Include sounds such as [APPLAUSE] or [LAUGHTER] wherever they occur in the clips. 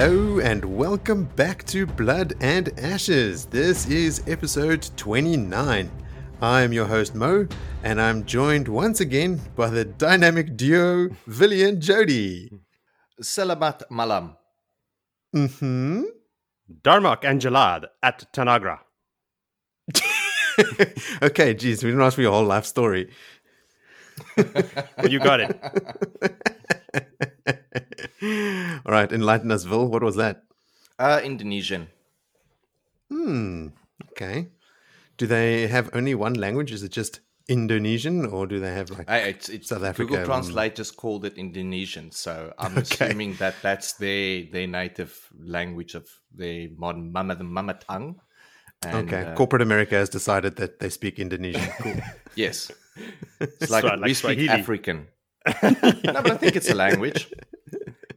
Hello and welcome back to Blood and Ashes. This is episode 29. I'm your host Mo, and I'm joined once again by the dynamic duo Villy and Jody. Salamat malam. Mm-hmm. Darmok and Jalad at Tanagra. [LAUGHS] okay, geez, we didn't ask for your whole life story. you got it. [LAUGHS] [LAUGHS] All right, enlighten us, Vil. What was that? Uh, Indonesian. Hmm. Okay. Do they have only one language? Is it just Indonesian, or do they have like I, it's, it's South Africa? Google Translate just called it Indonesian, so I'm [LAUGHS] Okay. assuming that that's their their native language of their modern mama the mama tongue. And, Okay, uh, corporate America has decided that they speak Indonesian. [LAUGHS] Cool. yes, it's like Right, like we speak African. no, but I think it's a language.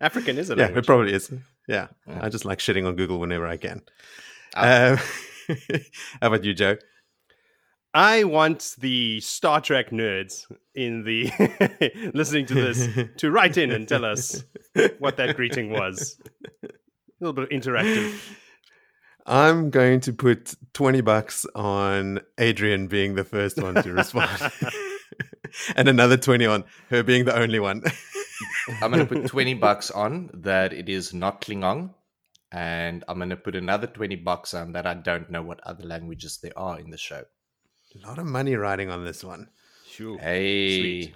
African is a yeah, it probably is. Yeah, I just like shitting on Google whenever I can. Um, [LAUGHS] how about you, Joe? I want the Star Trek nerds in the [LAUGHS] listening to this to write in and tell us what that greeting was. A little bit interactive. I'm going to put 20 bucks on Adrian being the first one to respond. [LAUGHS] and another 20 on her being the only one. I'm going to put 20 bucks on that it is not Klingon. And I'm going to put another 20 bucks on that I don't know what other languages there are in the show. A lot of money riding on this one. Sure. Hey. Sweet.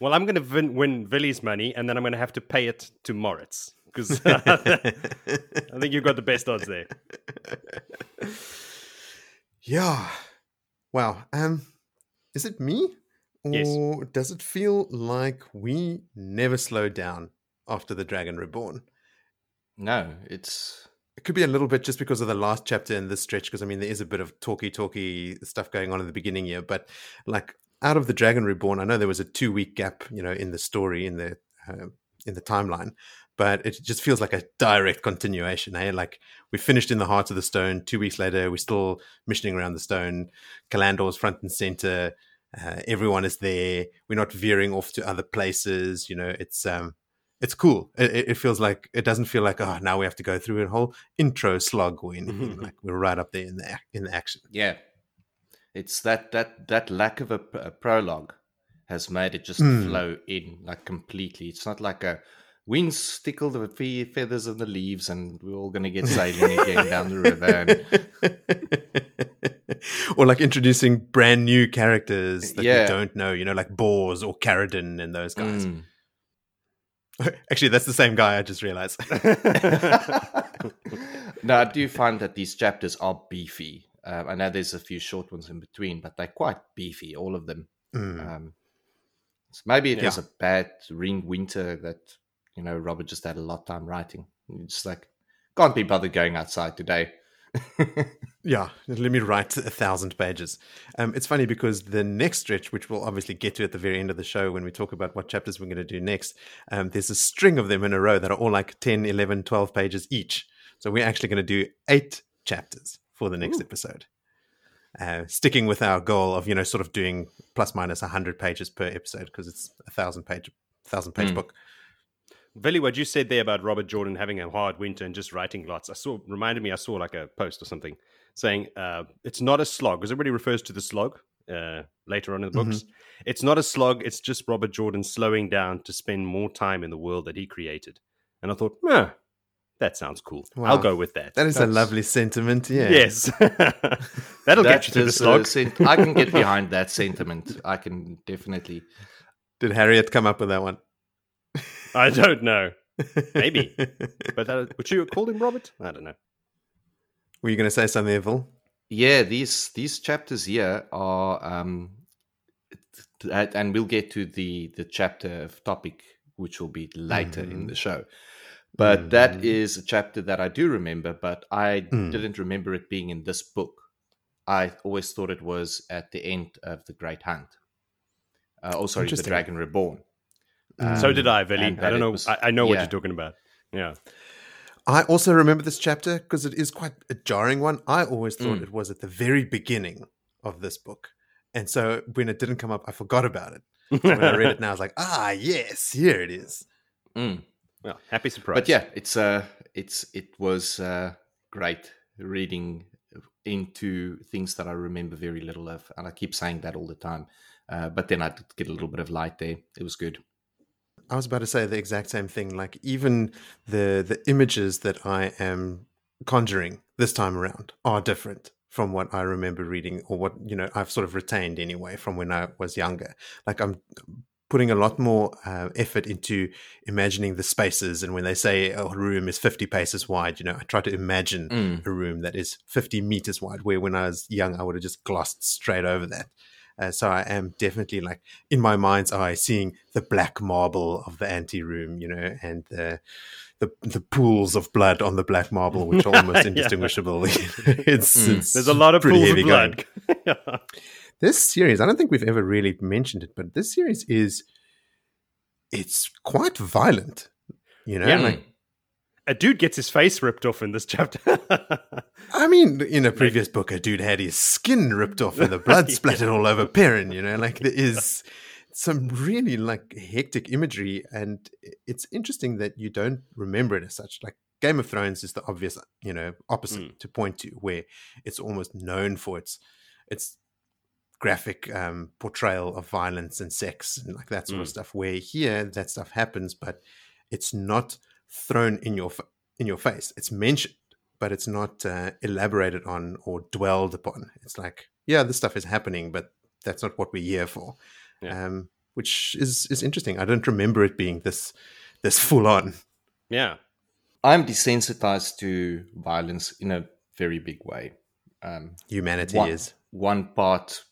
Well, I'm going to win, win Villy's money, and then I'm going to have to pay it to Moritz because [LAUGHS] I think you've got the best odds there. [LAUGHS] Yeah. Wow. Um, is it me? Or Yes. does it feel like we never slowed down after the Dragon Reborn? No, it's It could be a little bit just because of the last chapter in this stretch, because I mean there is a bit of talky talky stuff going on in the beginning here, but like out of the Dragon Reborn, I know there was a two week gap, you know, in the story in the uh, in the timeline, but it just feels like a direct continuation. Eh? Like we finished in the heart of the stone. Two weeks later, we're still missioning around the stone. Callandor's front and center. Uh, everyone is there. We're not veering off to other places. You know, it's um, it's cool. It, it- feels like it doesn't feel like oh now we have to go through a whole intro slog or anything. [LAUGHS] like we're right up there in the in the action. yeah, it's that that that lack of a prologue has made it just Mm. flow in like completely. It's not like a winds tickle the fe- feathers of the leaves, and we're all going to get sailing again down the river. And, [LAUGHS] [LAUGHS] or like introducing brand new characters that Yeah. we don't know, you know, like Bors or Carridin and those guys. Mm. [LAUGHS] Actually, that's the same guy. I just realized. [LAUGHS] no, I do find that these chapters are beefy. Um, I know there's a few short ones in between, but they're quite beefy, all of them. Mm. Um, so maybe it was a bad ring winter that you know Robert just had a lot of time writing. It's just like can't be bothered going outside today. Yeah, let me write a thousand pages. Um, it's funny because the next stretch, which we'll obviously get to at the very end of the show when we talk about what chapters we're going to do next, um, there's a string of them in a row that are all like 10, 11, 12 pages each. So we're actually going to do eight chapters for the next episode. Uh, sticking with our goal of, you know, sort of doing plus minus 100 pages per episode because it's a thousand page, thousand page Mm. book. Villy, what you said there about Robert Jordan having a hard winter and just writing lots, I saw reminded me. I saw like a post or something saying uh, it's not a slog because everybody refers to the slog uh, later on in the books. It's not a slog. It's just Robert Jordan slowing down to spend more time in the world that he created. And I thought, huh, that sounds cool. Wow. I'll go with that. That is a lovely sentiment. Yeah. Yes, [LAUGHS] that'll get you through the is a slog. sent- I can get behind that sentiment. I can definitely. Did Harriet come up with that one? I don't know, [LAUGHS] maybe, [LAUGHS] but that, would you call him Robert? I don't know. Were you going to say something, Evil? Yeah, these these chapters here are, um, th- and we'll get to the the chapter of topic which will be later in Mhm. the show. But that Mhm. is a chapter that I do remember, but I Mm. didn't remember it being in this book. I always thought it was at the end of the Great Hunt. Uh, oh, sorry, the Dragon Reborn. so Um, did I, Veli. I don't know. was- I, I know what you're talking about. Yeah. I also remember this chapter because it is quite a jarring one. I always thought Mm. it was at the very beginning of this book. And so when it didn't come up, I forgot about it. So when I read it [LAUGHS] now, I was like, ah, yes, here it is. Mm. Well, happy surprise. But yeah, it's uh it's it was uh, great reading into things that I remember very little of, and I keep saying that all the time. Uh, but then I did get a little bit of light there. It was good. I was about to say the exact same thing. Like even the the images that I am conjuring this time around are different from what I remember reading or what you know I've sort of retained anyway from when I was younger. Like I'm putting a lot more uh, effort into imagining the spaces. And when they say a room is 50 paces wide, you know, I try to imagine Mm. a room that is 50 meters wide, where when I was young, I would have just glossed straight over that. Uh, so I am definitely like in my mind's eye seeing the black marble of the ante room, you know, and the the, the pools of blood on the black marble, which are almost [LAUGHS] indistinguishable. [LAUGHS] [LAUGHS] it's, Mm. it's There's a lot of pretty pools of blood. Yeah. this series i don't think we've ever really mentioned it but this series is it's quite violent you know Yeah. like A dude gets his face ripped off in this chapter. [LAUGHS] i mean in a previous book a dude had his skin ripped off and the [LAUGHS] blood splattered all over perrin you know like there is some really like hectic imagery and it's interesting that you don't remember it as such like game of thrones is the obvious you know opposite to point to where it's almost known for its its graphic um, portrayal of violence and sex and like that sort of Mm. stuff. Where here that stuff happens, but it's not thrown in your in your face. It's mentioned, but it's not uh, elaborated on or dwelled upon. It's like, yeah, this stuff is happening, but that's not what we're here for. Yeah. Um, which is is interesting. I don't remember it being this this full on. yeah. I'm desensitized to violence in a very big way. Um, Humanity one, is. one part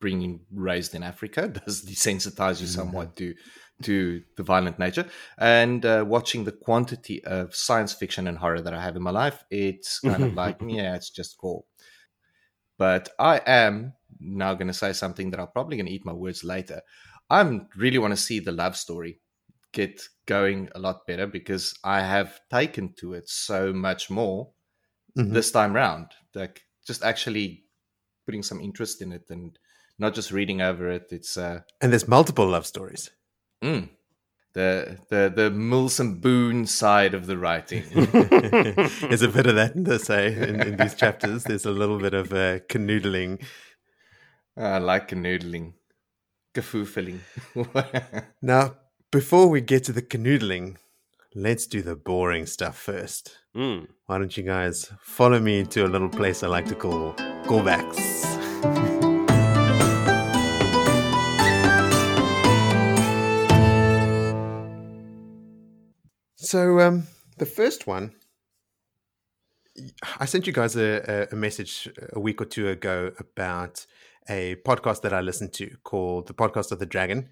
being raised in Africa [LAUGHS] does desensitize you Mm-hmm. somewhat to to the violent nature, and uh, watching the quantity of science fiction and horror that I have in my life, it's kind of like [LAUGHS] yeah, it's just cool. But I am now going to say something that I'm probably going to eat my words later. I really want to see the love story get going a lot better because I have taken to it so much more Mhm. this time round. Like just actually putting some interest in it and not just reading over it. It's uh, And there's multiple love stories. Mm, the the the Mills and Boon side of the writing. [LAUGHS] there's a bit of that in this, eh? In, in these chapters, there's a little bit of uh, canoodling. I like canoodling, kafoofeling. [LAUGHS] Now, before we get to the canoodling, let's do the boring stuff first. Mm. Why don't you guys follow me to a little place I like to call callbacks? So, um, the first one, I sent you guys a, a- message a week or two ago about a podcast that I listened to called The Podcast of the Dragon.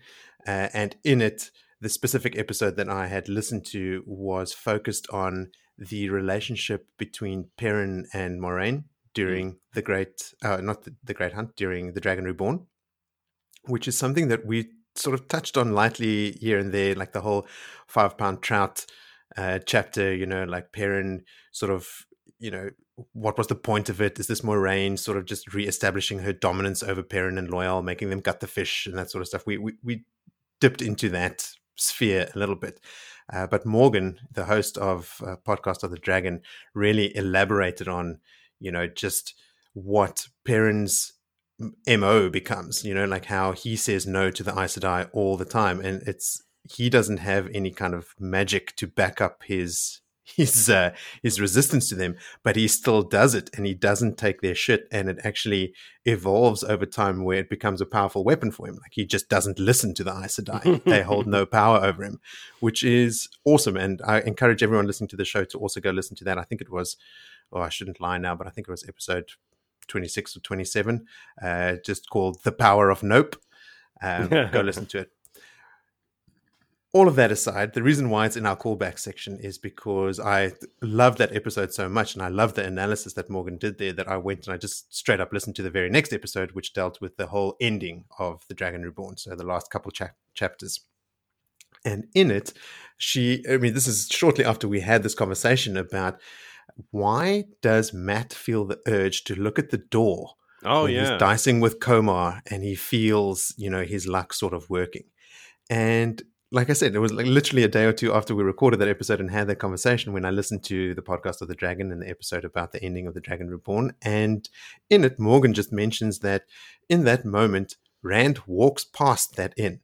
Uh, and in it, the specific episode that I had listened to was focused on the relationship between Perrin and Moiraine during the Great, uh, not the, the Great Hunt, during the Dragon Reborn, which is something that we sort of touched on lightly here and there, like the whole five pound trout uh, chapter, you know, like Perrin sort of, you know, what was the point of it? Is this Moiraine sort of just re-establishing her dominance over Perrin and Loial, making them gut the fish and that sort of stuff? We we, we dipped into that sphere a little bit. Uh, but Morgan, the host of uh, Podcast of the Dragon, really elaborated on, you know, just what Perrin's mo becomes. You know, like how he says no to the Aes Sedai all the time, and it's he doesn't have any kind of magic to back up his [LAUGHS] his uh, his resistance to them, but he still does it, and he doesn't take their shit, and it actually evolves over time where it becomes a powerful weapon for him. Like he just doesn't listen to the Aes Sedai; they hold no [LAUGHS] power over him, which is awesome. And I encourage everyone listening to the show to also go listen to that. I think it was, oh, I shouldn't lie now, but I think it was episode twenty six or twenty seven, uh, just called "The Power of Nope." Um, go listen to it all of that aside, the reason why it's in our callback section is because I love that episode so much and I love the analysis that Morgan did there that I went and I just straight up listened to the very next episode, which dealt with the whole ending of The Dragon Reborn. So the last couple cha- chapters. And in it, she, I mean, this is shortly after we had this conversation about why does Mat feel the urge to look at the door Oh when yeah. he's dicing with Comar and he feels, you know, his luck sort of working. And like I said, it was like literally a day or two after we recorded that episode and had that conversation when I listened to the podcast of the Dragon and the episode about the ending of the Dragon Reborn. And in it, Morgan just mentions that in that moment, Rand walks past that inn,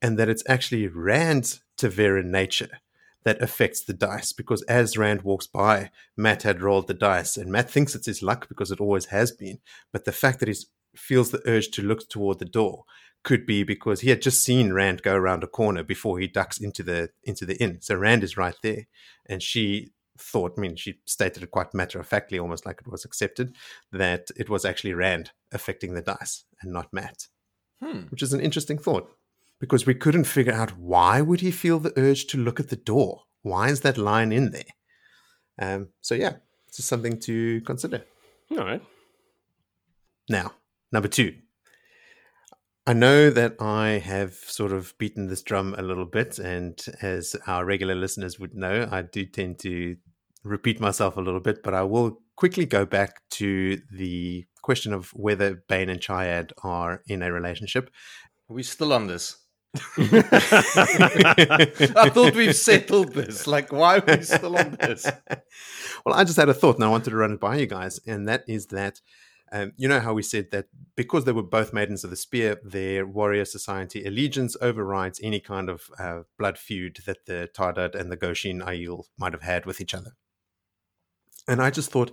and that it's actually Rand's Ta'veren nature that affects the dice because as Rand walks by, Mat had rolled the dice, and Mat thinks it's his luck because it always has been. But the fact that he feels the urge to look toward the door could be because he had just seen Rand go around a corner before he ducks into the into the inn. So Rand is right there, and she thought. I mean, she stated it quite matter of factly, almost like it was accepted, that it was actually Rand affecting the dice and not Mat, Hmm. which is an interesting thought because we couldn't figure out why would he feel the urge to look at the door. Why is that line in there? Um, so yeah, it's just something to consider. All right. Now, number two. I know that I have sort of beaten this drum a little bit, and as our regular listeners would know, I do tend to repeat myself a little bit, but I will quickly go back to the question of whether Bain and Chiad are in a relationship. Are we still on this? [LAUGHS] [LAUGHS] I thought we've settled this. Like, why are we still on this? [LAUGHS] well, I just had a thought and I wanted to run it by you guys, and that is that um, you know how we said that because they were both maidens of the spear, their warrior society allegiance overrides any kind of uh, blood feud that the Taardad and the Goshien Aiel might have had with each other. And I just thought,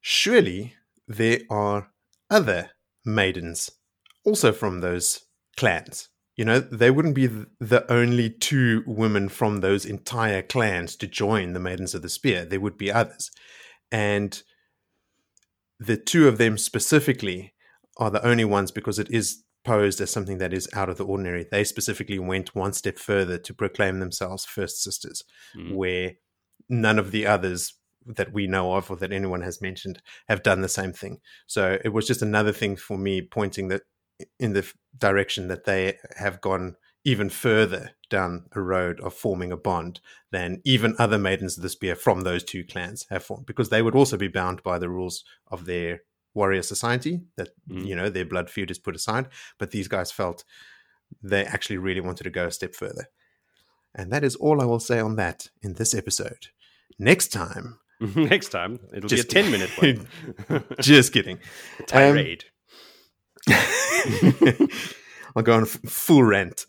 surely there are other maidens also from those clans. You know, they wouldn't be the only two women from those entire clans to join the Maidens of the Spear. There would be others. And the two of them specifically are the only ones because it is posed as something that is out of the ordinary. They specifically went one step further to proclaim themselves First Sisters, Mm. where none of the others that we know of or that anyone has mentioned have done the same thing. So it was just another thing for me pointing that in the direction that they have gone even further down a road of forming a bond than even other maidens of the spear from those two clans have formed because they would also be bound by the rules of their warrior society that Mm. you know their blood feud is put aside but these guys felt they actually really wanted to go a step further and that is all i will say on that in this episode next time [LAUGHS] Next time, it'll Just be a 10 minute one. [LAUGHS] just kidding [LAUGHS] Tirade. I'll go on f- full rant.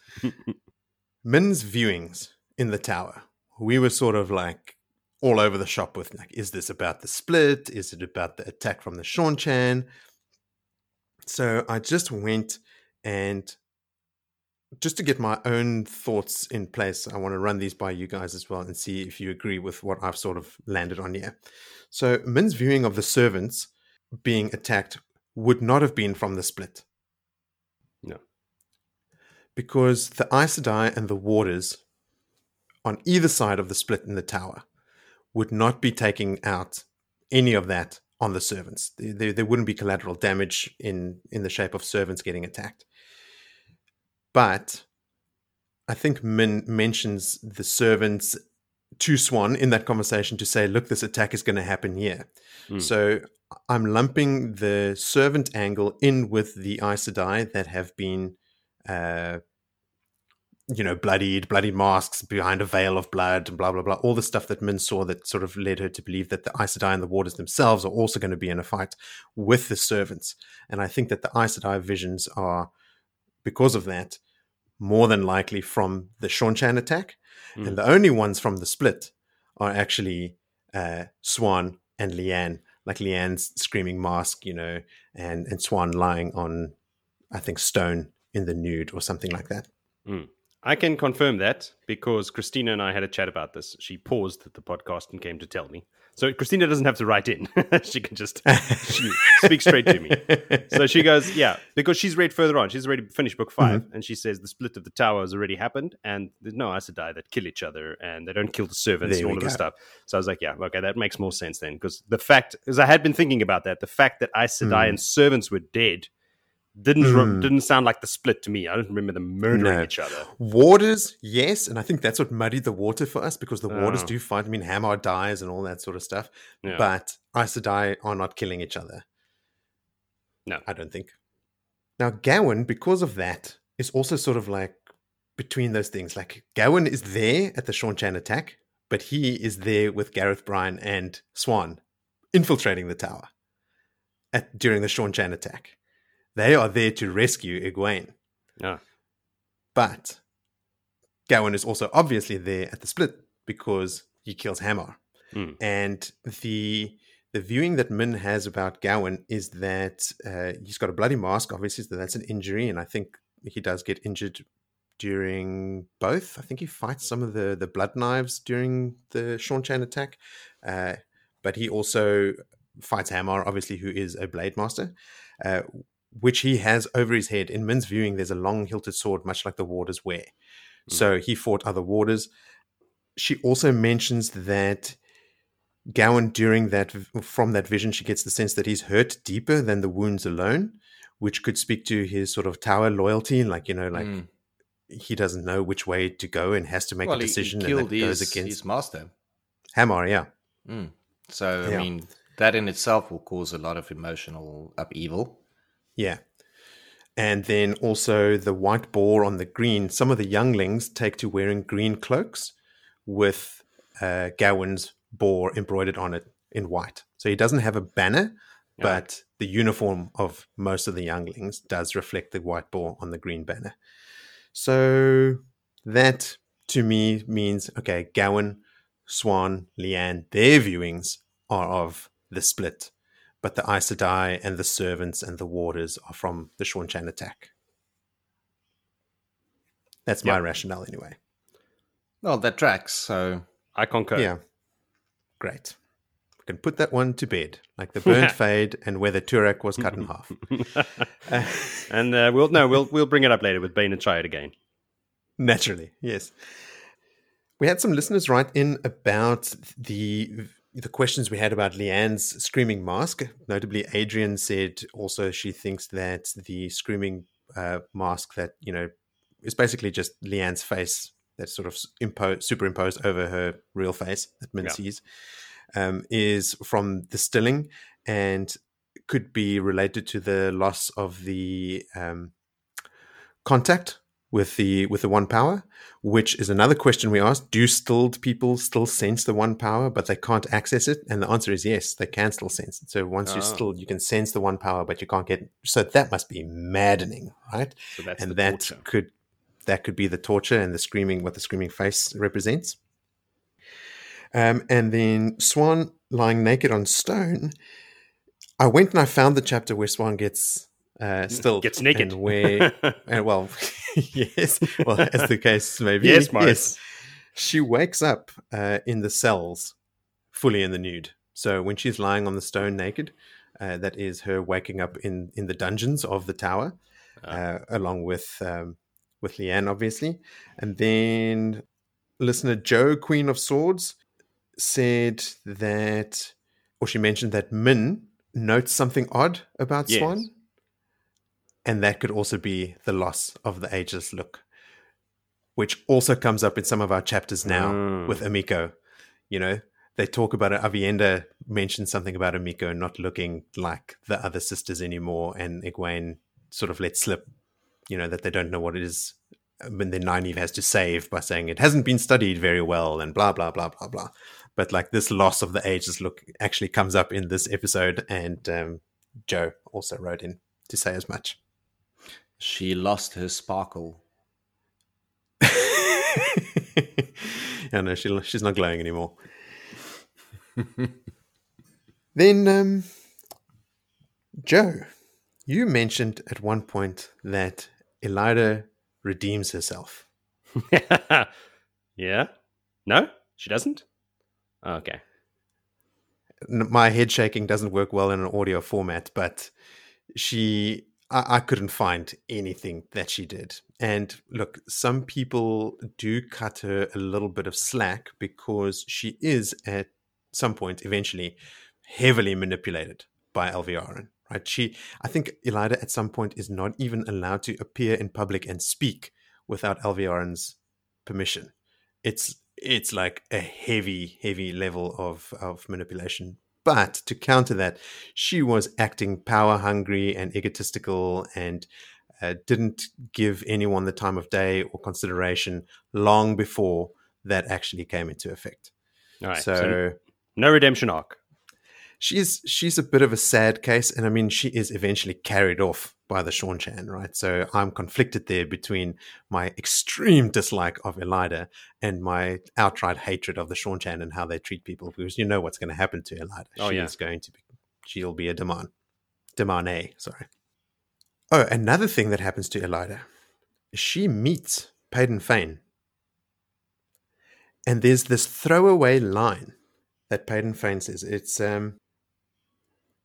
[LAUGHS] Min's viewings in the tower. We were sort of like all over the shop with like, is this about the split? Is it about the attack from the Seanchan? So I just went and just to get my own thoughts in place, I want to run these by you guys as well and see if you agree with what I've sort of landed on here. So Min's viewing of the servants being attacked would not have been from the split. Because the Aes Sedai and the warders on either side of the split in the tower would not be taking out any of that on the servants. There, there, wouldn't be collateral damage in, in the shape of servants getting attacked. But I think Min mentions the servants to Siuan in that conversation to say, look, this attack is going to happen here. Hmm. So I'm lumping the servant angle in with the Aes Sedai that have been, uh, you know, bloodied, bloodied masks behind a veil of blood, and blah, blah, blah. All the stuff that Min saw that sort of led her to believe that the Aes Sedai and the warders themselves are also going to be in a fight with the servants. And I think that the Aes Sedai visions are, because of that, more than likely from the Seanchan attack. Mm. And the only ones from the split are actually uh, Siuan and Leane. Like Leane's screaming mask, you know, and, and Siuan lying on, I think, stone in the nude or something like that. I can confirm that because Christina and I had a chat about this. She paused the podcast and came to tell me. So Christina doesn't have to write in; [LAUGHS] she can just [LAUGHS] she speaks straight to me. So she goes, "Yeah," because she's read further on. She's already finished book 5 Mm-hmm. and she says the split of the tower has already happened, and there's no Aes Sedai that kill each other, and they don't kill the servants There and all of this stuff. So I was like, "Yeah, okay, that makes more sense then." Because the fact, because I had been thinking about that, the fact that Aes Sedai Mm. and servants were dead didn't re- Mm. didn't sound like the split to me. I don't remember them murdering No. each other. Warders, yes, and I think that's what muddied the water for us because the warders Oh. do fight. I mean, Hammar dies and all that sort of stuff, Yeah. but Aes Sedai are not killing each other. No. I don't think. Now, Gawyn, because of that, is also sort of like between those things. Like Gawyn is there at the Seanchan attack, but he is there with Gareth Bryne and Siuan infiltrating the tower at during the Seanchan attack. They are there to rescue Egwene. Yeah. But Gawyn is also obviously there at the split because he kills Hammar. Mm. And the the viewing that Min has about Gawyn is that uh, he's got a bloody mask, obviously, so that's an injury, and I think he does get injured during both. I think he fights some of the the blood knives during the Seanchan attack, uh, but he also fights Hammar, obviously, who is a blade master, uh, which he has over his head. In Min's viewing, there's a long hilted sword, much like the warders wear. Mm. So he fought other warders. She also mentions that Gawyn, during that from that vision, she gets the sense that he's hurt deeper than the wounds alone, which could speak to his sort of tower loyalty, and like you know, like Mm. he doesn't know which way to go and has to make well, a decision, he, and killed that goes against his master. Hammar. Yeah, Mm. So, Yeah. I mean, that in itself will cause a lot of emotional upheaval. Yeah. And then also the white boar on the green. Some of the younglings take to wearing green cloaks with uh, Gawyn's boar embroidered on it in white. So he doesn't have a banner, Yeah. but the uniform of most of the younglings does reflect the white boar on the green banner. So that to me means okay, Gawyn, Siuan, Leane, their viewings are of the split, but the Aes Sedai and the servants and the warders are from the Seanchan attack. That's my Yeah. rationale anyway. Well, that tracks. So, I concur. Yeah. Great. We can put that one to bed, like the [LAUGHS] burnt fade and where the Turak was cut in half. Uh, [LAUGHS] and uh, we'll no, we'll we'll bring it up later with Bain and try it again. Naturally, yes. We had some listeners write in about the the questions we had about Leane's screaming mask. Notably, Adrian said also she thinks that the screaming uh, mask that you know is basically just Leane's face that's sort of impo- superimposed over her real face that Min Yeah. sees um, is from the stilling and could be related to the loss of the um, contact with the with the one power, which is another question we asked. Do stilled people still sense the one power, but they can't access it? And the answer is yes, they can still sense it. So once you're Ah. stilled, you can sense the one power, but you can't get. So that must be maddening, right? So that's and that torture. could that could be the torture and the screaming, what the screaming face represents. Um, and then Siuan lying naked on stone. I went and I found the chapter where Siuan gets uh, still Gets naked. and [LAUGHS] well, [LAUGHS] yes, well, as the case may be, Yes, Morris. she wakes up uh, in the cells, fully in the nude. So when she's lying on the stone naked, uh, that is her waking up in in the dungeons of the tower, uh, along with um, with Leane, obviously, and then listener Joe, Queen of Swords, said that, or she mentioned that Min notes something odd about Yes. Siuan, and that could also be the loss of the ageless look, which also comes up in some of our chapters now Mm. with Amico. You know, they talk about it. Aviendha mentioned something about Amico not looking like the other sisters anymore, and Egwene sort of let slip, you know, that they don't know what it is. When then Nynaeve has to save by saying it hasn't been studied very well, and blah blah blah blah blah. But like this loss of the ages look actually comes up in this episode, and um, Joe also wrote in to say as much. She lost her sparkle. [LAUGHS] yeah, no, she, she's not glowing anymore. [LAUGHS] then, um, Joe, you mentioned at one point that Elaida redeems herself. [LAUGHS] yeah. No, she doesn't. Okay. My head shaking doesn't work well in an audio format, but she, I, I couldn't find anything that she did. And look, some people do cut her a little bit of slack because she is at some point eventually heavily manipulated by Alviarin. Right? She, I think Elaida at some point is not even allowed to appear in public and speak without Alviarin's permission. It's it's like a heavy, heavy level of of manipulation. But to counter that, she was acting power hungry and egotistical and uh, didn't give anyone the time of day or consideration long before that actually came into effect. All right. so, So, no redemption arc. She's she's a bit of a sad case, and I mean she is eventually carried off by the Seanchan, right? So I'm conflicted there between my extreme dislike of Elaida and my outright hatred of the Seanchan and how they treat people, because you know what's going to happen to Elaida. Oh, she yeah. is going to be, she'll be a demand, damane, sorry. Oh, another thing that happens to Elaida, she meets Padan Fain, and there's this throwaway line that Padan Fain says. It's um,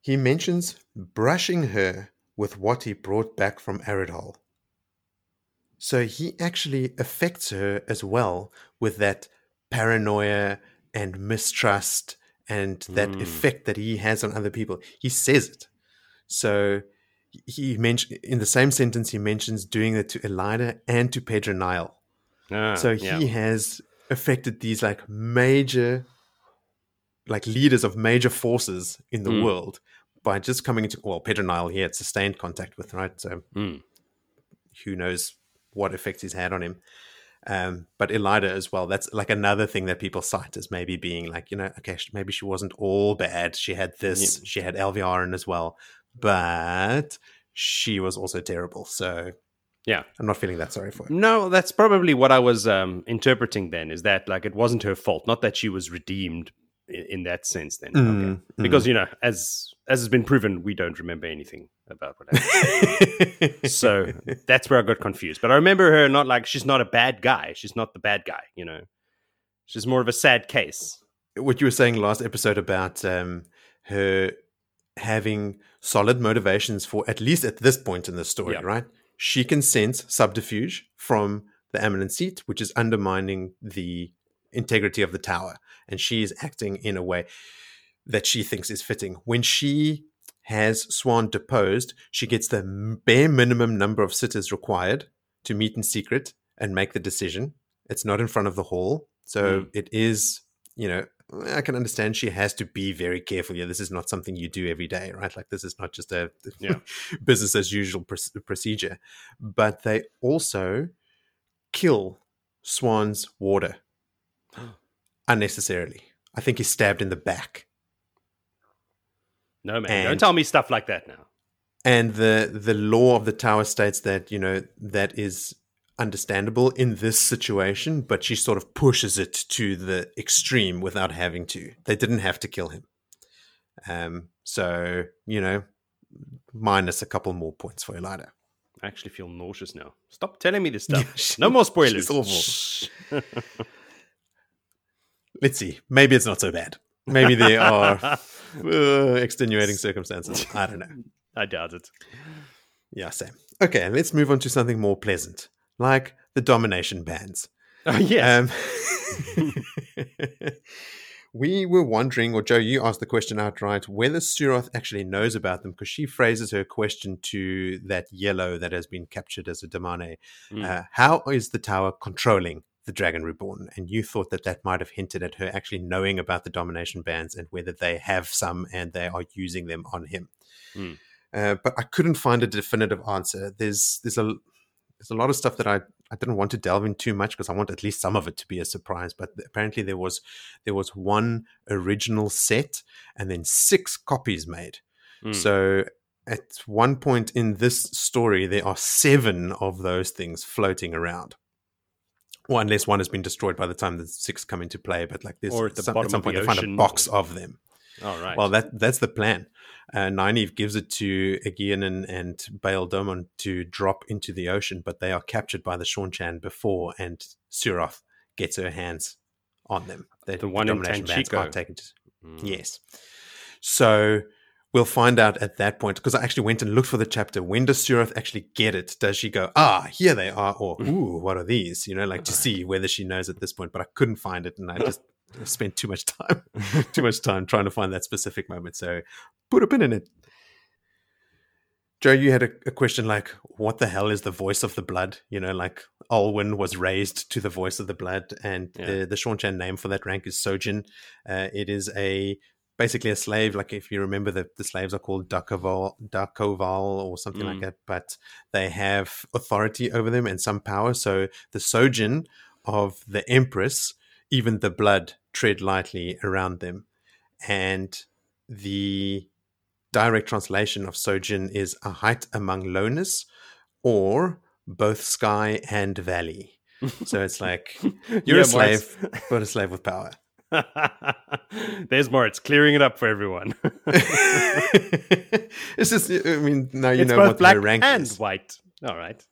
he mentions brushing her with what he brought back from Aridhol. So he actually affects her as well with that paranoia and mistrust and that Mm. effect that he has on other people. He says it. So he mentioned in the same sentence he mentions doing it to Elaida and to Pedron Niall. Ah, So yeah. he has affected these like major, like leaders of major forces in the Mm. world by just coming into well, Pedron Niall he had sustained contact with, right? So Mm. who knows what effects he's had on him. Um, but Elaida as well. That's like another thing that people cite as maybe being like, you know, okay, maybe she wasn't all bad. She had this, she had Alviarin as well, but she was also terrible. So Yeah. I'm not feeling that sorry for her. No, that's probably what I was um, interpreting then is that like it wasn't her fault, not that she was redeemed in, that sense then. Mm, okay. mm. Because, you know, as as has been proven, we don't remember anything about what happened. [LAUGHS] so that's where I got confused. But I remember her not like she's not a bad guy. She's not the bad guy, you know. She's more of a sad case. what you were saying last episode about um, her having solid motivations for at least at this point in the story, Yeah. right? She can sense subterfuge from the eminent seat, which is undermining the integrity of the tower, and she is acting in a way that she thinks is fitting. When she has Siuan deposed, she gets the bare minimum number of sitters required to meet in secret and make the decision. It's not in front of the hall, so Mm. it is. You know, I can understand she has to be very careful. Yeah, this is not something you do every day, right? Like this is not just a [LAUGHS] Yeah. business as usual pr- procedure. But they also kill Siuan's warder [GASPS] unnecessarily. I think he's stabbed in the back. No man, don't tell me stuff like that now. and the the law of the tower states that you know that is understandable in this situation but she sort of pushes it to the extreme without having to they didn't have to kill him um so you know minus a couple more points for elaida I actually feel nauseous now. Stop telling me this stuff. [LAUGHS] no more spoilers. awful. [LAUGHS] Let's see maybe it's not so bad maybe there [LAUGHS] are uh, extenuating circumstances i don't know I doubt it. yeah same okay let's move on to something more pleasant like the domination bands [LAUGHS] Oh, yes. Um, [LAUGHS] we were wondering, or Joe, you asked the question outright, whether Suroth actually knows about them because she phrases her question to that yellow that has been captured as a Damane. Mm. Uh, how is the tower controlling the Dragon Reborn? And you thought that that might have hinted at her actually knowing about the domination bands and whether they have some and they are using them on him. Mm. Uh, but I couldn't find a definitive answer. There's there's a there's a lot of stuff that I, I didn't want to delve in too much because I want at least some of it to be a surprise. But apparently there was there was one original set and then six copies made. Mm. So at one point in this story, there are seven of those things floating around. Well, unless one has been destroyed by the time the six come into play, but like this, Or at the some, bottom at some point the they find a box of them. All right. Well, that that's the plan. Uh, Nynaeve gives it to Egeanin and, and Bayle Domon to drop into the ocean, but they are captured by the Seanchan before, and Suroth gets her hands on them. The one in domination bands Tanchico. can't take it. Mm. Yes. So we'll find out at that point, because I actually went and looked for the chapter. When does Suroth actually get it? Does she go, ah, here they are, or ooh, what are these? You know, like to see whether she knows at this point, but I couldn't find it, and I just [LAUGHS] spent too much time, [LAUGHS] too much time trying to find that specific moment. So put a pin in it. Joe, you had a, a question like, what the hell is the voice of the blood? You know, like Alwhin was raised to the voice of the blood, and Yeah. the, the Seanchan name for that rank is so'jhin. Uh, it is a basically a slave. Like if you remember, the, the slaves are called da'covale, da'covale or something Mm. like that, but they have authority over them and some power. So the so'jhin of the Empress, even the blood, tread lightly around them. And the direct translation of so'jhin is a height among lowness or both sky and valley. So it's like [LAUGHS] you're Yeah, a slave, but a slave with power. [LAUGHS] There's more. It's clearing it up for everyone. [LAUGHS] it's just, I mean, now you it's know both what black her rank and is. white. All right.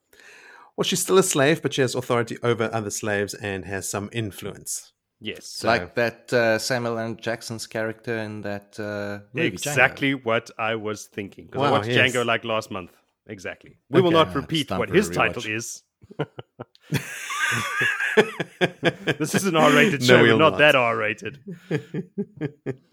Well, she's still a slave, but she has authority over other slaves and has some influence. Yes. It's like that uh, Samuel L. Jackson's character in that uh, movie, Django. exactly what I was thinking. Because I watched yes. Django like last month. Exactly. We will not repeat what for a his title is. [LAUGHS] [LAUGHS] This is an R-rated No, show, we'll not, not. that R-rated. [LAUGHS]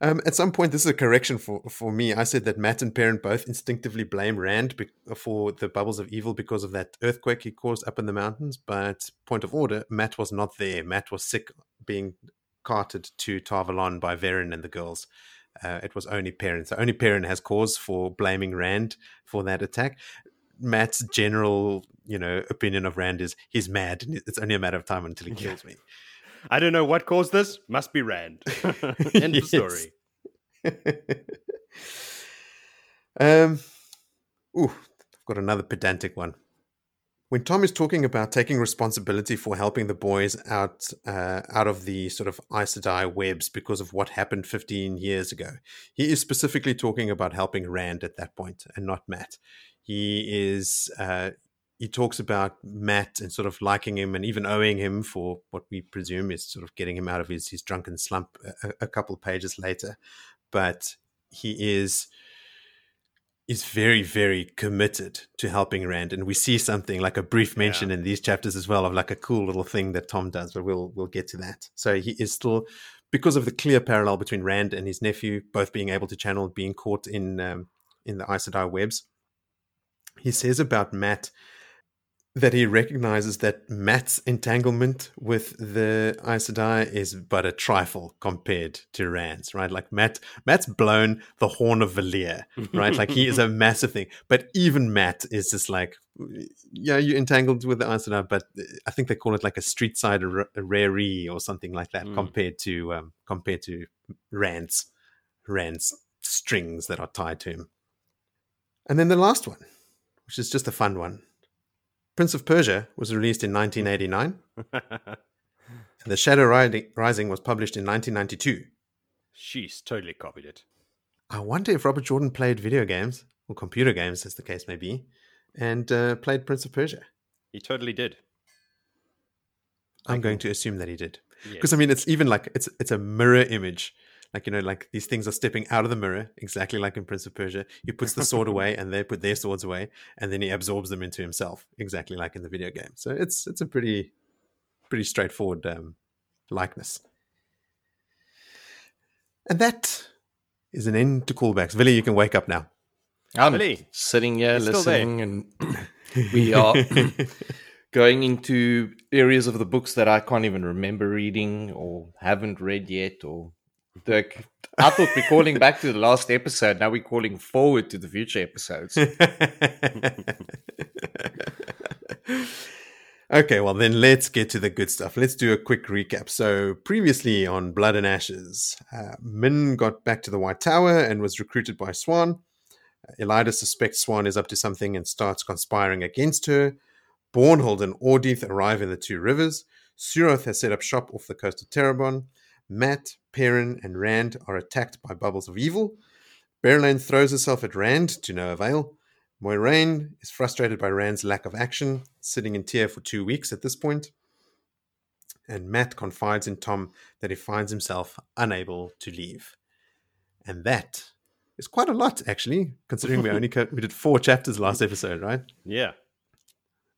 um, at some point, this is a correction for, for me. I said that Mat and Perrin both instinctively blame Rand be- for the bubbles of evil because of that earthquake he caused up in the mountains. But point of order, Mat was not there. Mat was sick, being carted to Tar Valon by Verin and the girls. Uh, it was only Perrin. So only Perrin has cause for blaming Rand for that attack. Mat's general, you know, opinion of Rand is he's mad, and it's only a matter of time until he kills me. I don't know what caused this. Must be Rand. [LAUGHS] [LAUGHS] End of story. [LAUGHS] um, ooh, I've got another pedantic one. When Tom is talking about taking responsibility for helping the boys out uh, out of the sort of Aes Sedai webs because of what happened 15 years ago, he is specifically talking about helping Rand at that point and not Mat. He is uh, he talks about Mat and sort of liking him and even owing him for what we presume is sort of getting him out of his, his drunken slump a, a couple of pages later. But he is is very very committed to helping Rand, and we see something like a brief mention in these chapters as well of like a cool little thing that Tom does, but we'll we'll get to that. So he is still because of the clear parallel between Rand and his nephew, both being able to channel, being caught in um, in the Aes Sedai webs. He says about Mat that he recognizes that Mat's entanglement with the Aes Sedai is but a trifle compared to Rand's, right? Like Mat, Mat's blown the horn of Valere, right? Like he is a [LAUGHS] massive thing. But even Mat is just like, yeah, you're entangled with the Aes Sedai, but I think they call it like a street side r- raree or something like that Mm. compared to um, compared to Rand's Rand's strings that are tied to him. And then the last one, which is just a fun one. Prince of Persia was released in 1989, and [LAUGHS] The Shadow Rising was published in 1992. She's totally copied it. I wonder if Robert Jordan played video games, or computer games, as the case may be, and uh, played Prince of Persia. He totally did. I'm going to assume that he did. Yes. Because I mean, it's even like it's it's a mirror image. Like you know, like these things are stepping out of the mirror, exactly like in Prince of Persia. He puts the sword [LAUGHS] away, and they put their swords away, and then he absorbs them into himself, exactly like in the video game. So it's it's a pretty pretty straightforward um, likeness. And that is an end to callbacks. Villy, you can wake up now. I'm Really? sitting here He's still listening, and we are [LAUGHS] going into areas of the books that I can't even remember reading or haven't read yet. Or like, I thought we're calling back to the last episode. Now we're calling forward to the future episodes. [LAUGHS] okay, well, then let's get to the good stuff. Let's do a quick recap. So, previously on Blood and Ashes, uh, Min got back to the White Tower and was recruited by Siuan. Uh, Elaida suspects Siuan is up to something and starts conspiring against her. Bornhald and Ordeith arrive in the Two Rivers. Suroth has set up shop off the coast of Tarabon. Mat, Perrin, and Rand are attacked by bubbles of evil. Berelain throws herself at Rand to no avail. Moiraine is frustrated by Rand's lack of action, sitting in tear for two weeks at this point. And Mat confides in Tom that he finds himself unable to leave. And that is quite a lot, actually, considering we only [LAUGHS] co- we did four chapters last episode, right? yeah.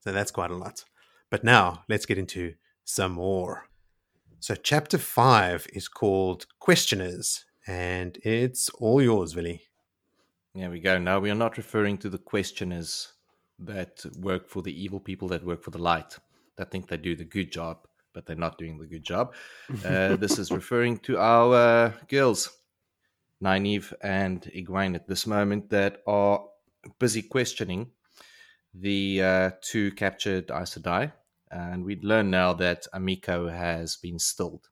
So that's quite a lot. But now let's get into some more. So chapter five is called Questioners, and it's all yours, Villy. There we go. Now we are not referring to the questioners that work for the evil people that work for the light, that think they do the good job. but they're not doing the good job. Uh, [LAUGHS] this is referring to our uh, girls, Nynaeve and Egwene, at this moment, that are busy questioning the uh, two captured Aes Sedai. And we learn now that Amico has been stilled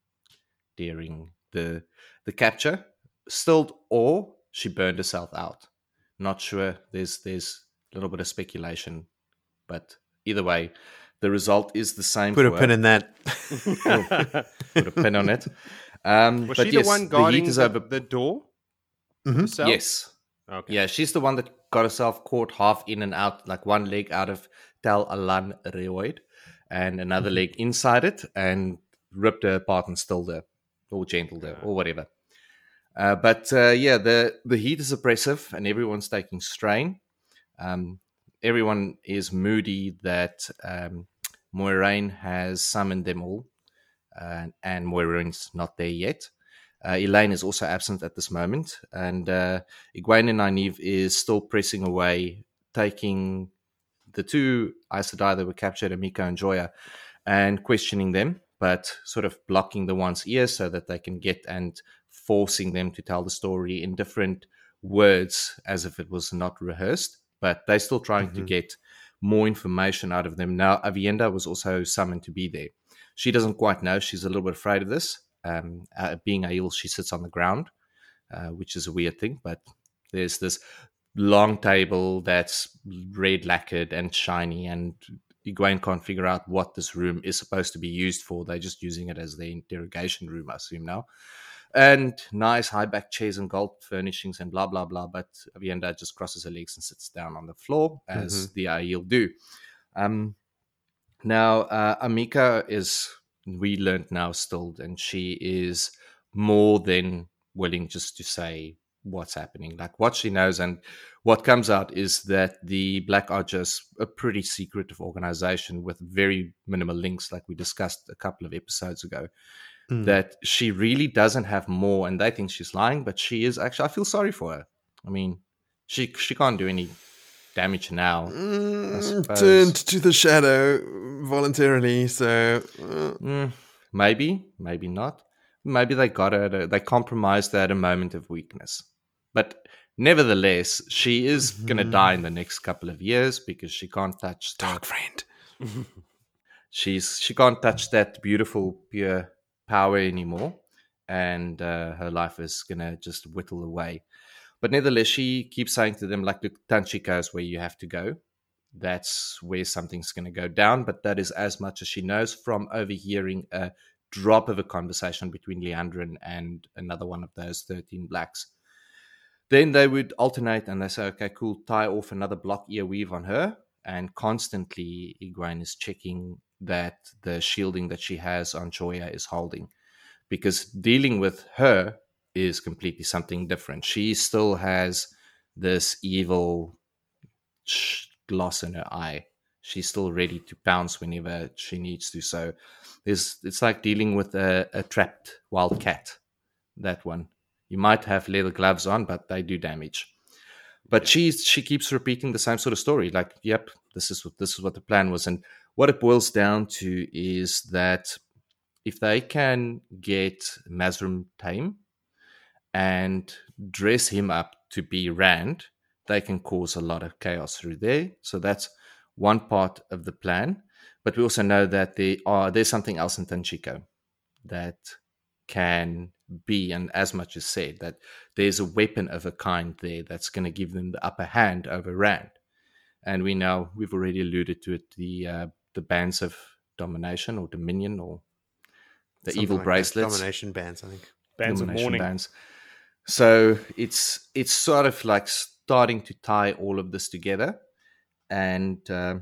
during the the capture, stilled or she burned herself out. Not sure. There's there's a little bit of speculation, but either way, the result is the same. Put a for pin in that. [LAUGHS] Put a pin on it. Um, Was but she yes, the one heat guarding is the, over. the door? Mhm. Yes. Okay. Yeah, she's the one that got herself caught half in and out, like one leg out of Tel Alan Reoid and another Mm-hmm. leg inside it, and ripped her apart and stilled her, or gentled her, or whatever. Uh, but uh, yeah, the the heat is oppressive, and everyone's taking strain. Um, everyone is moody that um, Moiraine has summoned them all, uh, and Moiraine's not there yet. Uh, Elayne is also absent at this moment, and uh, Egwene and Nynaeve is still pressing away, taking the two Aes Sedai that were captured, Amico and Joiya, and questioning them, but sort of blocking the one's ears so that they can get and forcing them to tell the story in different words as if it was not rehearsed. But they're still trying to Mhm. get more information out of them. Now, Aviendha was also summoned to be there. She doesn't quite know. She's a little bit afraid of this. Um, uh, being Aiel, she sits on the ground, uh, which is a weird thing. But there's this long table that's red lacquered and shiny, and Egwene can't figure out what this room is supposed to be used for. They're just using it as their interrogation room, I assume now. And nice high back chairs and gold furnishings and blah blah blah. But Aviendha just crosses her legs and sits down on the floor as the Aiel do. Um, now, uh, Amico is, we learned now, stilled, and she is more than willing just to say what's happening, like what she knows. And what comes out is that the Black Ajah, a pretty secretive organization with very minimal links, like we discussed a couple of episodes ago, Mm. that she really doesn't have more. And they think she's lying, but she is actually, I feel sorry for her. I mean, she she can't do any damage now. Mm, turned to the shadow voluntarily, so uh, Mm, maybe, maybe not. Maybe they got her. At a, they compromised her at a moment of weakness. But nevertheless, she is going to die in the next couple of years because she can't touch the, dark friend. [LAUGHS] she's she can't touch that beautiful pure power anymore. And uh, her life is gonna just whittle away. But nevertheless she keeps saying to them like look Tanchico is where you have to go. That's where something's going to go down. But that is as much as she knows from overhearing a drop of a conversation between Liandrin and another one of those 13 blacks then they would alternate and they say okay cool tie off another block ear weave on her and constantly Egwene is checking that the shielding that she has on Joiya is holding. Because dealing with her is completely something different. She still has this evil gloss in her eye. She's still ready to pounce whenever she needs to. So there's, it's like dealing with a, a trapped wild cat. That one. You might have leather gloves on, but they do damage but she she keeps repeating the same sort of story like yep this is what this is what the plan was and what it boils down to is that if they can get Mazrim Taim and dress him up to be Rand, they can cause a lot of chaos through there. So that's one part of the plan. But we also know that there are there's something else in Tanchico that can be, and as much as said, that there's a weapon of a kind there that's going to give them the upper hand over Rand. And we know we've already alluded to it the uh, the bands of domination or dominion or the Something evil like that. bracelets domination bands. I think. Bands of mourning. bands. So it's it's sort of like starting to tie all of this together, and uh,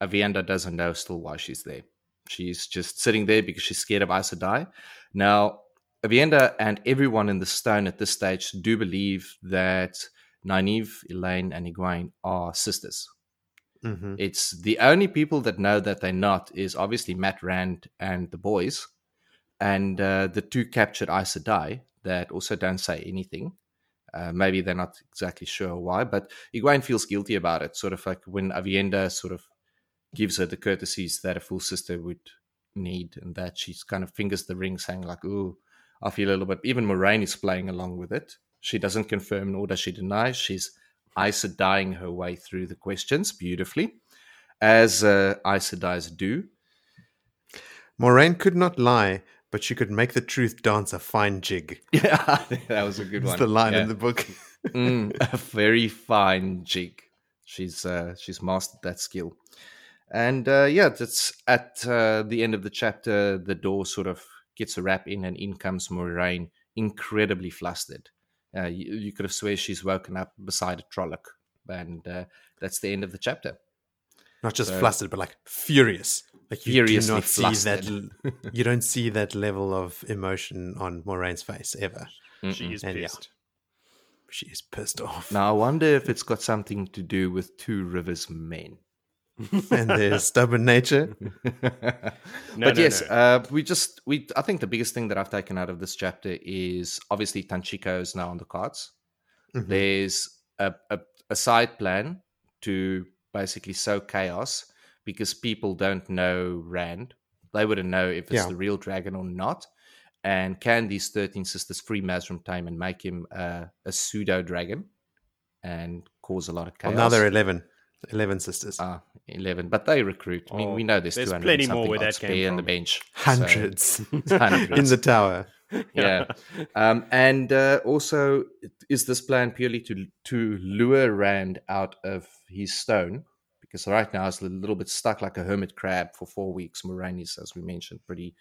Aviendha doesn't know still why she's there. She's just sitting there because she's scared of Aes Sedai. Now, Aviendha and everyone in the stone at this stage do believe that Nynaeve, Elayne, and Egwene are sisters. hmm It's the only people that know that they're not is obviously Mat Rand and the boys, and uh, the two captured Aes Sedai that also don't say anything. Uh, maybe they're not exactly sure why, but Egwene feels guilty about it. Sort of like when Aviendha sort of gives her the courtesies that a full sister would need, and that she's kind of fingers the ring, saying like, "Ooh, I feel a little bit." Even Moiraine is playing along with it. She doesn't confirm nor does she deny. She's Aes Sedaiing her way through the questions beautifully, as uh, Aes Sedai's do. Moiraine could not lie, but she could make the truth dance a fine jig. [LAUGHS] Yeah, that was a good That's one. the line Yeah. in the book. [LAUGHS] Mm, a very fine jig. She's uh, she's mastered that skill, and uh, yeah, that's at uh, the end of the chapter. The door sort of gets a wrap in, and in comes Moiraine, incredibly flustered. Uh, you, you could have swear she's woken up beside a Trolloc, and uh, that's the end of the chapter. Not just So- flustered, but like furious. Like you Furiously do not see that. [LAUGHS] you don't see that level of emotion on Moiraine's face ever. She is And yeah. pissed. She is pissed off. Now I wonder if it's got something to do with Two Rivers men. [LAUGHS] and their stubborn nature. [LAUGHS] but No, no, yes, no. Uh, we just we. I think the biggest thing that I've taken out of this chapter is obviously Tanchico is now on the cards. Mhm. There's a, a a side plan to basically sow chaos because people don't know Rand. They wouldn't know if it's Yeah. the real dragon or not. And can these thirteen sisters free Mazrim Taim and make him uh, a pseudo dragon and cause a lot of chaos? Well, now there are 11. 11 sisters. Ah, 11. But they recruit. I mean, Oh, we know there's, there's 200 plenty more where that came the bench. So, Hundreds. hundreds. [LAUGHS] [LAUGHS] in the tower. [LAUGHS] yeah. Um, and uh, also, is this plan purely to to lure Rand out of his stone? Because right now he's a little bit stuck like a hermit crab for four weeks. Moiraine is, as we mentioned, pretty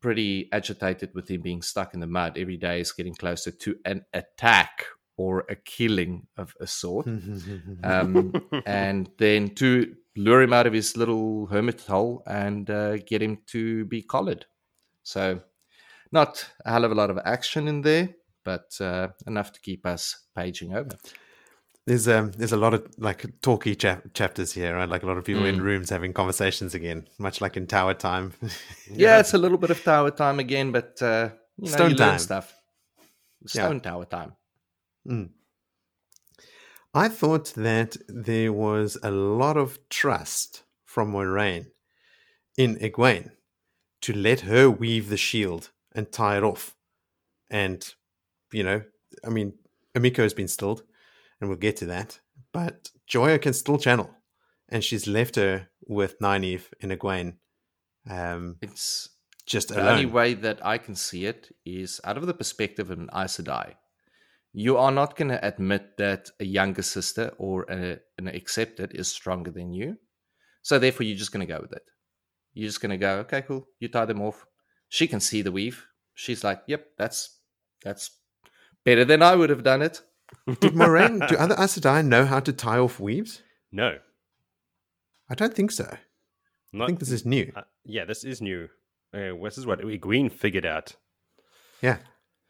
pretty agitated with him being stuck in the mud. Every day is getting closer to an attack or a killing of a sort. [LAUGHS] Um, and then to lure him out of his little hermit hole and uh, get him to be collared. So, not a hell of a lot of action in there, but uh, enough to keep us paging over. There's um there's a lot of like talky chap- chapters here, right? Like a lot of people Mm. in rooms having conversations again, much like in Tower Time. [LAUGHS] Yeah, it's a little bit of tower time again, but uh, you know, Stone you learn time. stuff. Yeah. Stone tower time. I thought that there was a lot of trust from Moiraine in Egwene to let her weave the shield and tie it off. And, you know, I mean, Amico has been stilled, and we'll get to that. But Joiya can still channel, and she's left her with Nynaeve and Egwene um, It's just the alone. only way that I can see it is out of the perspective of an Aes Sedai. You are not going to admit that a younger sister or a, an accepted is stronger than you. So therefore, you're just going to go with it. You're just going to go, okay, cool. You tie them off. She can see the weave. She's like, yep, that's that's better than I would have done it. [LAUGHS] Did Moiraine, do other Aes Sedai know how to tie off weaves? no, I don't think so. I not. think this is new. uh, yeah, this is new. Uh, this is what Egwene figured out. Yeah.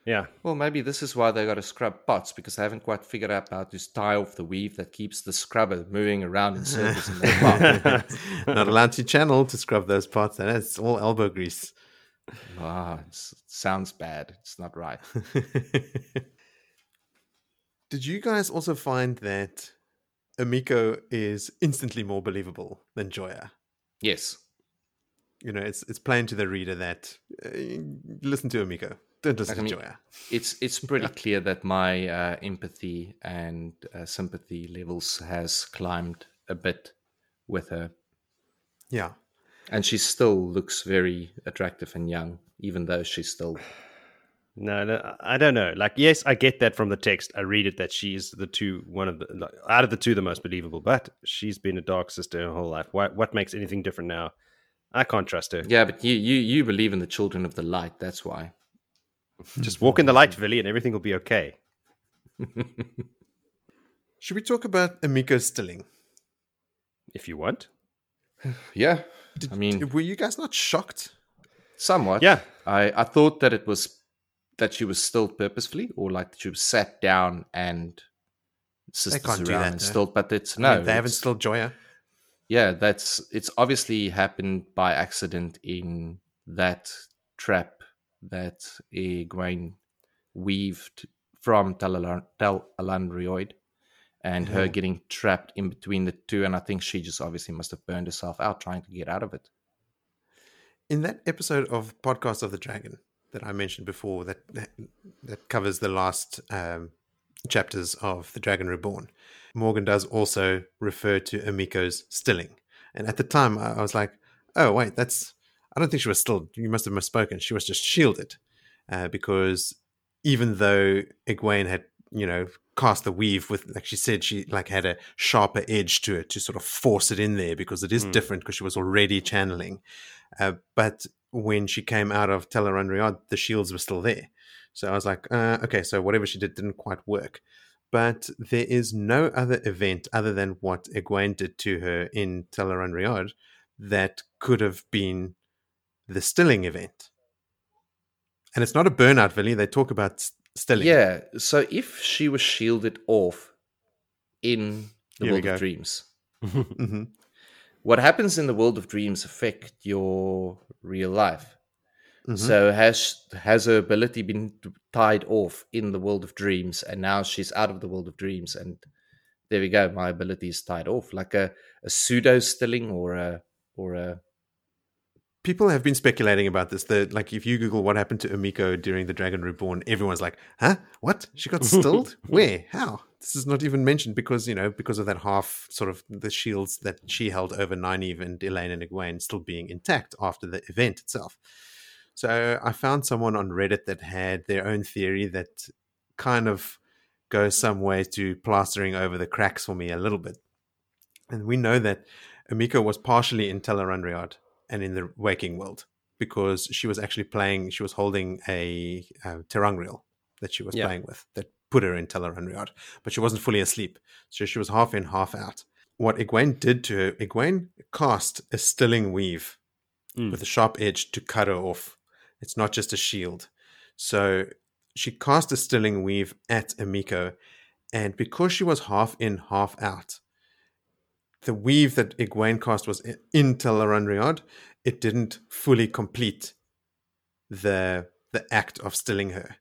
Yeah, Well, maybe this is why they got to scrub pots because they haven't quite figured out how to tie off the weave that keeps the scrubber moving around in circles in the pot. [LAUGHS] Not allowed to channel to scrub those pots, And it's all elbow grease. Ah, it sounds bad. It's not right. [LAUGHS] Did you guys also find that Amico is instantly more believable than Joiya? Yes. You know, it's it's plain to the reader that uh, listen to Amico, don't listen Like, I mean- Joiya. It's it's pretty [LAUGHS] clear that my uh, empathy and uh, sympathy levels has climbed a bit with her, Yeah, and she still looks very attractive and young, even though she's still no, no, I don't know. Like, yes, I get that from the text. I read it that she is the two, one of the like, out of the two, the most believable. But she's been a dark sister her whole life. What what makes anything different now? I can't trust her. yeah. But you you you believe in the children of the light. That's why. Just walk in the light, Villy, and everything will be okay. [LAUGHS] should we talk about Amico's stilling? If you want. [SIGHS] Yeah. Did, I mean- were you guys not shocked? Somewhat. Yeah. I, I thought that it was that she was still purposefully, or like she was sat down and sisters can't do around that, and still. But it's I no, mean, they haven't it's- stilled Joiya. Yeah, that's it's obviously happened by accident in that trap that a grain weaved from Tel Alan- Tel Alandrioid and her getting trapped in between the two. And I think she just obviously must have burned herself out trying to get out of it. in that episode of Podcast of the Dragon that I mentioned before, that that, that covers the last um, chapters of the Dragon Reborn, Morgan does also refer to Amico's stilling. And at the time, I was like, "Oh wait, that's." I don't think she was still. You must have misspoken. She was just shielded, uh, because even though Egwene had, you know, cast the weave with, like she said, she like had a sharper edge to it to sort of force it in there because it is Mm. different because she was already channeling. Uh, but when she came out of Tel'aran'rhiod, the shields were still there. So I was like, uh, okay, so whatever she did didn't quite work. But there is no other event other than what Egwene did to her in Tel'aran'rhiod that could have been the stilling event. And it's not a burnout, Villy. They talk about stilling. Yeah. So if she was shielded off in the Here world of dreams, [LAUGHS] hmm what happens in the world of dreams affect your real life. Mhm. So has has her ability been tied off in the world of dreams, and now she's out of the world of dreams, and there we go. My ability is tied off, like a, a pseudo stilling or a or a People have been speculating about this. That like, if you Google what happened to Amico during the Dragon Reborn, everyone's like, "Huh? What? She got [LAUGHS] stilled? Where? How? This is not even mentioned because you know because of that half sort of the shields that she held over Nynaeve and Elayne and Egwene still being intact after the event itself. So I found someone on Reddit that had their own theory that kind of goes some way to plastering over the cracks for me a little bit. And we know that Amico was partially in Tel'aran'rhiod and in the waking world because she was actually playing, she was holding a uh, ter'angreal that she was Yeah. playing with that put her in Tel'aran'rhiod, but she wasn't fully asleep. So she was half in, half out. What Egwene did to her, Egwene cast a stilling weave Mm. with a sharp edge to cut her off. It's not just a shield. So she cast a stilling weave at Amico, and because she was half in, half out, the weave that Egwene cast was i- in Tel'aran'rhiod, it didn't fully complete the the act of stilling her.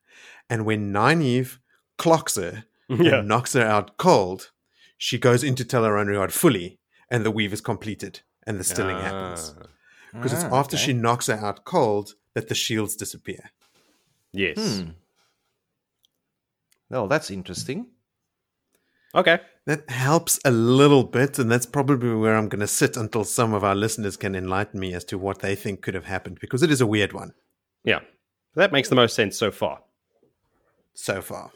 And when Nynaeve clocks her [LAUGHS] yeah. and knocks her out cold, she goes into Tel'aran'rhiod fully, and the weave is completed, and the stilling happens. Ah, Because it's Ah, after okay. she knocks her out cold that the shields disappear. Yes. Hmm. Well, that's interesting. Okay. That helps a little bit, and that's probably where I'm going to sit until some of our listeners can enlighten me as to what they think could have happened, because it is a weird one Yeah. That makes the most sense so far. so far.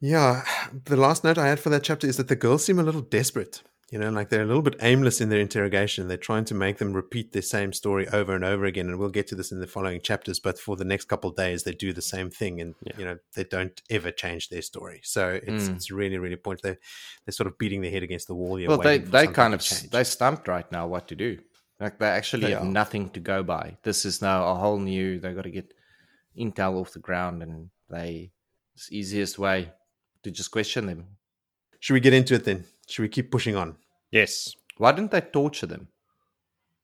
Yeah, the last note I had for that chapter is that the girls seem a little desperate. You know, like they're a little bit aimless in their interrogation. They're trying to make them repeat the same story over and over again. And we'll get to this in the following chapters. But for the next couple of days, they do the same thing, and Yeah. you know they don't ever change their story. So it's Mm. it's really really pointless. They're, they're sort of beating their head against the wall here. well, they they kind of they stumped right now what to do. Like they actually They have are. nothing to go by. This is now a whole new. They've got to get intel off the ground, and they it's the easiest way to just question them. Should we get into it then? Should we keep pushing on? Yes. Why didn't they torture them?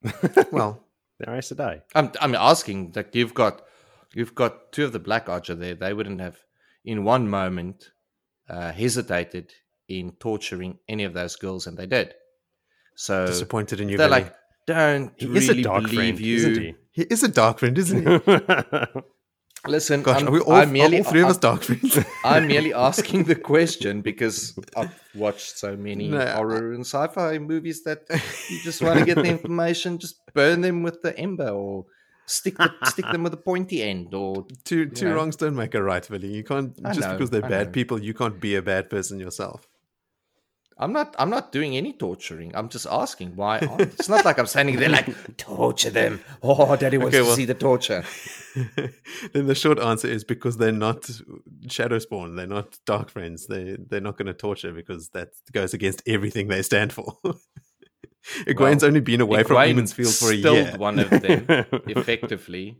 [LAUGHS] Well, [LAUGHS] they're There is today. I'm I'm asking that you've got you've got two of the Black Ajah there. They wouldn't have in one moment uh, hesitated in torturing any of those girls, and they did. So disappointed in you. they're Billy. like, don't He really is a dark believe friend, you. isn't he? he is a dark friend, isn't he? [LAUGHS] Listen, Gosh, I'm, are we all, I'm merely all three of us dark? [LAUGHS] I'm merely asking the question because I've watched so many No, horror and sci-fi movies that you just want to get the [LAUGHS] information, just burn them with the ember or stick the, stick them with a pointy end or two two know. wrongs don't make a right, Billy. You can't I just know, because they're I bad know. people, you can't be a bad person yourself. I'm not I'm not doing any torturing. I'm just asking why aren't- it's not like I'm standing there like [LAUGHS] torture them. Oh daddy wants Okay, to well- see the torture. [LAUGHS] then the short answer is because they're not shadow spawn, they're not dark friends. They they're not going to torture because that goes against everything they stand for. [LAUGHS] Egwene's only been away from Egwene Women's Field for a year. one of them effectively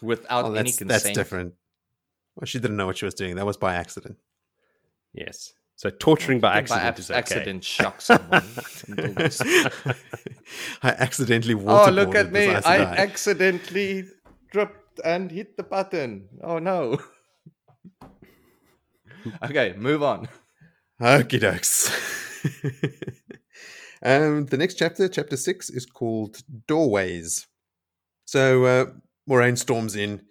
without Oh, any consent. that's different. Well, she didn't know what she was doing. That was by accident. yes. So torturing by By accident ab- is okay. accident [LAUGHS] shock someone. I accidentally walked. Oh, look at me. I accidentally tripped and hit the button. Oh no. [LAUGHS] okay, move on. Okie dokes. [LAUGHS] um, the next chapter, chapter six, is called Doorways. So uh, Moiraine storms in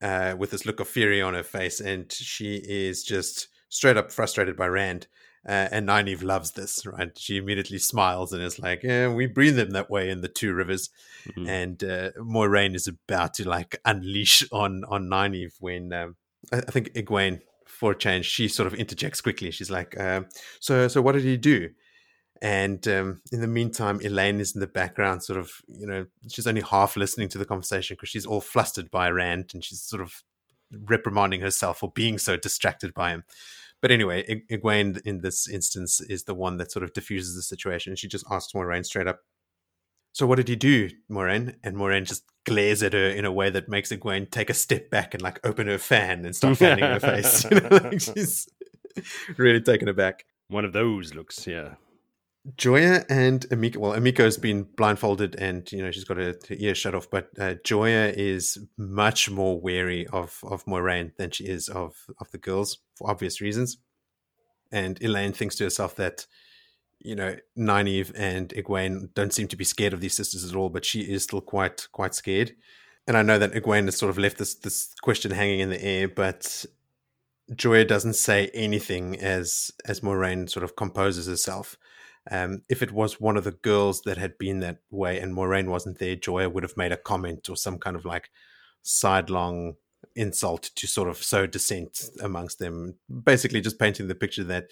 uh, with this look of fury on her face, and she is just straight up frustrated by Rand. Uh, and Nynaeve loves this, right? She immediately smiles and is like, "Yeah, we breathe them that way in the Two Rivers." Mm-hmm. And uh, Moiraine is about to like unleash on on Nynaeve when um, I, I, think Egwene, for a change, she sort of interjects quickly. She's like, uh, "So, so what did he do?" And um, in the meantime, Elayne is in the background, sort of, you know, she's only half listening to the conversation because she's all flustered by Rand and she's sort of reprimanding herself for being so distracted by him. But anyway, Egwene in this instance is the one that sort of diffuses the situation. She just asks Moiraine straight up, So what did you do, Moiraine? And Moiraine just glares at her in a way that makes Egwene take a step back and like open her fan and start fanning her face. [LAUGHS] You know, like she's [LAUGHS] really taken aback. One of those looks, yeah. Joiya and Amico. Well, Amico's been blindfolded and you know she's got her, her ears shut off, but uh, Joiya is much more wary of of Moiraine than she is of of the girls for obvious reasons. And Elayne thinks to herself that you know Nynaeve and Egwene don't seem to be scared of these sisters at all, but she is still quite quite scared. And I know that Egwene has sort of left this this question hanging in the air, but Joiya doesn't say anything as as Moiraine sort of composes herself um, if it was one of the girls that had been that way and Moiraine wasn't there, Joiya would have made a comment or some kind of like sidelong insult to sort of sow dissent amongst them, basically just painting the picture that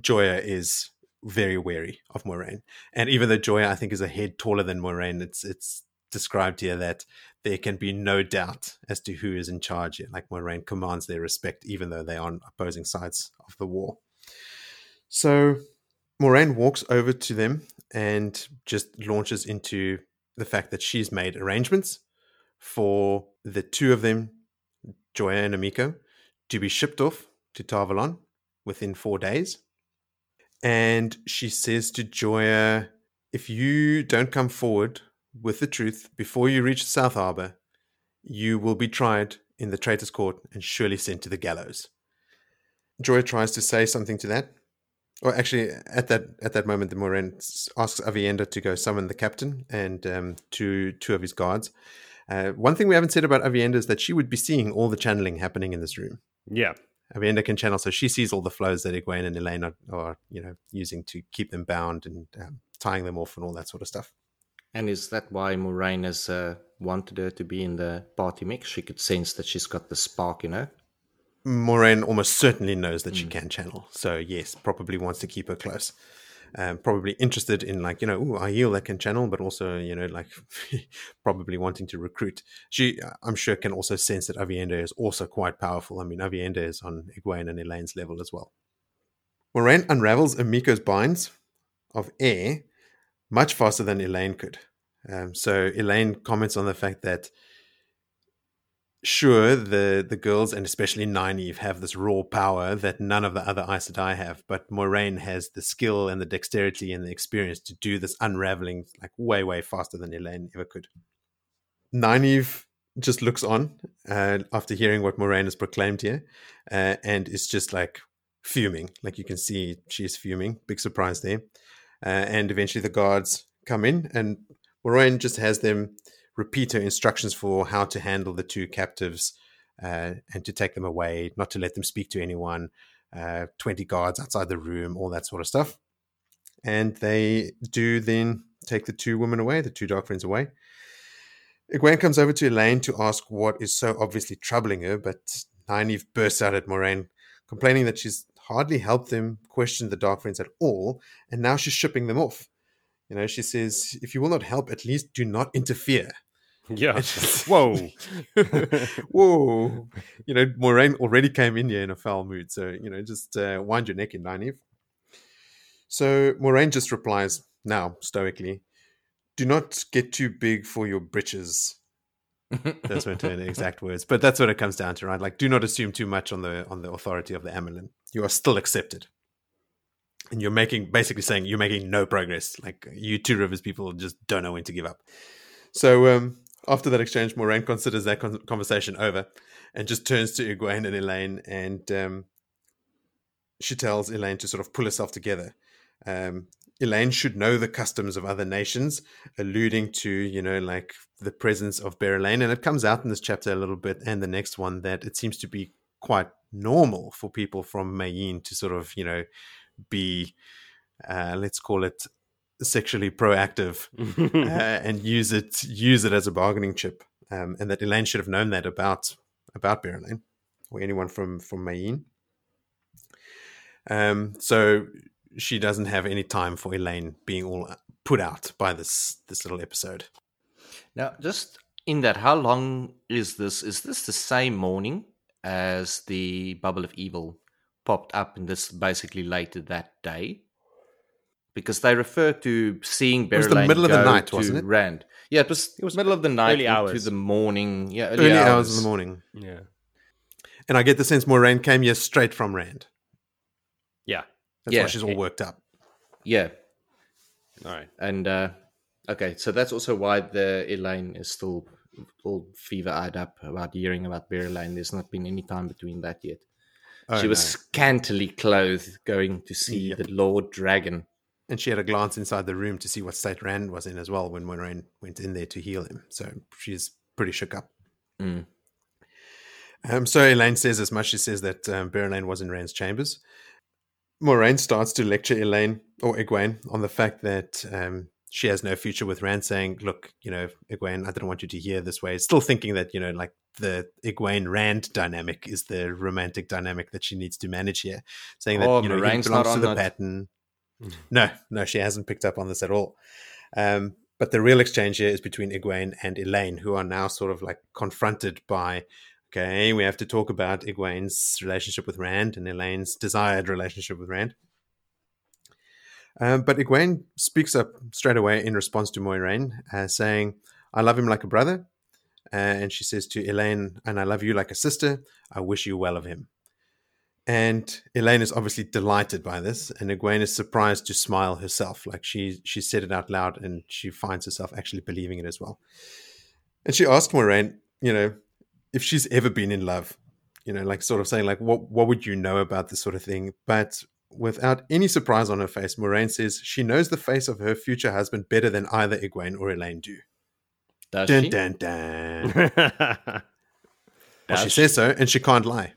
Joiya is very wary of Moiraine. And even though Joiya, I think, is a head taller than Moiraine, it's it's described here that there can be no doubt as to who is in charge here. Like Moiraine commands their respect, even though they are on opposing sides of the war. So Moiraine walks over to them and just launches into the fact that she's made arrangements for the two of them, Joiya and Amico, to be shipped off to Tar Valon within four days. And she says to Joiya, if you don't come forward with the truth before you reach South Harbor, you will be tried in the Traitors' Court and surely sent to the gallows. Joiya tries to say something to that, well, actually, at that at that moment, the Moiraine asks Aviendha to go summon the captain and um, two two of his guards. Uh, one thing we haven't said about Aviendha is that she would be seeing all the channeling happening in this room. Yeah, Aviendha can channel, so she sees all the flows that Egwene and Elayne are, are you know using to keep them bound and um, tying them off and all that sort of stuff. And is that why Moiraine has uh, wanted her to be in the party mix? She could sense that she's got the spark in her. Moiraine almost certainly knows that mm. she can channel. So yes, probably wants to keep her close. Um, probably interested in like you know, ooh, Aiel that can channel, but also you know like [LAUGHS] probably wanting to recruit. She, I'm sure, can also sense that Aviendha is also quite powerful. I mean, Aviendha is on Egwene and Elayne's level as well. Moiraine unravels Amico's binds of air much faster than Elayne could. Um, so Elayne comments on the fact that sure the the girls and especially Nynaeve have this raw power that none of the other Aes Sedai have, but Moiraine has the skill and the dexterity and the experience to do this unraveling like way way faster than Elayne ever could. Nynaeve just looks on uh, after hearing what Moiraine has proclaimed here, uh, and is just like fuming. Like you can see, she's fuming. Big surprise there. Uh, and eventually, the guards come in, and Moiraine just has them repeat her instructions for how to handle the two captives uh, and to take them away, not to let them speak to anyone, uh, 20 guards outside the room, all that sort of stuff. And they do then take the two women away, the two dark friends away. Egwene comes over to Elayne to ask what is so obviously troubling her, but Nynaeve bursts out at Moiraine, complaining that she's hardly helped them question the dark friends at all, and now she's shipping them off. You know, she says, if you will not help, at least do not interfere. Yeah. [LAUGHS] Whoa. [LAUGHS] Whoa. You know, Moiraine already came in here in a foul mood. So, you know, just uh, wind your neck in, Nynaeve. So Moiraine just replies now, stoically, do not get too big for your britches. that's what her exact [LAUGHS] words. But that's what it comes down to, right? Like, do not assume too much on the on the authority of the Amyrlin. You are still accepted. And you're making basically saying you're making no progress. Like you two rivers people just don't know when to give up. So um after that exchange, Moiraine considers that con- conversation over and just turns to Egwene and Elayne and um, she tells Elayne to sort of pull herself together. Um, Elayne should know the customs of other nations, alluding to, you know, like the presence of Berelain. And it comes out in this chapter a little bit and the next one that it seems to be quite normal for people from Mayene to sort of, you know, be, uh, let's call it sexually proactive [LAUGHS] uh, and use it use it as a bargaining chip. Um, and that Elayne should have known that about about Berelain or anyone from from Mayene. Um, so she doesn't have any time for Elayne being all put out by this this little episode. Now, just in that, how long is this? Is this the same morning as the bubble of evil popped up in this basically later that day? Because they refer to seeing Berelain was the middle of the night, wasn't it? Rand. Yeah, it was, it was middle of the night early hours. to the morning. Yeah, early, Early hours. hours in the morning. yeah. And I get the sense more Moiraine came here straight from Rand. Yeah. That's Yeah. why she's all worked up. Yeah, All right. and uh, okay, so that's also why the Elayne is still all fever-eyed up about hearing about Berelain. There's not been any time between that yet. Oh, she was no. scantily clothed, going to see Yep. the Lord Dragon. And she had a glance inside the room to see what state Rand was in as well when Moiraine went in there to heal him. So she's pretty shook up. Mm. Um, so Elayne says as much. She says that um, Berelain was in Rand's chambers. Moiraine starts to lecture Elayne or Egwene on the fact that um, she has no future with Rand, saying, "Look, you know, Egwene, I didn't want you to hear this way." Still thinking that you know, like the Egwene Rand dynamic is the romantic dynamic that she needs to manage here, saying that Oh, you know he Moiraine's belongs not to the that. pattern. No, no, she hasn't picked up on this at all. Um, but the real exchange here is between Egwene and Elayne, who are now sort of like confronted by, okay, we have to talk about Egwene's relationship with Rand and Elayne's desired relationship with Rand. Um, but Egwene speaks up straight away in response to Moiraine, uh, saying, I love him like a brother. Uh, and she says to Elayne, and I love you like a sister. I wish you well of him. And Elayne is obviously delighted by this, and Egwene is surprised to smile herself. Like she she said it out loud, and she finds herself actually believing it as well. And she asked Moiraine, you know, if she's ever been in love, you know, like sort of saying like, what what would you know about this sort of thing? But without any surprise on her face, Moiraine says she knows the face of her future husband better than either Egwene or Elayne do. Does Dun she? dun dun. [LAUGHS] Well, she she? says so, and she can't lie.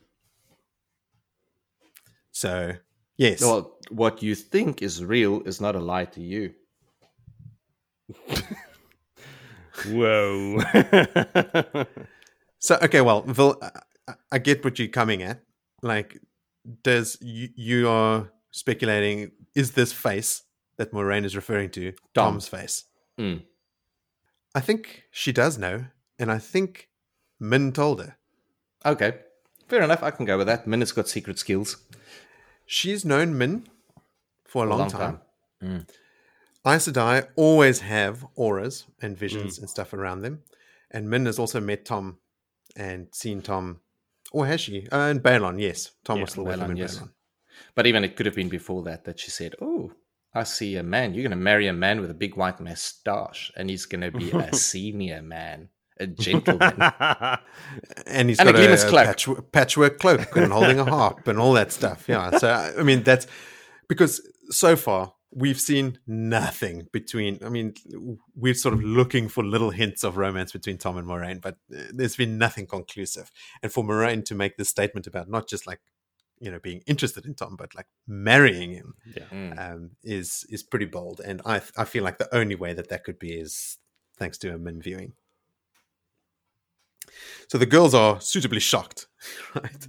So yes, Well, what you think is real is not a lie to you. [LAUGHS] Whoa. [LAUGHS] So okay, well, Vil, I, I get what you're coming at. Like, does you, you are speculating? Is this face that Moiraine is referring to Tom. Tom's face? Mm. I think she does know, and I think Min told her. Okay, fair enough. I can go with that. Min has got secret skills. She's known Min for a long, time. Aes Sedai always have auras and visions and stuff around them, and Min has also met Tom and seen Tom. Or has she? Uh, and Baerlon, yes. Tom Yeah, was still with him in yes. Baerlon. But even it could have been before that that she said, "Oh, I see a man. You're going to marry a man with a big white mustache, and he's going to be a [LAUGHS] senior man, a gentleman." [LAUGHS] and he's And a got Gleeman's a, cloak. patch, patchwork cloak and holding a harp and all that stuff. Yeah. [LAUGHS] So I mean that's because so far we've seen nothing between. I mean we're sort of looking for little hints of romance between Tom and Moiraine, but uh, there's been nothing conclusive. And for Moiraine to make this statement about not just like you know being interested in Tom, but like marrying him yeah. Mm. um, is is pretty bold. And I I feel like the only way that that could be is thanks to a min viewing. So the girls are suitably shocked, [LAUGHS] right?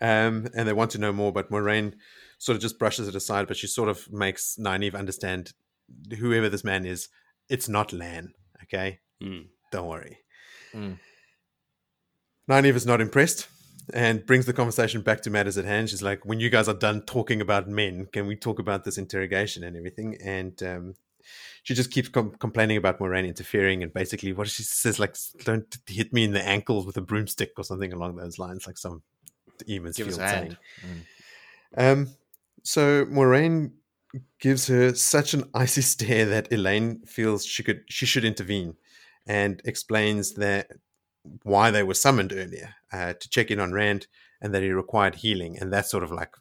Um, and they want to know more, but Moiraine sort of just brushes it aside. But she sort of makes Nynaeve understand whoever this man is, it's not Lan. Okay, Mm. don't worry. Mm. Nynaeve is not impressed and brings the conversation back to matters at hand. She's like, "When you guys are done talking about men, can we talk about this interrogation and everything?" And um, she just keeps com- complaining about Moiraine interfering and basically what she says, like, "Don't hit me in the ankles with a broomstick" or something along those lines, like some Emond's Give us Field a saying. Mm. Um, so Moiraine gives her such an icy [LAUGHS] stare that Elayne feels she could she should intervene, and explains that why they were summoned earlier uh, to check in on Rand and that he required healing, and that sort of like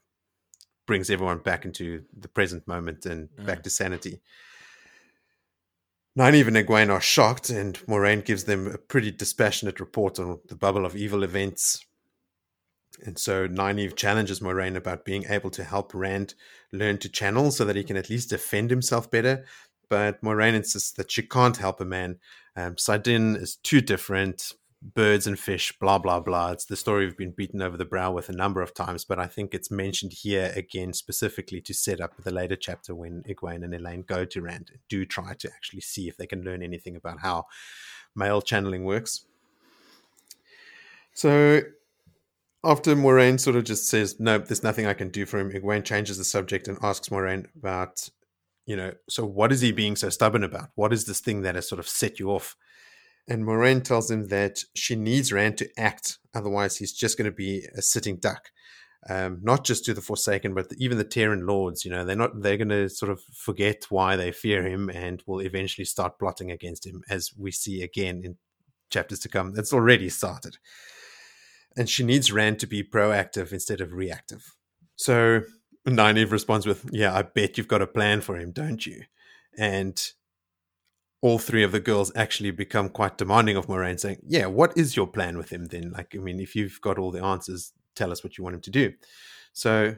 brings everyone back into the present moment and Mm. back to sanity. Nynaeve and Egwene are shocked, and Moiraine gives them a pretty dispassionate report on the bubble of evil events. And so Nynaeve challenges Moiraine about being able to help Rand learn to channel so that he can at least defend himself better. But Moiraine insists that she can't help a man. Um, Saidin is too different. Birds and fish, blah, blah, blah. It's the story we've been beaten over the brow with a number of times, but I think it's mentioned here again specifically to set up the later chapter when Egwene and Elayne go to Rand and do try to actually see if they can learn anything about how male channeling works. So after Moiraine sort of just says, no, there's nothing I can do for him, Egwene changes the subject and asks Moiraine about, you know, so what is he being so stubborn about? What is this thing that has sort of set you off? And Moiraine tells him that she needs Rand to act, otherwise he's just going to be a sitting duck. Um, not just to the Forsaken, but even the Tairen lords. You know, they're not. They're going to sort of forget why they fear him, and will eventually start plotting against him, as we see again in chapters to come. That's already started and she needs Rand to be proactive instead of reactive. So Nynaeve responds with, Yeah, I bet you've got a plan for him, don't you? And all three of the girls actually become quite demanding of Moiraine, saying, Yeah, what is your plan with him then? Like, I mean, if you've got all the answers, tell us what you want him to do. So,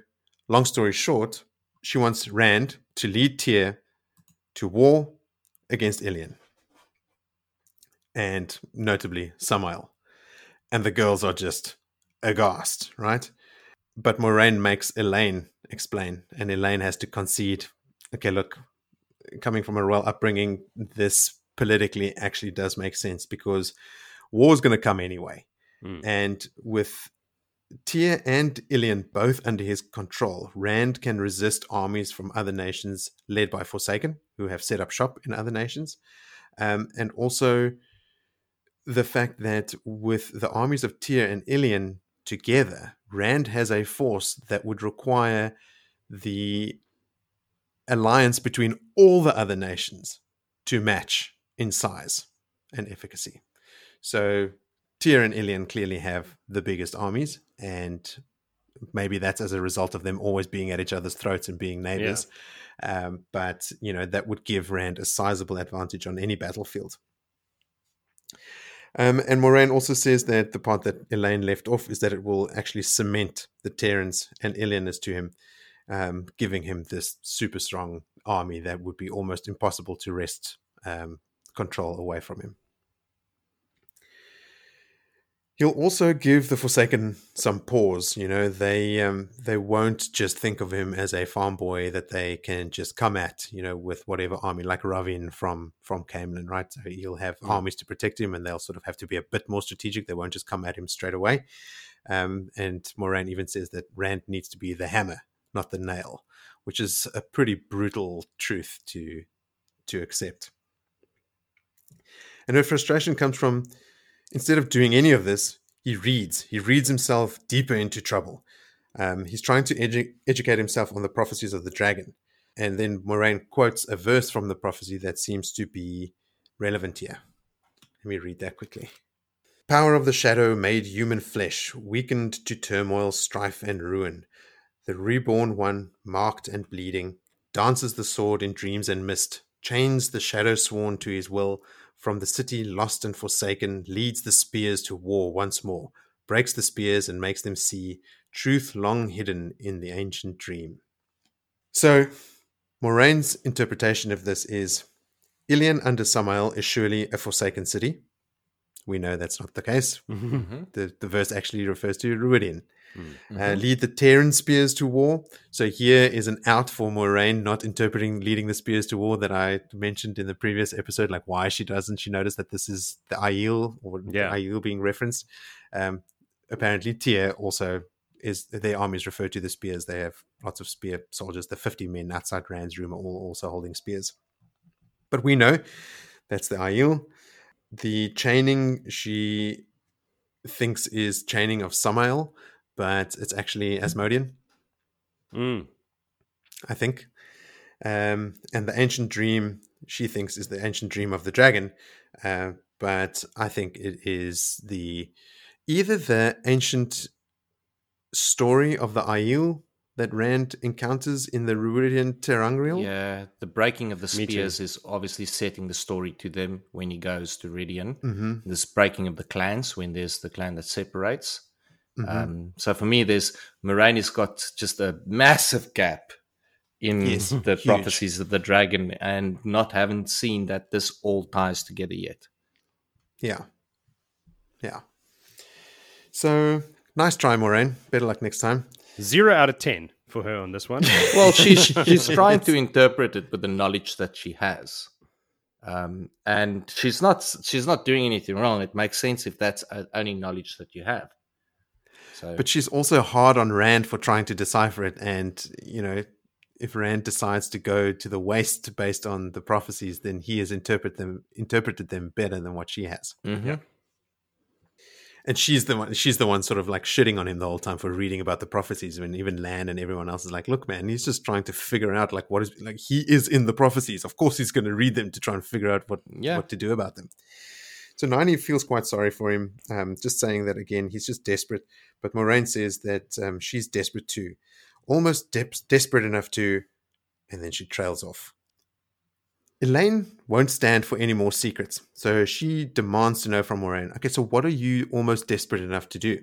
long story short, she wants Rand to lead Tear to war against Illian. And notably, Samael and the girls are just aghast, right? But Moiraine makes Elayne explain, and Elayne has to concede. Okay, look, coming from a royal upbringing, this politically actually does make sense because war's going to come anyway. Mm. And with Tear and Illian both under his control, Rand can resist armies from other nations led by Forsaken, who have set up shop in other nations. Um, and also the fact that with the armies of Tear and Illian together, Rand has a force that would require the alliance between all the other nations to match in size and efficacy. So Tear and Illian clearly have the biggest armies, and maybe that's as a result of them always being at each other's throats and being neighbors. Um, but you know that would give Rand a sizable advantage on any battlefield. Um, and Moiraine also says that the part that Elayne left off is that it will actually cement the Tairens and Illianers to him, um, giving him this super strong army that would be almost impossible to wrest um, control away from him. He'll also give the Forsaken some pause. You know, they um, they won't just think of him as a farm boy that they can just come at. You know, with whatever army, like Rahvin from from Caemlyn, right? So he'll have Mm. armies to protect him, and they'll sort of have to be a bit more strategic. They won't just come at him straight away. Um, and Moiraine even says that Rand needs to be the hammer, not the nail, which is a pretty brutal truth to to accept. And her frustration comes from instead of doing any of this, he reads. He reads himself deeper into trouble. Um, he's trying to edu- educate himself on the prophecies of the dragon. And then Moiraine quotes a verse from the prophecy that seems to be relevant here. Let me read that quickly. Power of the shadow made human flesh, weakened to turmoil, strife, and ruin. The reborn one, marked and bleeding, dances the sword in dreams and mist, chains the shadow sworn to his will, from the city lost and forsaken, leads the spears to war once more, breaks the spears and makes them see truth long hidden in the ancient dream. So, Moiraine's interpretation of this is Illian under Samael is surely a forsaken city. We know that's not the case. Mm-hmm. The, the verse actually refers to Rhuidean. Mm-hmm. Uh, lead the Tairen spears to war. So here is an out for Moiraine not interpreting leading the spears to war that I mentioned in the previous episode. Like why she doesn't she notice that this is the Aiel or Yeah. Aiel being referenced. Um, apparently Tear also is their armies refer to the spears. They have lots of spear soldiers. The 50 men outside Rand's room are all also holding spears. But we know that's the Aiel. The chaining she thinks is chaining of Samael, but it's actually Asmodean, Mm. I think. Um, and the ancient dream she thinks is the ancient dream of the dragon, uh, but I think it is the either the ancient story of the Aiel that Rand encounters in the Rhuidean ter'angreal. Yeah, the breaking of the spears is obviously setting the story to them when he goes to Rhuidean. Mm-hmm. This breaking of the clans when there's the clan that separates. Mhm. Um, so for me, there's Moiraine's got just a massive gap in Yes, the huge. prophecies of the dragon, and not haven't seen that this all ties together yet. Yeah. Yeah. So nice try, Moiraine. Better luck next time. Zero out of ten for her on this one. [LAUGHS] Well, she's she's trying to interpret it with the knowledge that she has, um, and she's not she's not doing anything wrong. It makes sense if that's uh, only knowledge that you have. So, But she's also hard on Rand for trying to decipher it. And, you know, if Rand decides to go to the waste based on the prophecies, then he has interpret them interpreted them better than what she has. Mhm. Yeah. And she's the one she's the one sort of like shitting on him the whole time for reading about the prophecies when even Lan and everyone else is like, look, man, he's just trying to figure out like what is like he is in the prophecies. Of course he's gonna read them to try and figure out what Yeah. what to do about them. So Nani feels quite sorry for him, um, just saying that again, he's just desperate. But Moiraine says that um, she's desperate too, almost de- desperate enough to, and then she trails off. Elayne won't stand for any more secrets, so she demands to know from Moiraine, okay, so what are you almost desperate enough to do?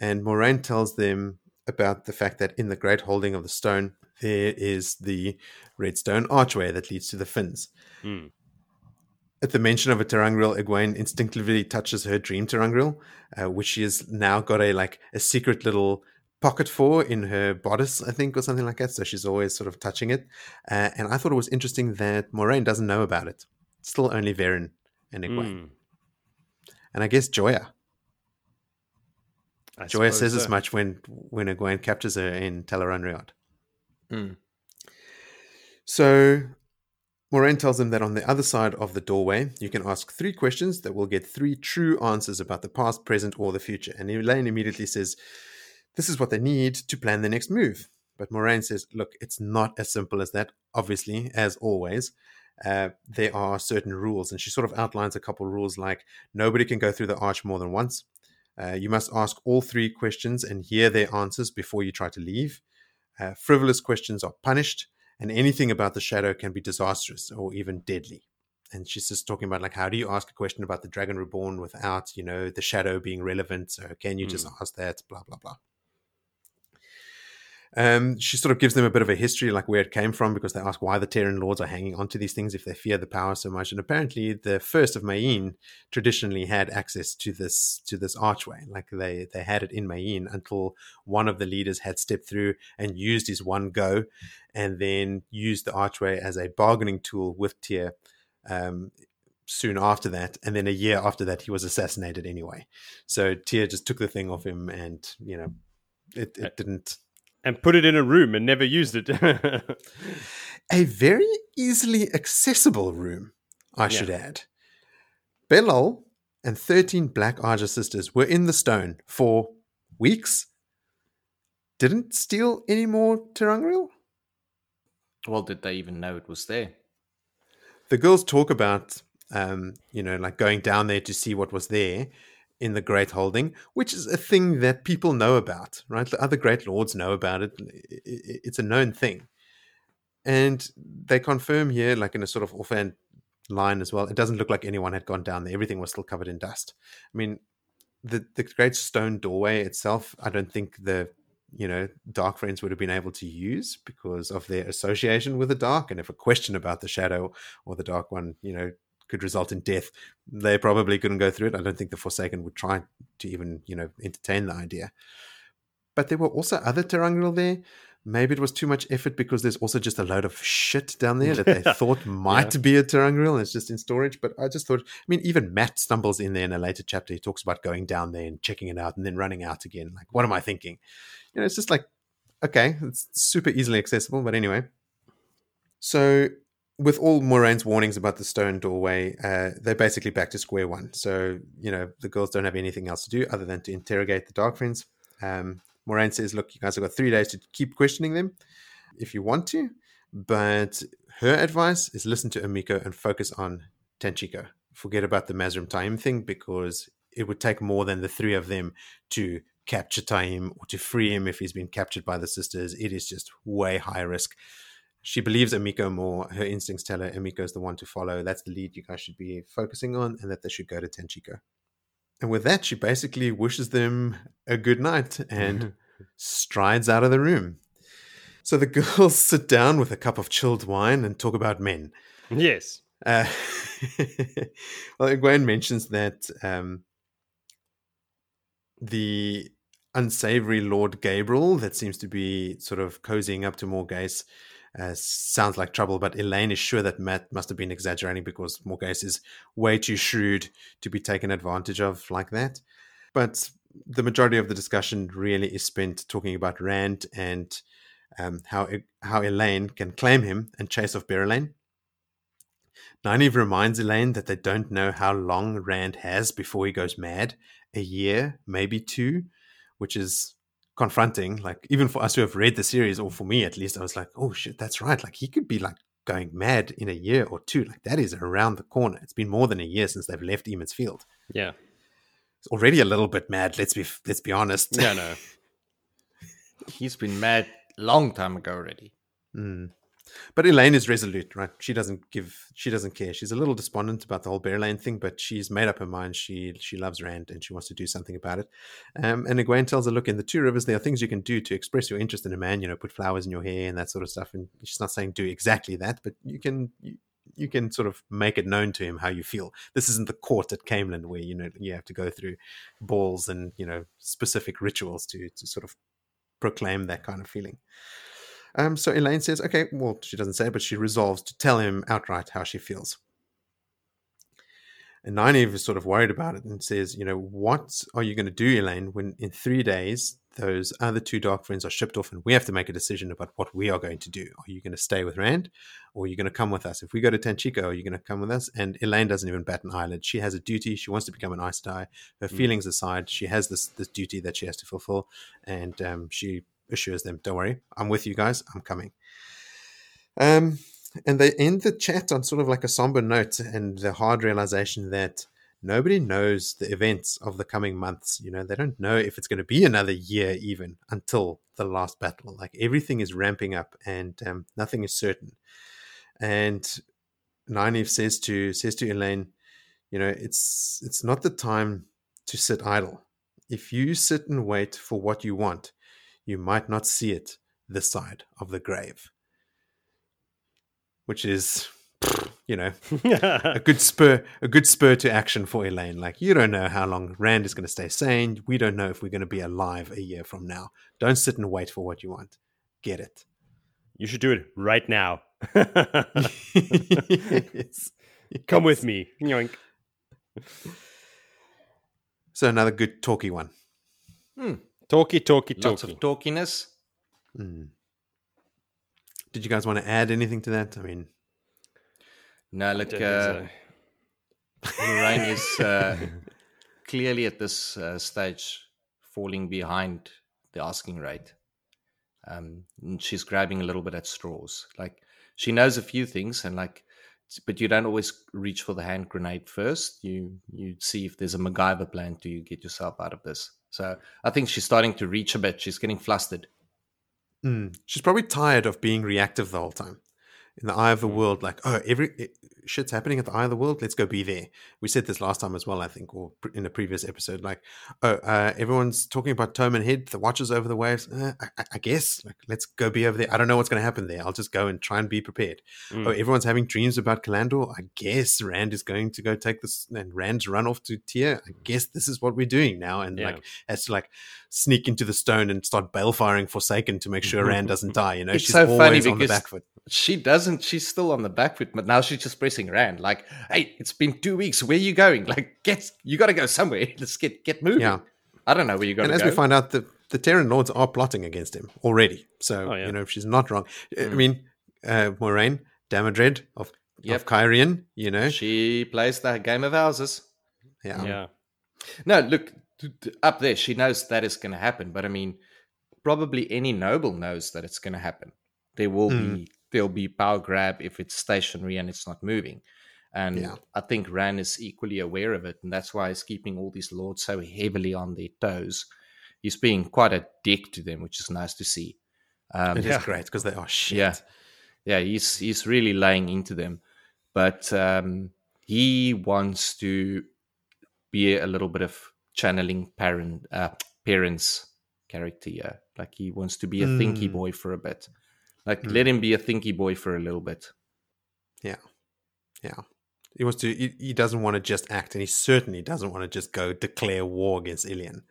And Moiraine tells them about the fact that in the great holding of the stone, there is the redstone archway that leads to the fins. Hmm. At the mention of a ter'angreal, Egwene instinctively touches her dream ter'angreal, uh, which she has now got a like a secret little pocket for in her bodice, I think, or something like that. So she's always sort of touching it. Uh, and I thought it was interesting that Moiraine doesn't know about it. Still only Verin and Egwene. Hmm. And I guess Joiya. I Joiya says so. as much when when Egwene captures her in Tel'aran'rhiod. Mm. So Moiraine tells him that on the other side of the doorway, you can ask three questions that will get three true answers about the past, present, or the future. And Elayne immediately says, This is what they need to plan the next move. But Moiraine says, Look, it's not as simple as that, obviously, as always. Uh, there are certain rules. And she sort of outlines a couple rules like nobody can go through the arch more than once. Uh, you must ask all three questions and hear their answers before you try to leave. Uh, frivolous questions are punished and anything about the shadow can be disastrous or even deadly. And she's just talking about like how do you ask a question about the dragon reborn without you know the shadow being relevant? So can you just ask that? Blah blah blah. Um, she sort of gives them a bit of a history, like where it came from, because they ask why the Tairen lords are hanging onto these things if they fear the power so much. And apparently, the first of Mayene traditionally had access to this to this archway, like they they had it in Mayene until one of the leaders had stepped through and used his one go, and then used the archway as a bargaining tool with Tear. Um, soon after that, and then a year after that, he was assassinated anyway. So Tear just took the thing off him, and you know, it, it didn't and put it in a room and never used it. [LAUGHS] a very easily accessible room, I Yeah. should add. Be'lal and 13 Black Ajah sisters were in the stone for weeks. Didn't steal any more ter'angreal? Well, did they even know it was there? The girls talk about, um, you know, like going down there to see what was there in the Great Holding, which is a thing that people know about, right? The other Great Lords know about it. It's a known thing. And they confirm here, like in a sort of offhand line as well, it doesn't look like anyone had gone down there. Everything was still covered in dust. I mean, the, the Great Stone Doorway itself, I don't think the you know, Dark Friends would have been able to use because of their association with the Dark. And if a question about the Shadow or the Dark One, you know, could result in death, they probably couldn't go through it. I don't think the Forsaken would try to even, you know, entertain the idea. But there were also other ter'angreal there. Maybe it was too much effort because there's also just a load of shit down there that they [LAUGHS] thought might be a ter'angreal and it's just in storage. But I just thought, I mean, even Mat stumbles in there in a later chapter. He talks about going down there and checking it out and then running out again. Like, what am I thinking? You know, it's just like, okay, it's super easily accessible. But anyway, so with all Moiraine's warnings about the stone doorway, uh, they're basically back to square one. So, you know, the girls don't have anything else to do other than to interrogate the Dark Friends. Um, Moraine says, look, you guys have got three days to keep questioning them if you want to. But her advice is listen to Amico and focus on Tanchico. Forget about the Mazrim Taim thing because it would take more than the three of them to capture Taim or to free him if he's been captured by the sisters. It is just way high risk. She believes Amico more. Her instincts tell her Amico is the one to follow. That's the lead you guys should be focusing on, and that they should go to Tanchico. And with that, she basically wishes them a good night and [LAUGHS] strides out of the room. So the [LAUGHS] girls sit down with a cup of chilled wine and talk about men. Yes. Uh, [LAUGHS] well, Egwene mentions that um, the unsavory Lord Gaebril that seems to be sort of cozying up to Morgase uh, sounds like trouble, but Elayne is sure that Mat must have been exaggerating because Morgase is way too shrewd to be taken advantage of like that. But the majority of the discussion really is spent talking about Rand and um, how how Elayne can claim him and chase off Bear Berelain. Nynaeve reminds Elayne that they don't know how long Rand has before he goes mad. A year, maybe two, which is confronting. Like even for us who have read the series, or for me at least, I was like, oh shit, that's right. Like he could be like going mad in a year or two. Like that is around the corner. It's been more than a year since they've left Emond's Field. Yeah. It's already a little bit mad, let's be let's be honest. Yeah, no. [LAUGHS] He's been mad long time ago already. Mm. But Elayne is resolute, right? She doesn't give, she doesn't care. She's a little despondent about the whole Berelain thing, but she's made up her mind. She she loves Rand and she wants to do something about it. Um, and Egwene tells her, look, in the Two Rivers, there are things you can do to express your interest in a man. You know, put flowers in your hair and that sort of stuff. And she's not saying do exactly that, but you can. You, you can sort of make it known to him how you feel. This isn't the court at Caemlyn where you know you have to go through balls and you know specific rituals to to sort of proclaim that kind of feeling. Um, so Elayne says, okay, well, she doesn't say, but she resolves to tell him outright how she feels. And Nynaeve is sort of worried about it and says, you know, what are you going to do, Elayne, when in three days those other two dark friends are shipped off and we have to make a decision about what we are going to do? Are you going to stay with Rand or are you going to come with us? If we go to Tanchico, are you going to come with us? And Elayne doesn't even bat an eyelid. She has a duty. She wants to become an Aes. Her mm. feelings aside, she has this, this duty that she has to fulfill. And um, she assures them, "Don't worry, I'm with you guys. I'm coming." Um, and they end the chat on sort of like a somber note and the hard realization that nobody knows the events of the coming months. You know, they don't know if it's going to be another year even until the last battle. Like everything is ramping up and um, nothing is certain. And Nynaeve says to says to Elayne, you know, it's it's not the time to sit idle. If you sit and wait for what you want, you might not see it this side of the grave. Which is, you know, [LAUGHS] a good spur, a good spur to action for Elayne. Like you don't know how long Rand is going to stay sane. We don't know if we're going to be alive a year from now. Don't sit and wait for what you want. Get it. You should do it right now. [LAUGHS] yes. Come with me. Yoink. So another good talky one. Hmm. Talky, talky, talky. Lots of talkiness. Mm. Did you guys want to add anything to that? I mean, no, look, uh, Moiraine is uh, [LAUGHS] clearly at this uh, stage falling behind the asking rate. Um, she's grabbing a little bit at straws. Like she knows a few things, and like, but you don't always reach for the hand grenade first. You you see if there's a MacGyver plan to get yourself out of this. So I think she's starting to reach a bit. She's getting flustered. Mm. She's probably tired of being reactive the whole time in the eye of the mm. world, like, oh, every shit's happening at the eye of the world. Let's go be there. We said this last time as well, I think, or in a previous episode. Like, oh, uh, everyone's talking about Toman Head, the watches over the waves. Uh, I, I, guess, like, let's go be over there. I don't know what's going to happen there. I'll just go and try and be prepared. Mm. Oh, everyone's having dreams about Callandor. I guess Rand is going to go take this, and Rand's run off to Tear. I guess this is what we're doing now, and yeah. like as to like sneak into the stone and start firing Forsaken to make sure Rand doesn't die. You know, it's she's so always on the back foot. She doesn't. She's still on the back foot, but now she's just pressing Rand. Like, hey, it's been two weeks. Where are you going? Like, get you got to go somewhere. [LAUGHS] Let's get get moving. Yeah. I don't know where you got. And as go. we find out, the the Tairen lords are plotting against him already. So oh, yeah. you know, she's not wrong. Mm. I mean, uh, Moiraine Damodred of yep. of Cairhien. You know, she plays the game of houses. Yeah. Yeah. No, look up there. She knows that is going to happen, but I mean, probably any noble knows that it's going to happen. There will mm. be there'll be power grab if it's stationary and it's not moving. And yeah. I think Rand is equally aware of it, and that's why he's keeping all these lords so heavily on their toes. he's being quite a dick to them, which is nice to see. Um, It is Yeah. great because they are shit. yeah, yeah, he's he's really laying into them, but um, he wants to be a little bit of channeling Perrin uh, Perrin's character here. Like he wants to be a thinky Mm. boy for a bit. Like Mm. let him be a thinky boy for a little bit. Yeah. Yeah. He wants to. He, he doesn't want to just act, and he certainly doesn't want to just go declare war against Illian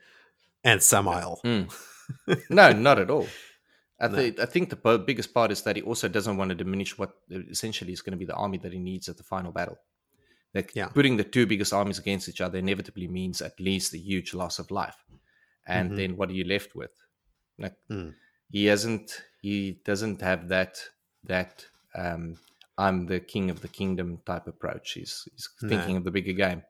and Samael. Mm. [LAUGHS] no, not at all. I, No. think I think the biggest part is that he also doesn't want to diminish what essentially is going to be the army that he needs at the final battle. Like Yeah. putting the two biggest armies against each other inevitably means at least a huge loss of life. And Mhm. then what are you left with? Like Mm. he hasn't he doesn't have that that um I'm the king of the kingdom type approach. He's he's No. thinking of the bigger game.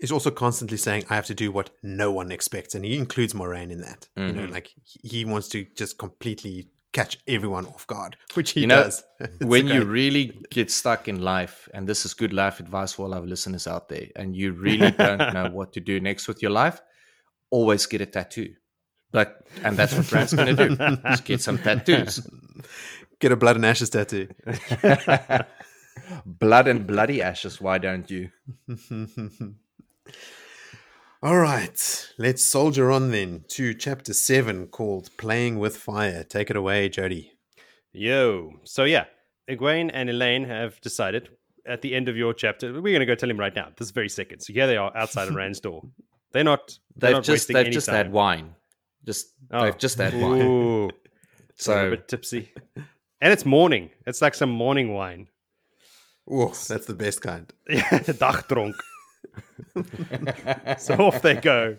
He's also constantly saying, "I have to do what no one expects," and he includes Moiraine in that. You know, Mhm. like he wants to just completely catch everyone off guard, [LAUGHS] which he You know, does. [LAUGHS] When you really get stuck in life, and this is good life advice for all our listeners out there, and you really don't [LAUGHS] know what to do next with your life, always get a tattoo. But and that's what Grant's gonna do. Just get some tattoos. get a blood and ashes tattoo. Blood and bloody ashes, why don't you? All right, let's soldier on then to chapter seven called "Playing with Fire." Take it away, Jody. Yo. So yeah, Egwene and Elayne have decided at the end of your chapter, we're going to go tell him right now, this very second. So here they are outside of Rand's door. They're not. They're They've not just they've any just time. had wine. Just Oh. they've just had wine. [LAUGHS] Ooh, so a So bit tipsy, and it's morning. It's like some morning wine. Oh, that's the best kind. [LAUGHS] Dagdronk. So off they go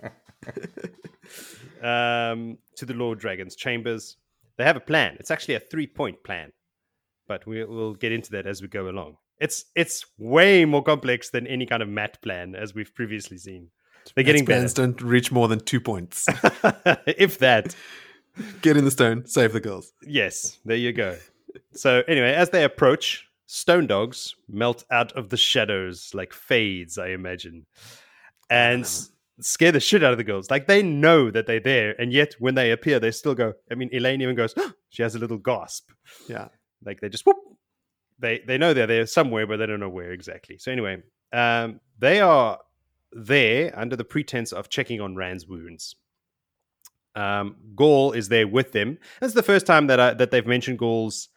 um, to the Lord Dragon's chambers. They have a plan. It's actually a three-point plan, but we, we'll get into that as we go along. It's it's way more complex than any kind of Mat plan as we've previously seen. They're getting plans better, don't reach more than two points. [LAUGHS] [LAUGHS] if that. Get in the stone, save the girls. Yes, there you go. So anyway, as they approach, stone dogs melt out of the shadows like fades, I imagine, and s- scare the shit out of the girls. Like they know that they're there, and yet when they appear, they still go. I mean, Elayne even goes. she has a little gasp. Yeah. Like they just whoop. They they know they're there somewhere, but they don't know where exactly. So anyway, um, they are there under the pretense of checking on Rand's wounds. Um, Gaul is there with them. That's the first time that I, that they've mentioned Gaul's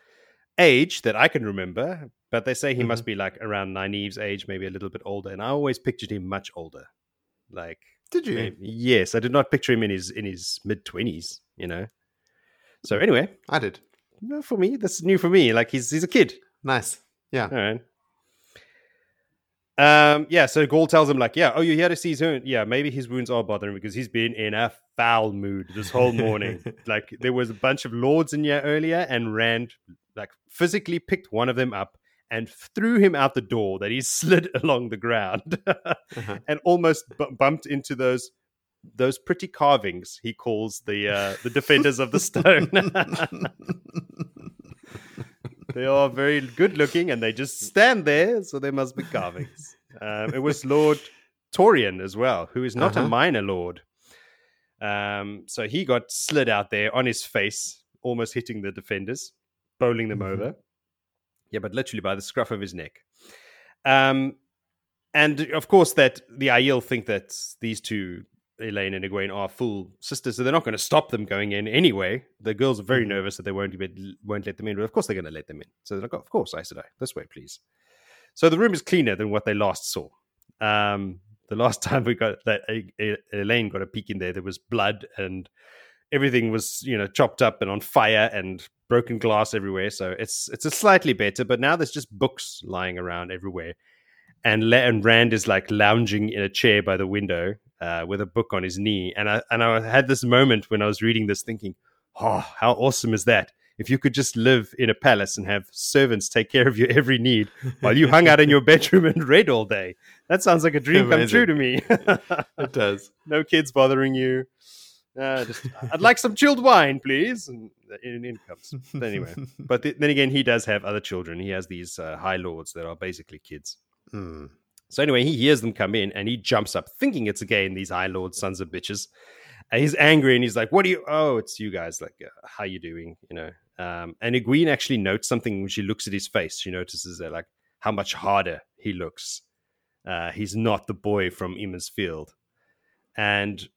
age that I can remember. But they say he must be like around Nynaeve's age, maybe a little bit older. And I always pictured him much older. Like Did you? maybe- yes, I did not picture him in his in his mid twenties. You know. So anyway, I did. no, for me, this is new for me. Like he's he's a kid. Nice. Yeah. All right. Um. Yeah. So Gaul tells him like, yeah. Oh, you're here to see his wound? Yeah. Maybe his wounds are bothering because he's been in a foul mood this whole morning. [LAUGHS] like there was a bunch of lords in here earlier, and Rand like physically picked one of them up and threw him out the door. That he [LAUGHS] slid along the ground Uh-huh. [LAUGHS] and almost bu- bumped into those those pretty carvings he calls the uh, the defenders of the stone. [LAUGHS] they are very good looking and they just stand there, so they must be carvings. Um, it was Lord Torean as well, who is not Uh-huh. a minor lord. Um, so he got slid out there on his face, almost hitting the defenders, bowling them Mhm. over. Yeah, but literally by the scruff of his neck. Um, and of course, that the Aiel think that these two, Elayne and Egwene, are full sisters, so they're not going to stop them going in anyway. The girls are very Mhm. nervous that they won't be, won't let them in, but of course they're going to let them in. So they're like, of course, Aes Sedai, this way, please. So the room is cleaner than what they last saw. Um, the last [LAUGHS] time we got that Elayne got a peek in there, there was blood and everything was you know chopped up and on fire and broken glass everywhere. So it's it's a slightly better, but now there's just books lying around everywhere. And, Le- and Rand is like lounging in a chair by the window uh, with a book on his knee. And I and I had this moment when I was reading this, thinking, "Oh, how awesome is that! If you could just live in a palace and have servants take care of your every need while you hung out in your [LAUGHS] bedroom and read all day, that sounds like a dream come true to me." [LAUGHS] It does. no kids bothering you. Uh, just, [LAUGHS] I'd like some chilled wine, please. And in, in comes. But anyway, [LAUGHS] but th- then again, he does have other children. He has these uh, high lords that are basically kids. Mm. So anyway, he hears them come in and he jumps up, thinking it's again these high lords, sons of bitches. And he's angry and he's like, "What do you? Oh, it's you guys. Like, uh, how you doing? You know?" Um, and Egwene actually notes something when she looks at his face. She notices that like how much harder he looks. Uh, he's not the boy from Emond's Field, and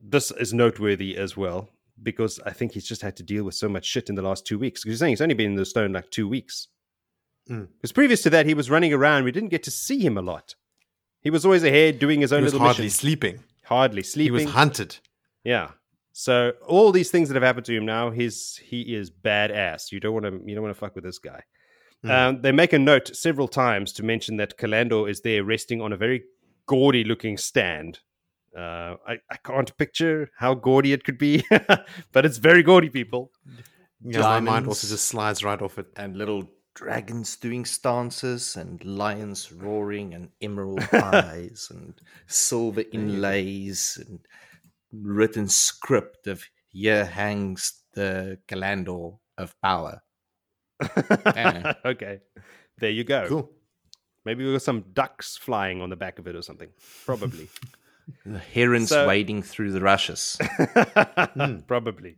this is noteworthy as well because I think he's just had to deal with so much shit in the last two weeks. Because you're saying he's only been in the stone like two weeks. Mm. Because previous to that, he was running around. We didn't get to see him a lot. He was always ahead doing his own He was little hardly missions. sleeping. hardly sleeping. He was hunted. yeah. So all these things that have happened to him now, he's he is badass. You don't want to you don't want to fuck with this guy. Mm. Um, they make a note several times to mention that Callandor is there resting on a very gaudy looking stand. Uh, I, I can't picture how gaudy it could be, [LAUGHS] but it's very gaudy, people. Yeah, my mind also just slides right off it. and little dragons doing stances and lions roaring and emerald [LAUGHS] eyes and silver inlays and written script of here hangs the Callandor of power. [LAUGHS] Okay, there you go. Cool. Maybe we got some ducks flying on the back of it or something. Probably. The herons So- wading through the rushes. [LAUGHS] Probably.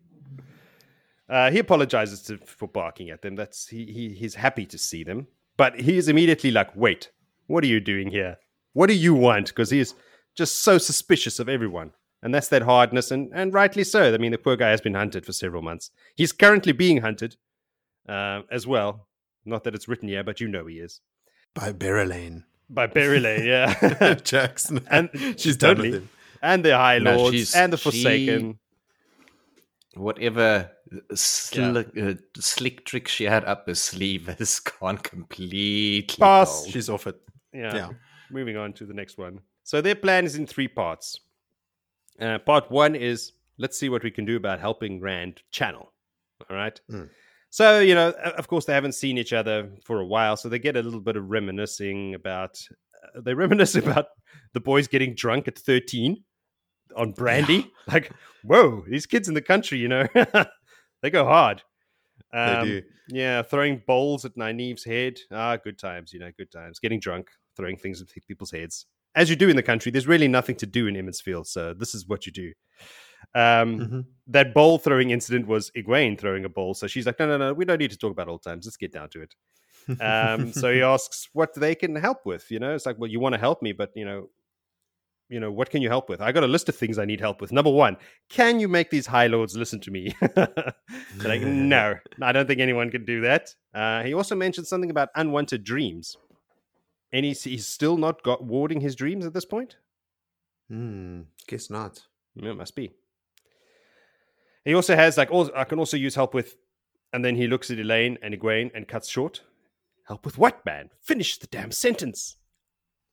Uh, he apologizes to, for barking at them. That's he, he he's happy to see them, but he is immediately like, "Wait, what are you doing here? What do you want?" Because he is just so suspicious of everyone, and that's that hardness, and and rightly so. I mean, the poor guy has been hunted for several months. He's currently being hunted uh, as well. Not that it's written here, but you know he is By Berelain. By Berilay, yeah, [LAUGHS] Jackson. [LAUGHS] And- she's done totally. with him. and the High Lords she's- and the she- Forsaken. Whatever slick, uh, slick trick she had up her sleeve [LAUGHS] has gone completely Pass. cold. She's off it. Yeah. Yeah. Moving on to the next one. So their plan is in three parts. Uh, part one is let's see what we can do about helping Rand channel. All right. Mm. So you know, of course, they haven't seen each other for a while, so they get a little bit of reminiscing about. Uh, they [LAUGHS] reminisce about the boys getting drunk at thirteen on brandy. [LAUGHS] Like, whoa, these kids in the country, you know, [LAUGHS] they go hard. Um, do. Yeah, throwing bowls at Nynaeve's head. Ah, good times, you know, good times. Getting drunk, throwing things at people's heads. As you do in the country, there's really nothing to do in Emond's Field, so this is what you do. Um, Mhm. That ball throwing incident was Egwene throwing a ball. so she's like, no, no, no, we don't need to talk about old times. Let's get down to it. Um, so he [LAUGHS] asks what they can help with. You know, it's like, well, you want to help me, but you know, you know, what can you help with? I got a list of things I need help with. Number one, can you make these high lords listen to me? [LAUGHS] Like, no, [LAUGHS] I don't think anyone can do that. Uh, he also mentioned something about unwanted dreams. And he's, he's still not got warding his dreams at this point. Hmm, guess not. Yeah, it must be. He also has like, also, I can also use help with, and then he looks at Elayne and Egwene and cuts short. Help with what, man? Finish the damn sentence.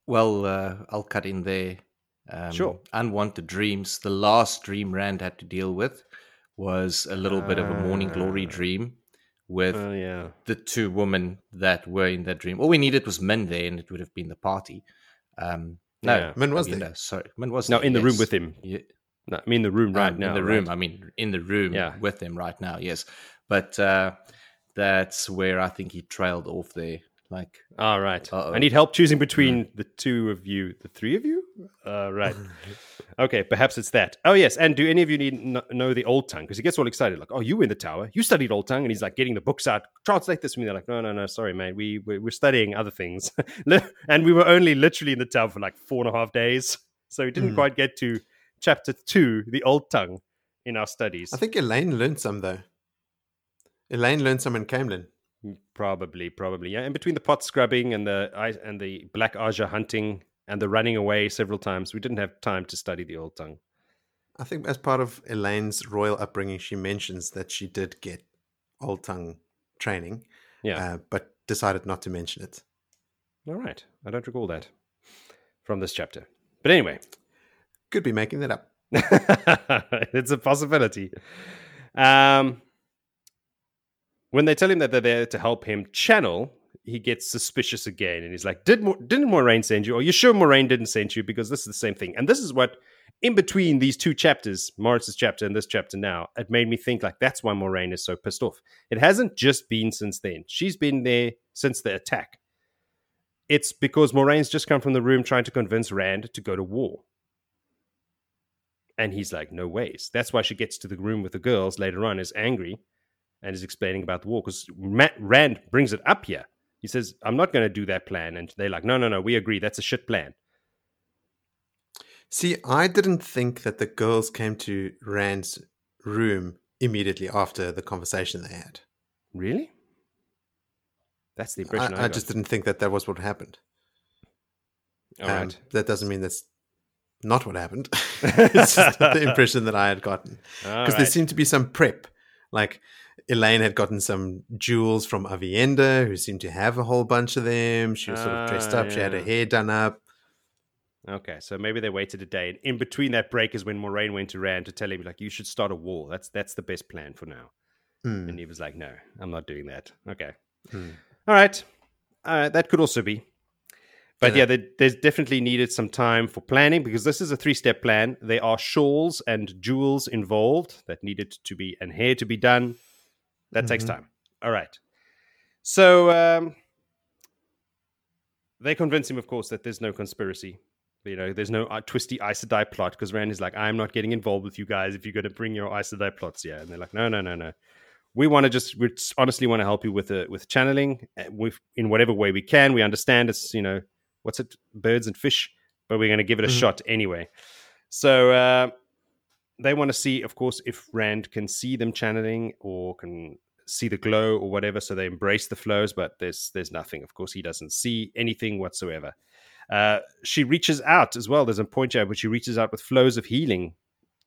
Well, uh, I'll cut in there. Um, Sure. Unwanted dreams. The last dream Rand had to deal with was a little bit of a morning glory Ah. dream with Oh yeah, the two women that were in that dream. All we needed was Min there, and it would have been the party. Um, no, Yeah. Min was I mean, there. no, sorry, Min was no, there, in the room with him. Yeah, No, I mean the room right um, now. in the room. I mean, in the room Yeah. with them right now. Yes, but uh, that's where I think he trailed off there. Like, All right. Uh-oh. I need help choosing between the two of you, the three of you. Uh, right. [LAUGHS] okay, perhaps it's that. Oh yes, and do any of you need kn- know the old tongue? Because he gets all excited, like, "Oh, you were in the tower, you studied old tongue," and he's like getting the books out. Translate this for me. They're like, "No, no, no, sorry, mate. We we're, we're studying other things, [LAUGHS] and we were only literally in the tower for like four and a half days, so we didn't Hmm. quite get to chapter two, the old tongue, in our studies. I think Elayne learned some though. Elayne learned some in Caemlyn. Probably, probably, yeah. And between the pot scrubbing and the and the black Ajah hunting and the running away several times, we didn't have time to study the old tongue. I think as part of Elayne's royal upbringing, she mentions that she did get old tongue training, Yeah. uh, but decided not to mention it. All right. I don't recall that from this chapter. But anyway, Could be making that up. [LAUGHS] it's a possibility. Um, when they tell him that they're there to help him channel, he gets suspicious again, and he's like, "Did Mo- didn't Moiraine send you? Are you sure Moiraine didn't send you? Because this is the same thing." And this is what, in between these two chapters, Morris's chapter and this chapter now, it made me think like that's why Moiraine is so pissed off. It hasn't just been since then; she's been there since the attack. It's because Moiraine's just come from the room trying to convince Rand to go to war. And he's like, no ways. That's why she gets to the room with the girls later on, is angry and is explaining about the war because Rand brings it up here. He says, I'm not going to do that plan. And they're like, no, no, no, we agree. That's a shit plan. See, I didn't think that the girls came to Rand's room immediately after the conversation they had. Really? That's the impression I, I, I just didn't think that that was what happened. All um, right. That doesn't mean that's not what happened. [LAUGHS] it's just the [LAUGHS] impression that I had gotten. Because right. there seemed to be some prep. Like Elayne had gotten some jewels from Aviendha, who seemed to have a whole bunch of them. She was sort of dressed up. Yeah. She had her hair done up. Okay, so maybe they waited a day. And in between that break is when Moiraine went to Rand to tell him, like, you should start a war. That's that's the best plan for now. Mm. And he was like, no, I'm not doing that. Okay. Mm. All right. Uh, that could also be. But yeah, yeah there's definitely needed some time for planning because this is a three step plan. There are shawls and jewels involved that needed to be, and hair to be done. That mm-hmm. takes time. All right. So um, they convince him, of course, that there's no conspiracy. You know, there's no uh, twisty Aes Sedai plot because Rand is like, I'm not getting involved with you guys if you're going to bring your Aes Sedai plots here. And they're like, no, no, no, no we want to just we honestly want to help you with the with channeling uh, with in whatever way we can. We understand it's you know what's it birds and fish, but we're going to give it a mm-hmm. shot anyway. So uh, they want to see, of course, if Rand can see them channeling or can see the glow or whatever. So they embrace the flows, but there's there's nothing. Of course, he doesn't see anything whatsoever. Uh, she reaches out as well. There's a point here, but she reaches out with flows of healing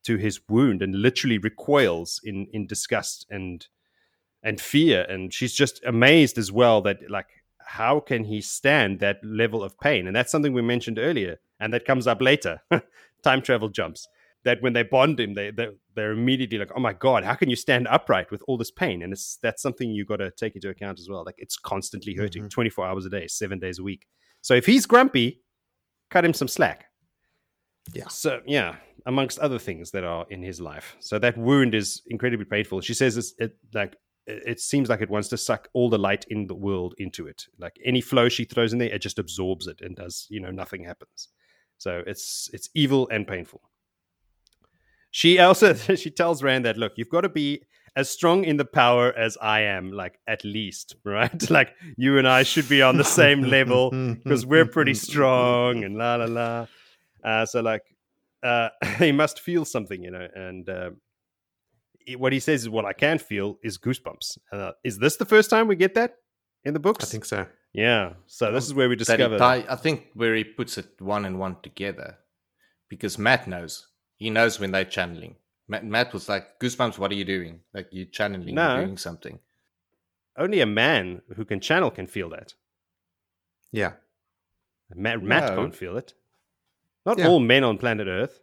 to his wound and literally recoils in in disgust and and fear and she's just amazed as well that like how can he stand that level of pain? And that's something we mentioned earlier and that comes up later. [LAUGHS] Time travel jumps. That when they bond him they, they they're immediately like oh my god how can you stand upright with all this pain? And it's that's something you got to take into account as well. Like it's constantly hurting mm-hmm. 24 hours a day 7 days a week. So if he's grumpy cut him some slack. Yeah. So yeah amongst other things that are in his life. So that wound is incredibly painful. She says it's it, like it seems like it wants to suck all the light in the world into it. Like any flow she throws in there, it just absorbs it and does, you know, nothing happens. So it's it's evil and painful. She also [LAUGHS] she tells Rand that look, you've got to be as strong in the power as I am, like at least, [LAUGHS] right? like you and I should be on the same level [LAUGHS] because we're pretty strong and la la la. Uh, so like, uh, he must feel something, you know, and uh, what he says is what I can feel is goosebumps. Uh, is this the first time we get that in the books? I think so. Yeah. So this is where we discover. I, I think where he puts it one and one together, because Matt knows. He knows when they're channeling. Matt, Mat was like, "Goosebumps, what are you doing? Like you're channeling, no. you're doing something." Only a man who can channel can feel that. Yeah. Matt, Mat no. can't feel it. Not yeah. all men on planet Earth.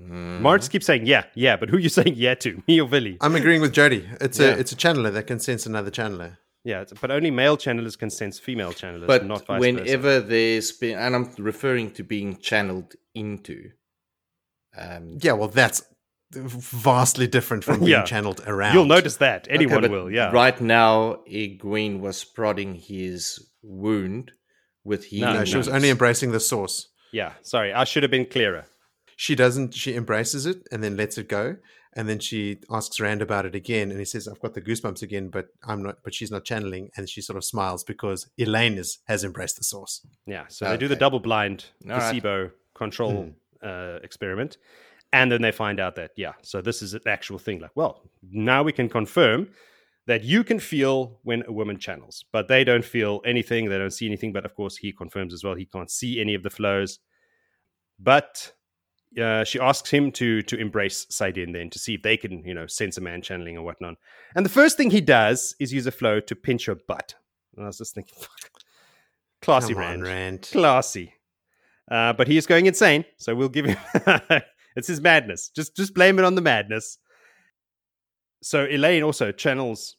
Mm. March keeps saying yeah, yeah, but who are you [LAUGHS] saying yeah to, me or Villy? I'm agreeing with Jody. It's yeah. a it's a channeler that can sense another channeler. Yeah, but only male channelers can sense female channelers, but not vice whenever versa. there's been, and I'm referring to being channeled into. Um, yeah, well, that's vastly different from being yeah. channeled around. You'll notice that anyone okay, will. Yeah. Right now, Egwene was prodding his wound with healing. No, no she was only embracing the source. Yeah, sorry, I should have been clearer she doesn't she embraces it and then lets it go and then she asks rand about it again and he says i've got the goosebumps again but i'm not but she's not channeling and she sort of smiles because elayne is, has embraced the source yeah so okay. they do the double blind All placebo right. control hmm. uh, experiment and then they find out that yeah so this is an actual thing like well now we can confirm that you can feel when a woman channels but they don't feel anything they don't see anything but of course he confirms as well he can't see any of the flows but uh, she asks him to to embrace saidin then to see if they can you know sense a man channeling or whatnot. And the first thing he does is use a flow to pinch her butt. And i was just thinking [LAUGHS] fuck. Classy Come rand. Rand classy. Uh, but he is going insane so we'll give him [LAUGHS] it's his madness. Just just blame it on the madness. So Elayne also channels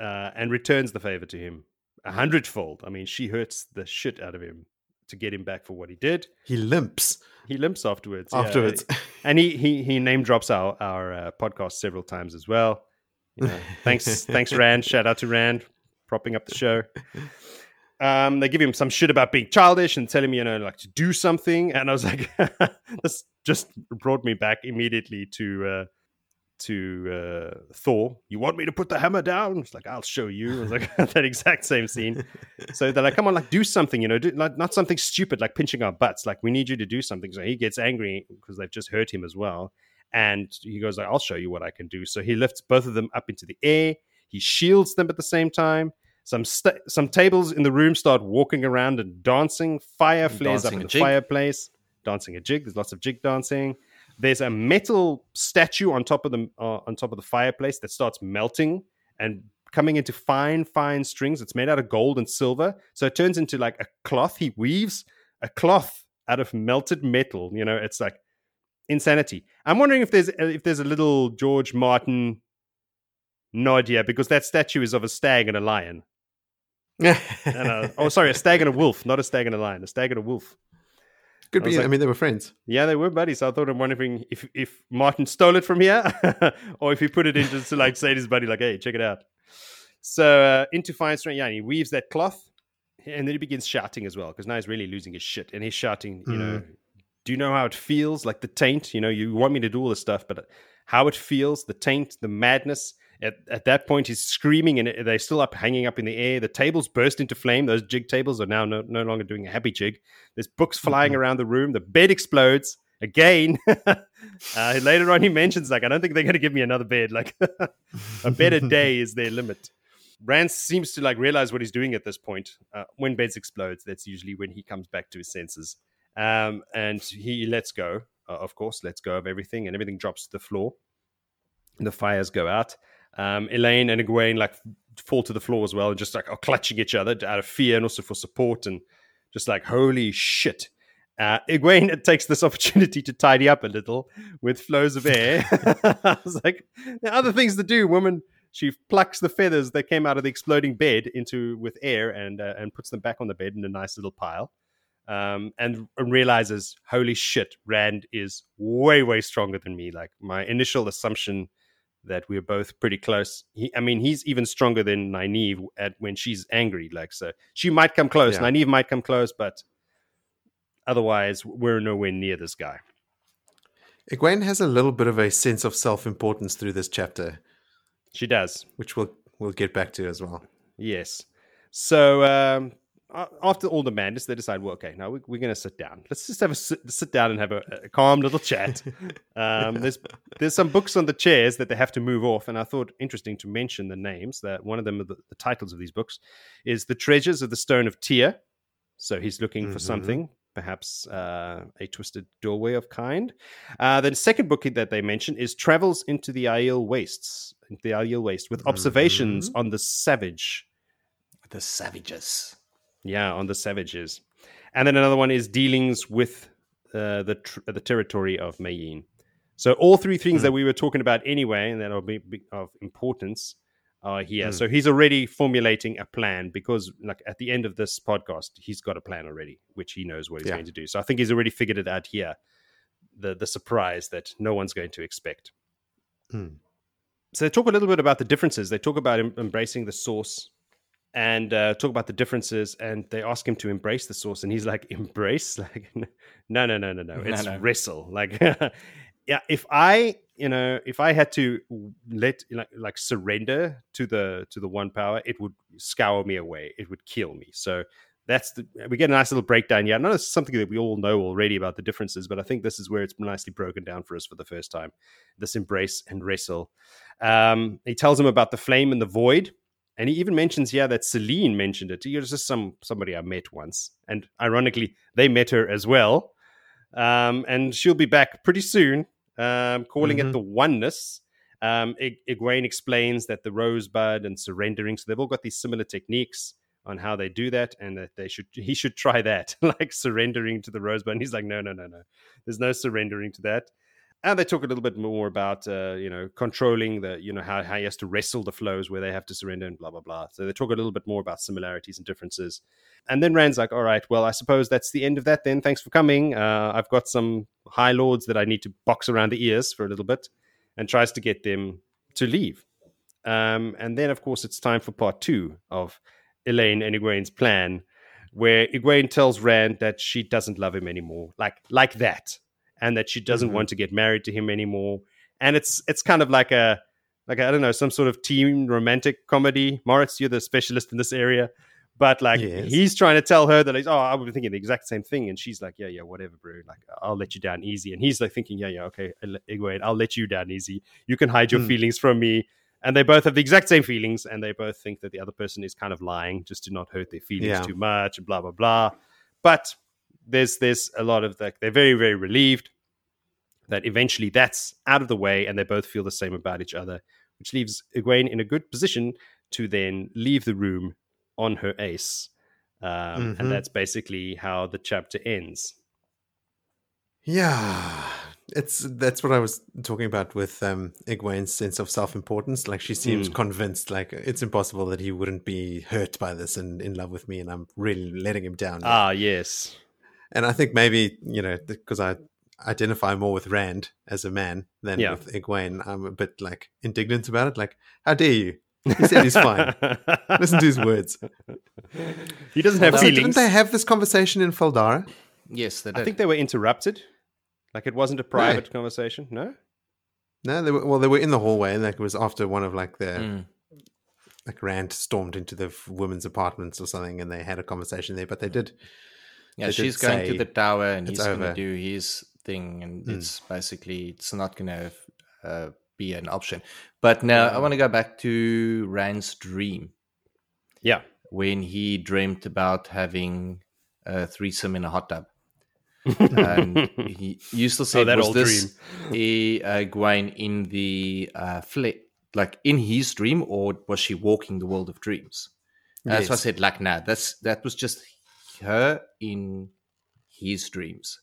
uh, and returns the favor to him a hundredfold. I mean she hurts the shit out of him to get him back for what he did. He limps. He limps afterwards. Afterwards, yeah. [LAUGHS] and he he he name drops our our uh, podcast several times as well. You know, thanks [LAUGHS] thanks Rand. Shout out to Rand, propping up the show. Um, they give him some shit about being childish and telling me, you know, like to do something. And I was like, [LAUGHS] this just brought me back immediately to uh, to uh, Thor. You want me to put the hammer down? It's like I'll show you. It was like [LAUGHS] that exact same scene. So they're like, come on, like do something, you know, do, like, not something stupid like pinching our butts. Like we need you to do something. So he gets angry because they've just hurt him as well, and he goes like, I'll show you what I can do. So he lifts both of them up into the air. He shields them at the same time. Some st- some tables in the room start walking around and dancing. Fire flares Dancing up in the jig. fireplace. Dancing a jig. There's lots of jig dancing. There's a metal statue on top of the uh, on top of the fireplace that starts melting and coming into fine, fine strings. It's made out of gold and silver, so it turns into like a cloth. He weaves a cloth out of melted metal. You know, it's like insanity. I'm wondering if there's if there's a little George Martin nod here because that statue is of a stag and a lion. [LAUGHS] And a, oh, sorry, a stag and a wolf, not a stag and a lion. A stag and a wolf. Could I be. I like- mean, they were friends. Yeah, they were buddies. I thought I'm wondering if if Martin stole it from here, [LAUGHS] or if he put it in just to like say to his buddy, like, "Hey, check it out." So uh, into Fine Strength, yeah, and he weaves that cloth, and then he begins shouting as well because now he's really losing his shit, and he's shouting, you know, do you know how it feels? Like the taint, you know, you want me to do all this stuff, but how it feels, the taint, the madness. At, at that point, he's screaming, and they're still up, hanging up in the air. The tables burst into flame. Those jig tables are now no, no longer doing a happy jig. There's books flying around the room. The bed explodes again. [LAUGHS] uh, later on, he mentions like, I don't think they're going to give me another bed. Like, [LAUGHS] a bed a [LAUGHS] day is their limit. Rand seems to like realize what he's doing at this point. Uh, when beds explodes, that's usually when he comes back to his senses. Um, and he lets go, uh, of course, lets go of everything, and everything drops to the floor. And the fires go out. Um, Elayne and Egwene like fall to the floor as well, and just like are clutching each other out of fear and also for support, and just like holy shit. Uh, Egwene [LAUGHS] takes this opportunity to tidy up a little with flows of air. [LAUGHS] I was like, there are other things to do, woman. She plucks the feathers that came out of the exploding bed into with air and uh, and puts them back on the bed in a nice little pile. Um, and realizes, holy shit, Rand is way way stronger than me. Like my initial assumption that we're both pretty close. He, I mean, he's even stronger than Nynaeve at when she's angry. Like so, she might come close. Yeah. Nynaeve might come close, but otherwise, we're nowhere near this guy. Egwene has a little bit of a sense of self-importance through this chapter, She does. which we'll we'll get back to as well. Yes. So um, after all the madness, they decide, well, okay, now we, we're going to sit down. Let's just have a sit, sit down and have a, a calm little chat. [LAUGHS] um, there's there's some books on the chairs that they have to move off, and I thought interesting to mention the names. That one of them, the, the titles of these books, is "The Treasures of the Stone of Tear." So he's looking for Mhm. something, perhaps uh, a twisted doorway of kind. Uh, the second book that they mention is "Travels into the Aiel Wastes." The Aiel Waste with observations on the savage. The savages. Yeah, on the savages. And then another one is dealings with uh, the tr- the territory of Mayene. So all three things that we were talking about anyway, and that are of importance, are here. Mm. So he's already formulating a plan because, like at the end of this podcast, he's got a plan already, which he knows what he's Yeah. going to do. So I think he's already figured it out here. The the surprise that no one's going to expect. Mm. So they talk a little bit about the differences. They talk about em- embracing the source and uh, talk about the differences. And they ask him to embrace the source, and he's like, "Embrace? [LAUGHS] Like, no, no, no, no, no. No, It's no. wrestle. Like, [LAUGHS] yeah. If I, you know, if I had to let like like surrender to the to the one power, it would scour me away. It would kill me. So." That's the we get a nice little breakdown. I know it's something that we all know already about the differences, but I think this is where it's nicely broken down for us for the first time. This embrace and wrestle. Um, he tells him about the flame and the void, and he even mentions, yeah, that Selene mentioned it. It was just some somebody I met once, and ironically, they met her as well. Um, and she'll be back pretty soon, um, calling it Mhm. the oneness. Um, I- explains that the rosebud and surrendering, so they've all got these similar techniques on how they do that, and that they should he should try that, [LAUGHS] like surrendering to the rosebud. And he's like, no, no, no, no, there's no surrendering to that. And they talk a little bit more about uh, you know controlling the you know how, how he has to wrestle the flows where they have to surrender and blah blah blah. So they talk a little bit more about similarities and differences. And then Rand's like, all right, well I suppose that's the end of that. Then thanks for coming. Uh, I've got some high lords that I need to box around the ears for a little bit, and tries to get them to leave. Um, and then of course it's time for part two of Elayne and Egwene's plan. where Egwene tells Rand that she doesn't love him anymore, like like that, and that she doesn't Mhm. want to get married to him anymore. And it's it's kind of like a like I don't know some sort of teen romantic comedy. Moritz, you're the specialist in this area, but like Yes. he's trying to tell her that he's oh I've been thinking the exact same thing, and she's like yeah yeah whatever bro, like I'll let you down easy, and he's like thinking yeah yeah okay Egwene I'll let you down easy. You can hide your Hmm. feelings from me. And they both have the exact same feelings, and they both think that the other person is kind of lying just to not hurt their feelings Yeah. too much, and blah blah blah. But there's there's a lot of like they're very very relieved that eventually that's out of the way, and they both feel the same about each other, which leaves Egwene in a good position to then leave the room on her ace, um, Mhm. and that's basically how the chapter ends. Yeah, it's that's what I was talking about with um, Egwene's sense of self-importance. Like she seems Mm. convinced, like it's impossible that he wouldn't be hurt by this and in love with me, and I'm really letting him down. Ah, yes, and I think maybe you know because I identify more with Rand as a man than Yeah. with Egwene, I'm a bit like indignant about it. Like, how dare you? He said he's fine. [LAUGHS] Listen to his words. He doesn't have Also, feelings. didn't they have this conversation in Fal Dara? Yes, they did. I think they were interrupted. Like it wasn't a private conversation. No. No, they were, well, they were in the hallway, and like it was after one of like the Mm. like Rand stormed into the women's apartments or something, and they had a conversation there. But they did. Yeah, she's going to the tower and he's going to do his thing, and Mm. it's basically it's not going to uh, be an option. But now I want to go back to Rand's dream Yeah. when he dreamt about having a threesome in a hot tub. and [LAUGHS] he used to say Oh, that was this [LAUGHS] a uh, Gwaine in the uh, fle- like in his dream, or was she walking the world of dreams? That's why I said like nah. That's that was just her in his dreams.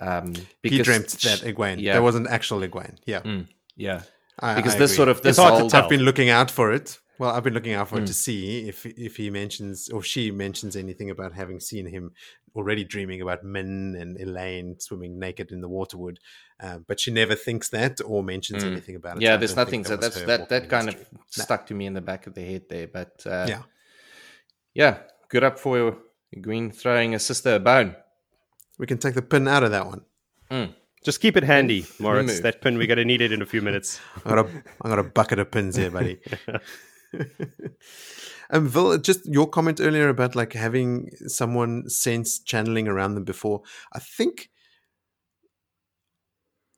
Um, he dreamt that Egwene. yeah. There wasn't actual Egwene. Yeah, Mm, yeah, I- because I this agree. sort of this whole. I've been looking out for it. Well, I've been looking out for it Mm. to see if if he mentions or she mentions anything about having seen him already dreaming about Min and Elayne swimming naked in the waterwood, um, but she never thinks that or mentions Mm. anything about it. yeah. so There's nothing. think So was that's that that kind of stuck to me in the back of the head there. But uh, Yeah, yeah, good up for you. Green throwing a sister a bone. we can take the pin out of that one. Just keep it handy, Moritz. That pin, we're going to need it in a few minutes. [LAUGHS] I got a I got a bucket of pins here, buddy. [LAUGHS] um, Vil, just your comment earlier about like having someone sense channeling around them before. I think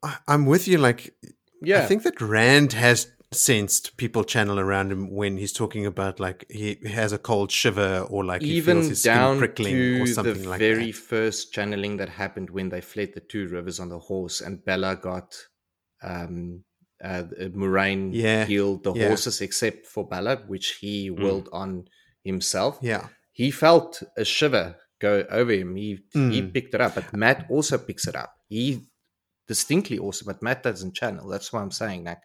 I, I'm with you. Like, Yeah, I think that Rand has sensed people channel around him when he's talking about like he has a cold shiver or like he even feels his skin down prickling to or the something like very that. first channeling that happened when they fled the two rivers on the horse, and Bella got um, uh, Moiraine Yeah, healed the yeah. horses except for Bella, which he willed on himself. Yeah, He felt a shiver go over him. He he Mm. picked it up, but Mat also picks it up. He distinctly also, but Mat doesn't channel. That's why I'm saying that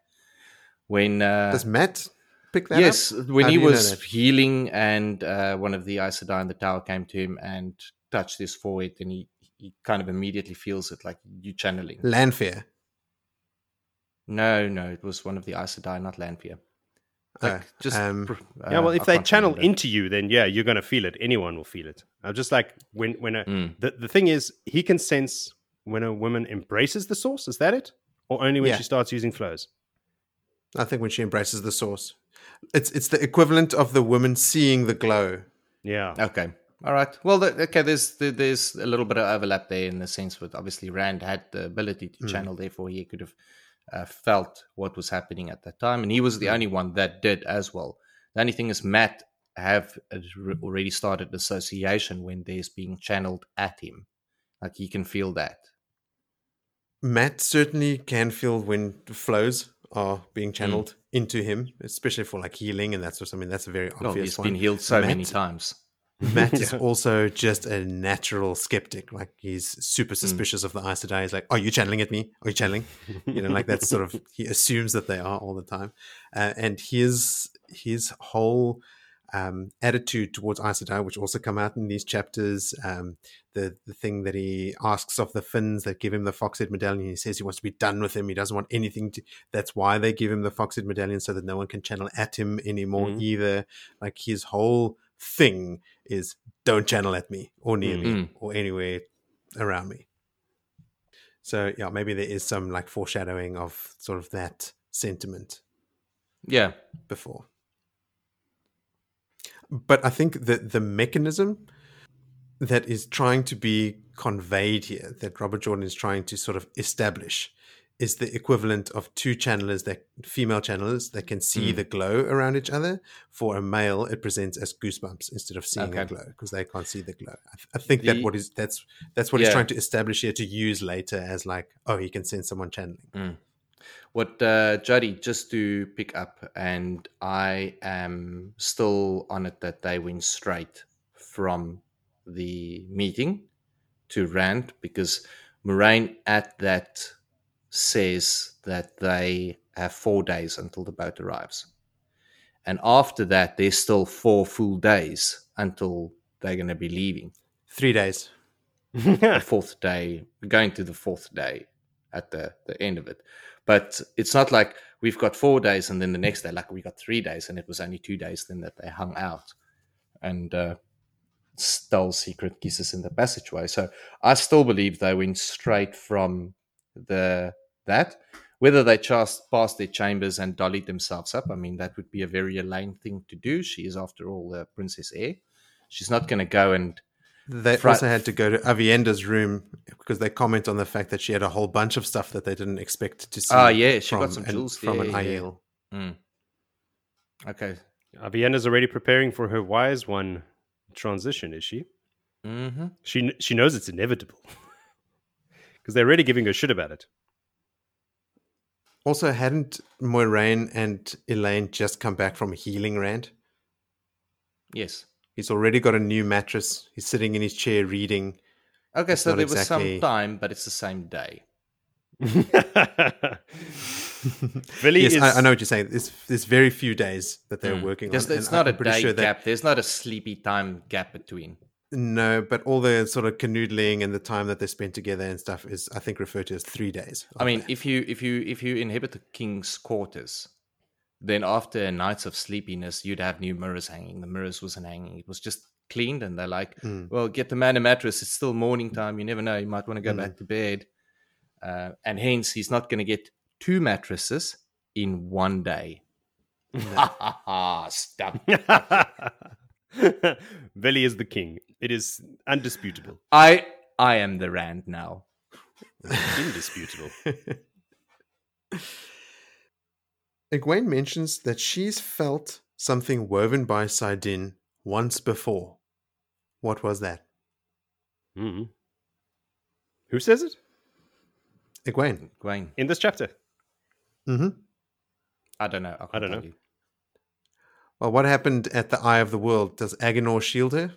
when uh, does Mat pick that yes, up? when How he do you know was healing and uh, one of the Aes Sedai in the tower came to him and touched his forehead, and he, he kind of immediately feels it like you channeling. Lanfear. No, no, it was one of the Aes Sedai, not Lanfear. Like, Oh, just um, pr- yeah, well, uh, if I they channel into you, then yeah, you're going to feel it. Anyone will feel it. I'm just like when when a, Mm. the the thing is, he can sense when a woman embraces the source. Is that it, or only when Yeah. she starts using flows? I think when she embraces the source, it's it's the equivalent of the woman seeing the glow. Yeah, Okay. All right. Well, the, okay. There's there- there's a little bit of overlap there in the sense that obviously Rand had the ability to Mm. channel, therefore he could have uh, felt what was happening at that time, and he was the only one that did as well. The only thing is Mat have already started association when there's being channeled at him, like he can feel that. Mat certainly can feel when flows are being Mm. channeled into him, especially for like healing and that sort of something. That's a very obvious he's one. been healed so many times. Mat [LAUGHS] is also just a natural skeptic. Like he's super suspicious of the Aes Sedai. He's like, "Are you channeling at me? Are you channeling?" [LAUGHS] You know, like that's sort of he assumes that they are all the time. Uh, and his his whole um, attitude towards Aes Sedai, which also come out in these chapters, um, the the thing that he asks of the Finns that give him the Foxhead medallion, he says he wants to be done with him. He doesn't want anything to. That's why they give him the Foxhead medallion so that no one can channel at him anymore Mhm. either. Like his whole thing is don't channel at me or near me Mm. or anywhere around me. So yeah, maybe there is some like foreshadowing of sort of that sentiment Yeah. before. But I think that the mechanism that is trying to be conveyed here, that Robert Jordan is trying to sort of establish, is the equivalent of two channelers that female channelers that can see Mm. the glow around each other. For a male, it presents as goosebumps instead of seeing a glow because they can't see the glow. I, th- I think that what is that's that's what he's trying to establish here to use later as like, oh, he can sense someone channeling. What uh, Jody, just to pick up, and I am still on it that they went straight from the meeting to Rand because Moiraine at that says that they have four days until the boat arrives. And after that, there's still four full days until they're going to be leaving. Three days. the fourth day, going to the fourth day at the, the end of it. But it's not like we've got four days and then the next day, like we got three days and it was only two days then that they hung out and uh, stole secret kisses in the passageway. So I still believe they went straight from the that. Whether they just passed their chambers and dollied themselves up, I mean, that would be a very Elayne thing to do. She is, after all, the Princess Heir. She's not going to go and They Fri- also had to go to Aviendha's room because they comment on the fact that she had a whole bunch of stuff that they didn't expect to see. Ah, yeah, she from got some an- jewels from an there, yeah. Aiel. Mm. Okay. Aviendha's already preparing for her wise one transition, is she? Mm-hmm. She she knows it's inevitable [LAUGHS] because they're already giving her shit about it. Also, hadn't Moiraine and Elayne just come back from a healing Rand? Yes. He's already got a new mattress. He's sitting in his chair reading. Okay, It's so not there was some time, but it's the same day. [LAUGHS] Billy yes, is. I, I know what you're saying. There's, there's very few days that they're Mm. working There's- on. It's not I'm a day sure that- gap. There's not a sleepy time gap between. No, but all the sort of canoodling and the time that they spend together and stuff is, I think, referred to as three days. I mean, if you if you if you inhabit the king's quarters, then after nights of sleepiness, you'd have new mirrors hanging. The mirrors wasn't hanging; it was just cleaned, and they're like, Mm. "Well, get the man a mattress. It's still morning time. You never know. You might want to go Mm. back to bed." Uh, and hence, he's not going to get two mattresses in one day. Ha ha ha! Stop. [LAUGHS] Billy is the king. It is undisputable. I I am the Rand now. [LAUGHS] Indisputable. [LAUGHS] Egwene mentions that she's felt something woven by Saidin once before. What was that? Mhm. Who says it Egwene. Gwen, in this chapter? Mm-hmm. I don't know. I, can't don't know. you. Well, what happened at the Eye of the World? Does Aginor shield her?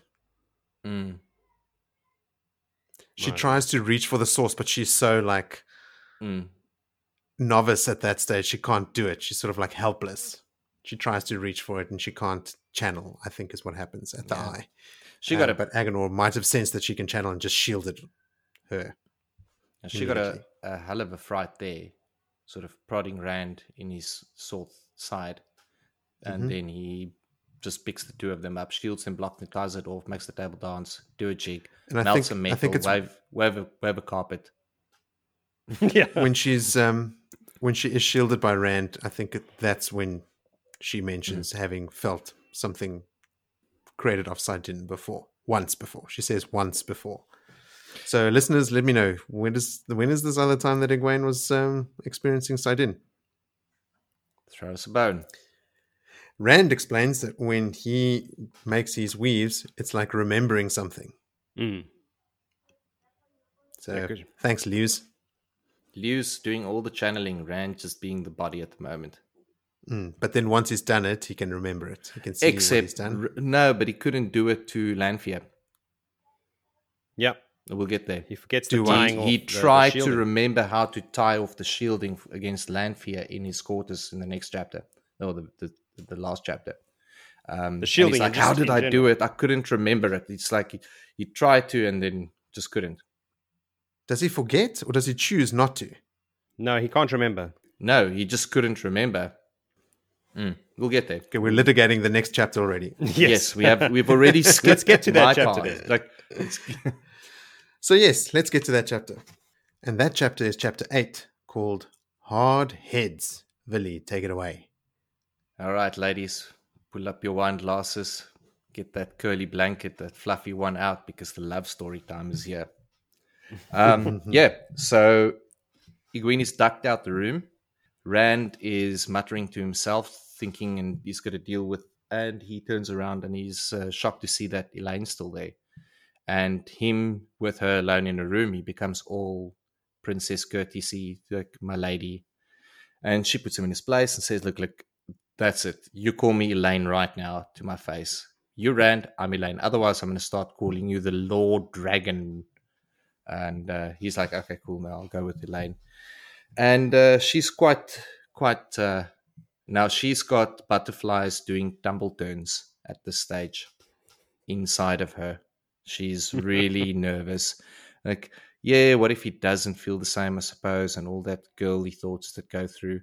Mm. She Right. tries to reach for the source, but she's so like Mm. Novice at that stage. She can't do it. She's sort of like helpless. She tries to reach for it and she can't channel. I think is what happens at the Yeah. eye. She Uh, got it. but Aginor might have sensed that she can channel and just shielded her. And she got a, a hell of a fright there, sort of prodding Rand in his sword side, and Mhm. then he just picks the two of them up, shields him, blocks them, ties it off, makes the table dance, do a jig, And I melts think a metal, wave, wave, a, wave a carpet. [LAUGHS] yeah. when she's um when she is shielded by Rand, I think that's when she mentions having felt something created off Saidin before, once before. She says once before. So, listeners, let me know when is when is this other time that Egwene was um, experiencing Saidin? Throw us a bone. Rand explains that when he makes his weaves, it's like remembering something. Mm. So, Yeah, thanks, Lews. Lews doing all the channeling, Rand just being the body at the moment. Mm. But then once he's done it, he can remember it. He can see what he's done. r- no, but he couldn't do it to Lanfear. Yep. We'll get there. He forgets Do the I- tying off he the- the tried to remember how to tie off the shielding f- against Lanfear in his quarters in the next chapter, or the the, the last chapter. Um, and he's shielding like, how did in I do it? I couldn't remember it. It's like he, he tried to and then just couldn't. Does he forget or does he choose not to? No, he can't remember. No, he just couldn't remember. Mm, we'll get there. Okay, we're litigating the next chapter already. [LAUGHS] Yes, we have. We've already [LAUGHS] skipped. Let's get to that chapter part. Like, [LAUGHS] So, yes, let's get to that chapter. And that chapter is chapter eight called Hard Heads. Villy, take it away. all right, ladies, pull up your wine glasses. Get that curly blanket, that fluffy one out, because the love story time is here. Um, [LAUGHS] yeah. So Egwene is ducked out the room. Rand is muttering to himself, thinking, and he's got to deal with. And he turns around and he's uh, shocked to see that Elayne's still there. And him with her alone in a room, he becomes all princess courtesy, like my lady. And she puts him in his place and says, "Look, look, that's it. You call me Elayne right now to my face. You Rand, I'm Elayne. Otherwise, I'm going to start calling you the Lord Dragon." And uh, he's like, "Okay, cool. Now I'll go with Elayne." And uh, she's quite, quite. Uh, now she's got butterflies doing tumble turns at this stage inside of her. She's really [LAUGHS] nervous. Like, yeah, what if he doesn't feel the same, I suppose, and all that girly thoughts that go through.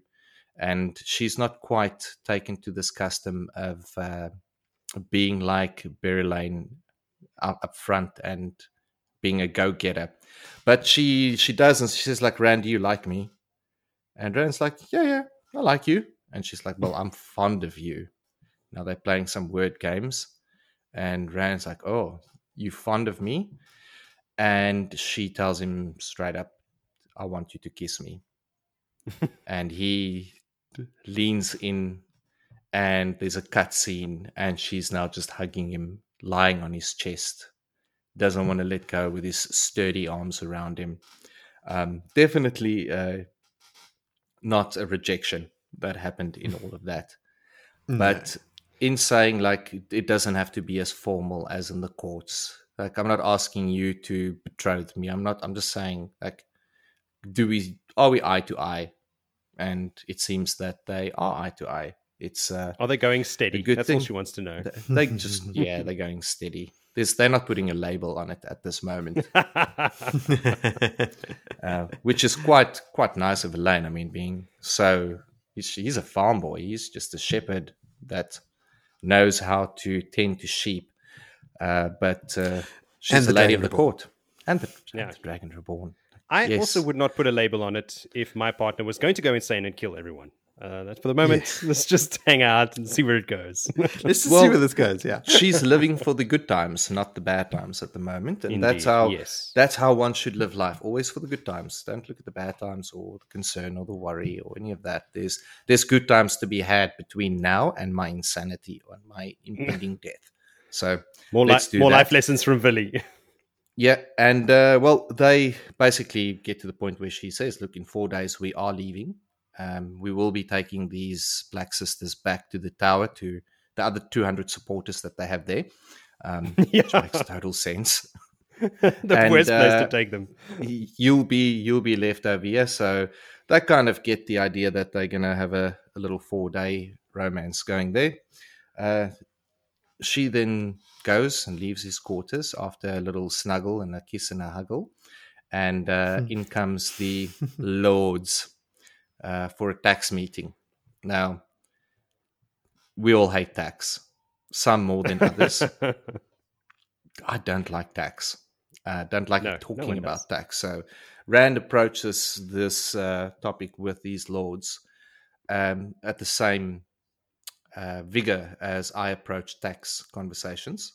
And she's not quite taken to this custom of uh, being like Lane up, up front and being a go-getter. But she she doesn't. She says like, "Rand, do you like me?" And Rand's like, "Yeah, yeah, I like you." And she's like, "Well, I'm fond of you." Now they're playing some word games, and Rand's like, "Oh, you fond of me?" And she tells him straight up, "I want you to kiss me." [LAUGHS] and he leans in, and there's a cut scene, and she's now just hugging him, lying on his chest. Doesn't want to let go with his sturdy arms around him. Um, definitely uh, not a rejection that happened in all of that. [LAUGHS] But in saying like it doesn't have to be as formal as in the courts. Like I'm not asking you to betroth me. I'm not. I'm just saying like, do we are we eye to eye? And it seems that they are eye to eye. It's uh, Are they going steady? good That's all she wants to know. they [LAUGHS] just yeah they're going steady. There's, they're not putting a label on it at this moment, [LAUGHS] [LAUGHS] uh, which is quite quite nice of Elayne. I mean, being so he's, he's a farm boy. He's just a shepherd that knows how to tend to sheep. Uh, but uh, she's And the, the lady of the Reborn. court and the, and Yeah. the dragon reborn. I Yes. also would not put a label on it if my partner was going to go insane and kill everyone. Uh, that's for the moment. Let's just hang out and see where it goes. [LAUGHS] Let's just Well- see where this goes. Yeah. She's living for the good times, not the bad times at the moment, and that's Indeed, how yes. that's how one should live life. Always for the good times. Don't look at the bad times or the concern or the worry or any of that. There's there's good times to be had between now and my insanity or my impending [LAUGHS] death. So More, Let's li- do more that. life lessons from Villy. [LAUGHS] yeah, and uh, well, they basically get to the point where she says, "Look, in four days we are leaving. Um, we will be taking these Black Sisters back to the tower to the other 200 supporters that they have there." Um, [LAUGHS] which makes total sense. [LAUGHS] the And, worst place uh, to take them. you'll be you'll be left over here. So they kind of get the idea that they're gonna have a, a little four day romance going there. Uh, she then goes and leaves his quarters after a little snuggle and a kiss and a huggle, and uh, in comes the [LAUGHS] lords uh, for a tax meeting. Now we all hate tax, some more than others. [LAUGHS] I don't like tax. Uh, don't like No, no talking one about does. tax. So Rand approaches this uh, topic with these lords um, at the same uh, vigor as I approach tax conversations,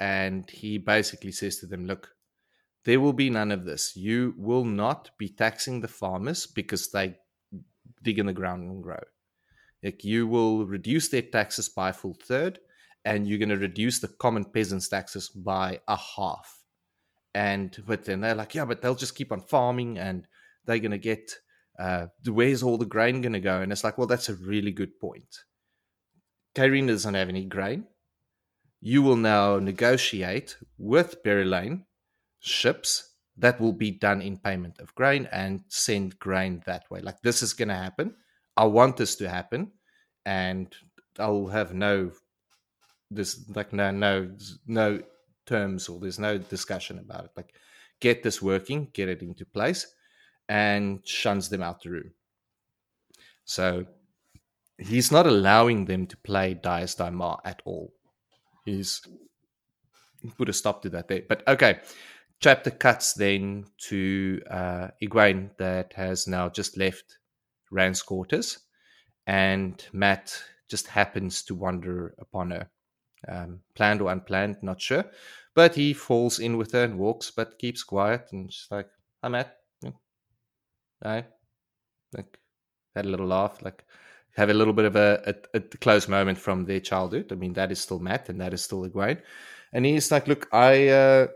and he basically says to them, "Look, there will be none of this. You will not be taxing the farmers because they dig in the ground and grow. Like you will reduce their taxes by a full third, and you're going to reduce the common peasants' taxes by a half. And but then they're like, yeah, but they'll just keep on farming, and they're going to get uh, where's all the grain going to go? And it's like, well, that's a really good point. Cairhien doesn't have any grain. You will now negotiate with Berelain ships that will be done in payment of grain and send grain that way. Like this is going to happen. I want this to happen, and I'll have no this like no no no terms or there's no discussion about it. Like get this working, get it into place, and shuns them out the room. So he's not allowing them to play Daes Dae'mar at all. He's put a stop to that there. But okay, chapter cuts then to uh, Egwene that has now just left Rand's quarters, and Mat just happens to wander upon her. Um, planned or unplanned, not sure. But he falls in with her and walks, but keeps quiet and just like, I'm at. I like had a little laugh, like have a little bit of a, a, a, close moment from their childhood. I mean, that is still Mat and that is still Egwene. And he's like, look, I, uh,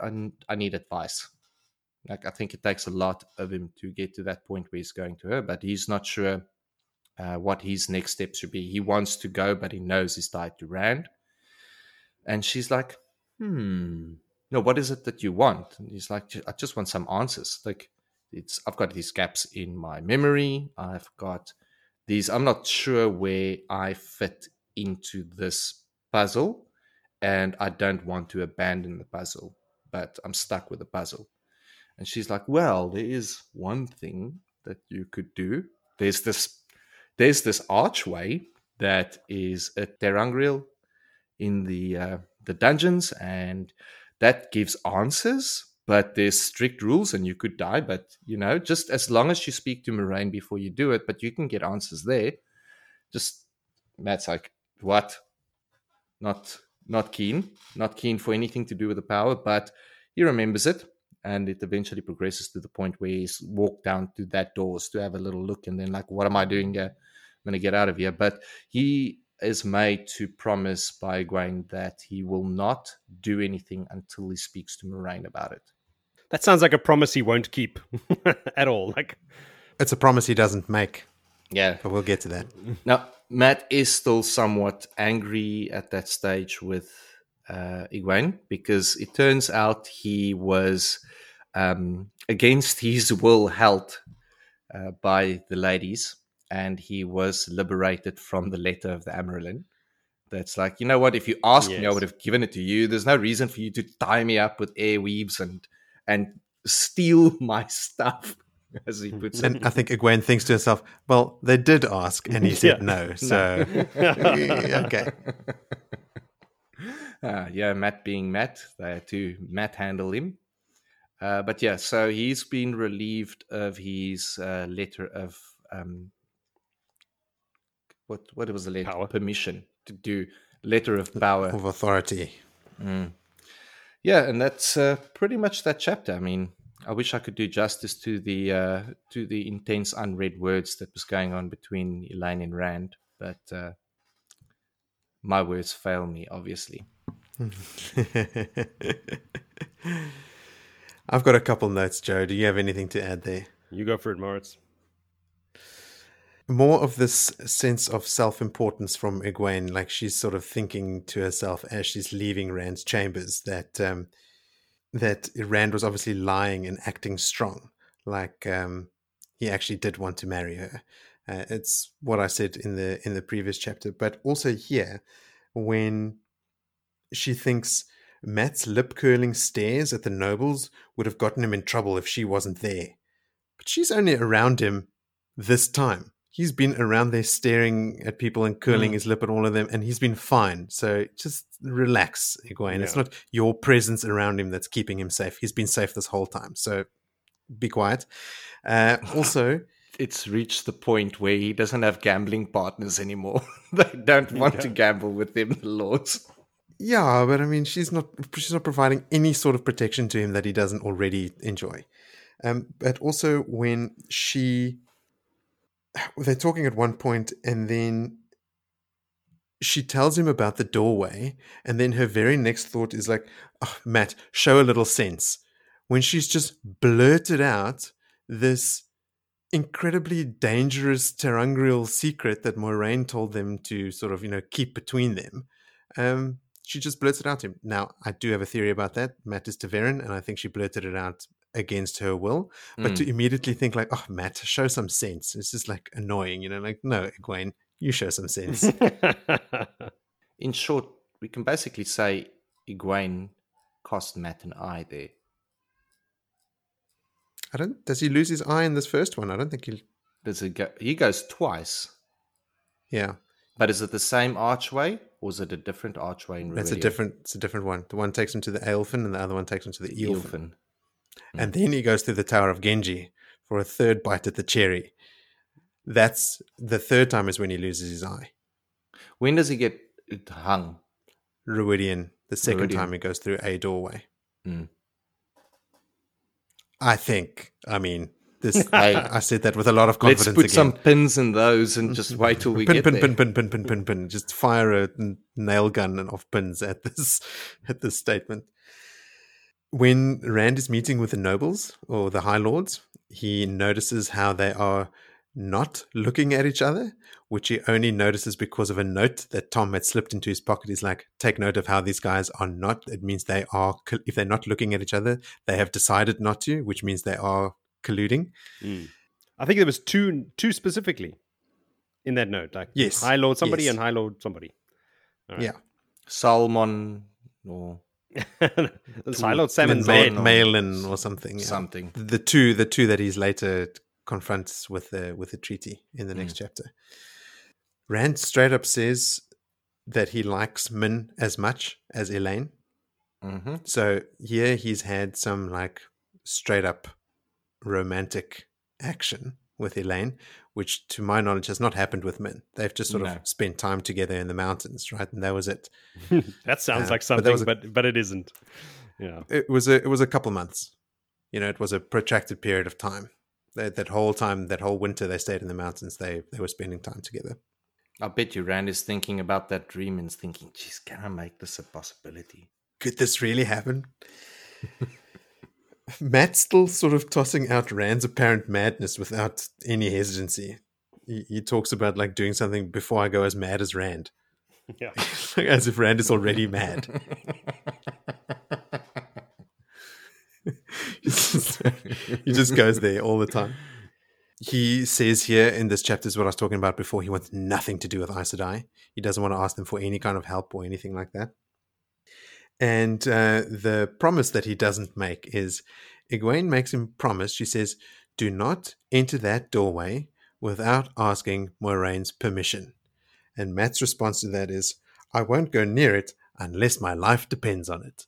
I, I, need advice. Like, I think it takes a lot of him to get to that point where he's going to her, but he's not sure uh, what his next step should be. He wants to go, but he knows he's tied to Rand. And she's like, hmm, no, what is it that you want? And he's like, I just want some answers. Like, it's I've got these gaps in my memory. I've got these. I'm not sure where I fit into this puzzle, and I don't want to abandon the puzzle, but I'm stuck with the puzzle. And she's like, "Well, there is one thing that you could do. There's this, there's this archway that is a ter'angreal in the uh, the dungeons, and that gives answers but there's strict rules and you could die. But you know, just as long as you speak to Moiraine before you do it, but you can get answers there. Just Mat's like, what? Not not keen, not keen for anything to do with the power, but he remembers it. And it eventually progresses to the point where he's walked down to that doors to have a little look and then like, what am I doing here? I'm gonna get out of here. But he is made to promise by Egwene that he will not do anything until he speaks to Moiraine about it. That sounds like a promise he won't keep [LAUGHS] at all. Like it's a promise he doesn't make. Yeah, but we'll get to that. Now, Mat is still somewhat angry at that stage with uh, Egwene because it turns out he was um, against his will held uh, by the ladies and he was liberated from the letter of the Amyrlin. That's like, you know what? If you asked yes. me, I would have given it to you. There's no reason for you to tie me up with airweaves and and steal [LAUGHS] my stuff, [LAUGHS] as he puts it. And I think Egwene thinks to herself, "Well, they did ask, and he [LAUGHS] said yeah. no, so [LAUGHS] okay." Uh, yeah, Mat being Mat, they had to Mat handle him. Uh, but yeah, so he's been relieved of his uh, letter of um, what what was the letter? Power. Permission to do letter of power of authority. Mm. Yeah, and that's uh, pretty much that chapter. I mean, I wish I could do justice to the uh, to the intense unread words that was going on between Elayne and Rand, but uh, my words fail me, obviously. [LAUGHS] I've got a couple notes, Joe. Do you have anything to add there? You go for it, Moritz more of this sense of self-importance from Egwene, like she's sort of thinking to herself as she's leaving Rand's chambers that um, that Rand was obviously lying and acting strong, like um, he actually did want to marry her. Uh, it's what I said in the in the previous chapter, but also here when she thinks Mat's lip curling stares at the nobles would have gotten him in trouble if she wasn't there, but she's only around him this time he's been around there staring at people and curling mm. his lip at all of them, and he's been fine. So just relax, Egwene. Yeah. It's not your presence around him that's keeping him safe. He's been safe this whole time. So be quiet. Uh, [LAUGHS] also, it's reached the point where he doesn't have gambling partners anymore. [LAUGHS] they don't want to gamble with him, the lords. Yeah, but I mean, she's not she's not providing any sort of protection to him that he doesn't already enjoy. Um, but also when she [SIGHS] they're talking at one point and then she tells him about the doorway and then her very next thought is like oh, mat show a little sense. When she's just blurted out this incredibly dangerous ter'angreal secret that Moiraine told them to sort of you know keep between them um, she just blurted it out to him. Now i do have a theory about that. Mat is ta'veren and i think she blurted it out against her will, but mm. to immediately think like, oh, Mat, show some sense. It's just like annoying, you know, like, no, Egwene, you show some sense. [LAUGHS] In short, we can basically say Egwene cost Mat an eye there. I don't. Does he lose his eye in this first one? I don't think he. Does he go? He goes twice. Yeah, But is it the same archway or is it a different archway in that's a different. It's a different one. The one takes him to the Aelfin, and the other one takes him to the Eelfin. And then he goes through the Tower of Ghenjei for a third bite at the cherry. That's the third time is when he loses his eye. When does he get hung? Rhuidean, the second Rhuidean. time he goes through a doorway. Mm. I think. I mean, this. [LAUGHS] Hey. I said that with a lot of confidence. Let's put again. some pins in those and just wait till we [LAUGHS] pin, get pin, there. pin, pin, pin, pin, pin, pin. Just fire a nail gun and off pins at this [LAUGHS] at this statement. When Rand is meeting with the nobles or the high lords, he notices how they are not looking at each other, which he only notices because of a note that Tom had slipped into his pocket. He's like, "Take note of how these guys are not." It means they are. If they're not looking at each other, they have decided not to, which means they are colluding. Mm. I think there was two two specifically in that note. Like Yes. High Lord somebody Yes. and High Lord somebody. All right. Yeah. Salmon or It's High Lord Salmon's Ma- head. Ma- Malin or something. yeah. something. the two the two that he's later confronts with the with the treaty in the next chapter. Rand straight up says that he likes Min as much as Elayne. hmm So here he's had some like straight up romantic action with Elayne, which to my knowledge has not happened with Min. They've just sort No. of spent time together in the mountains, right? And that was it. [LAUGHS] that sounds Uh, like but that something, was a- but but it isn't. Yeah. It was a it was a couple months. You know, it was a protracted period of time. That, that whole time, that whole winter, they stayed in the mountains. They they were spending time together. I bet you Rand is thinking about that dream and thinking, geez, can I make this a possibility? Could this really happen? [LAUGHS] Mat's still sort of tossing out Rand's apparent madness without any hesitancy. He, he talks about like doing something before I go as mad as Rand, Yeah. [LAUGHS] as if Rand is already mad. [LAUGHS] [LAUGHS] he just goes there all the time. He says here in this chapter is what I was talking about before. He wants nothing to do with Aes Sedai. He doesn't want to ask them for any kind of help or anything like that. And uh, the promise that he doesn't make is Egwene makes him promise. She says, "Do not enter that doorway without asking Moiraine's permission." And Mat's response to that is, "I won't go near it unless my life depends on it."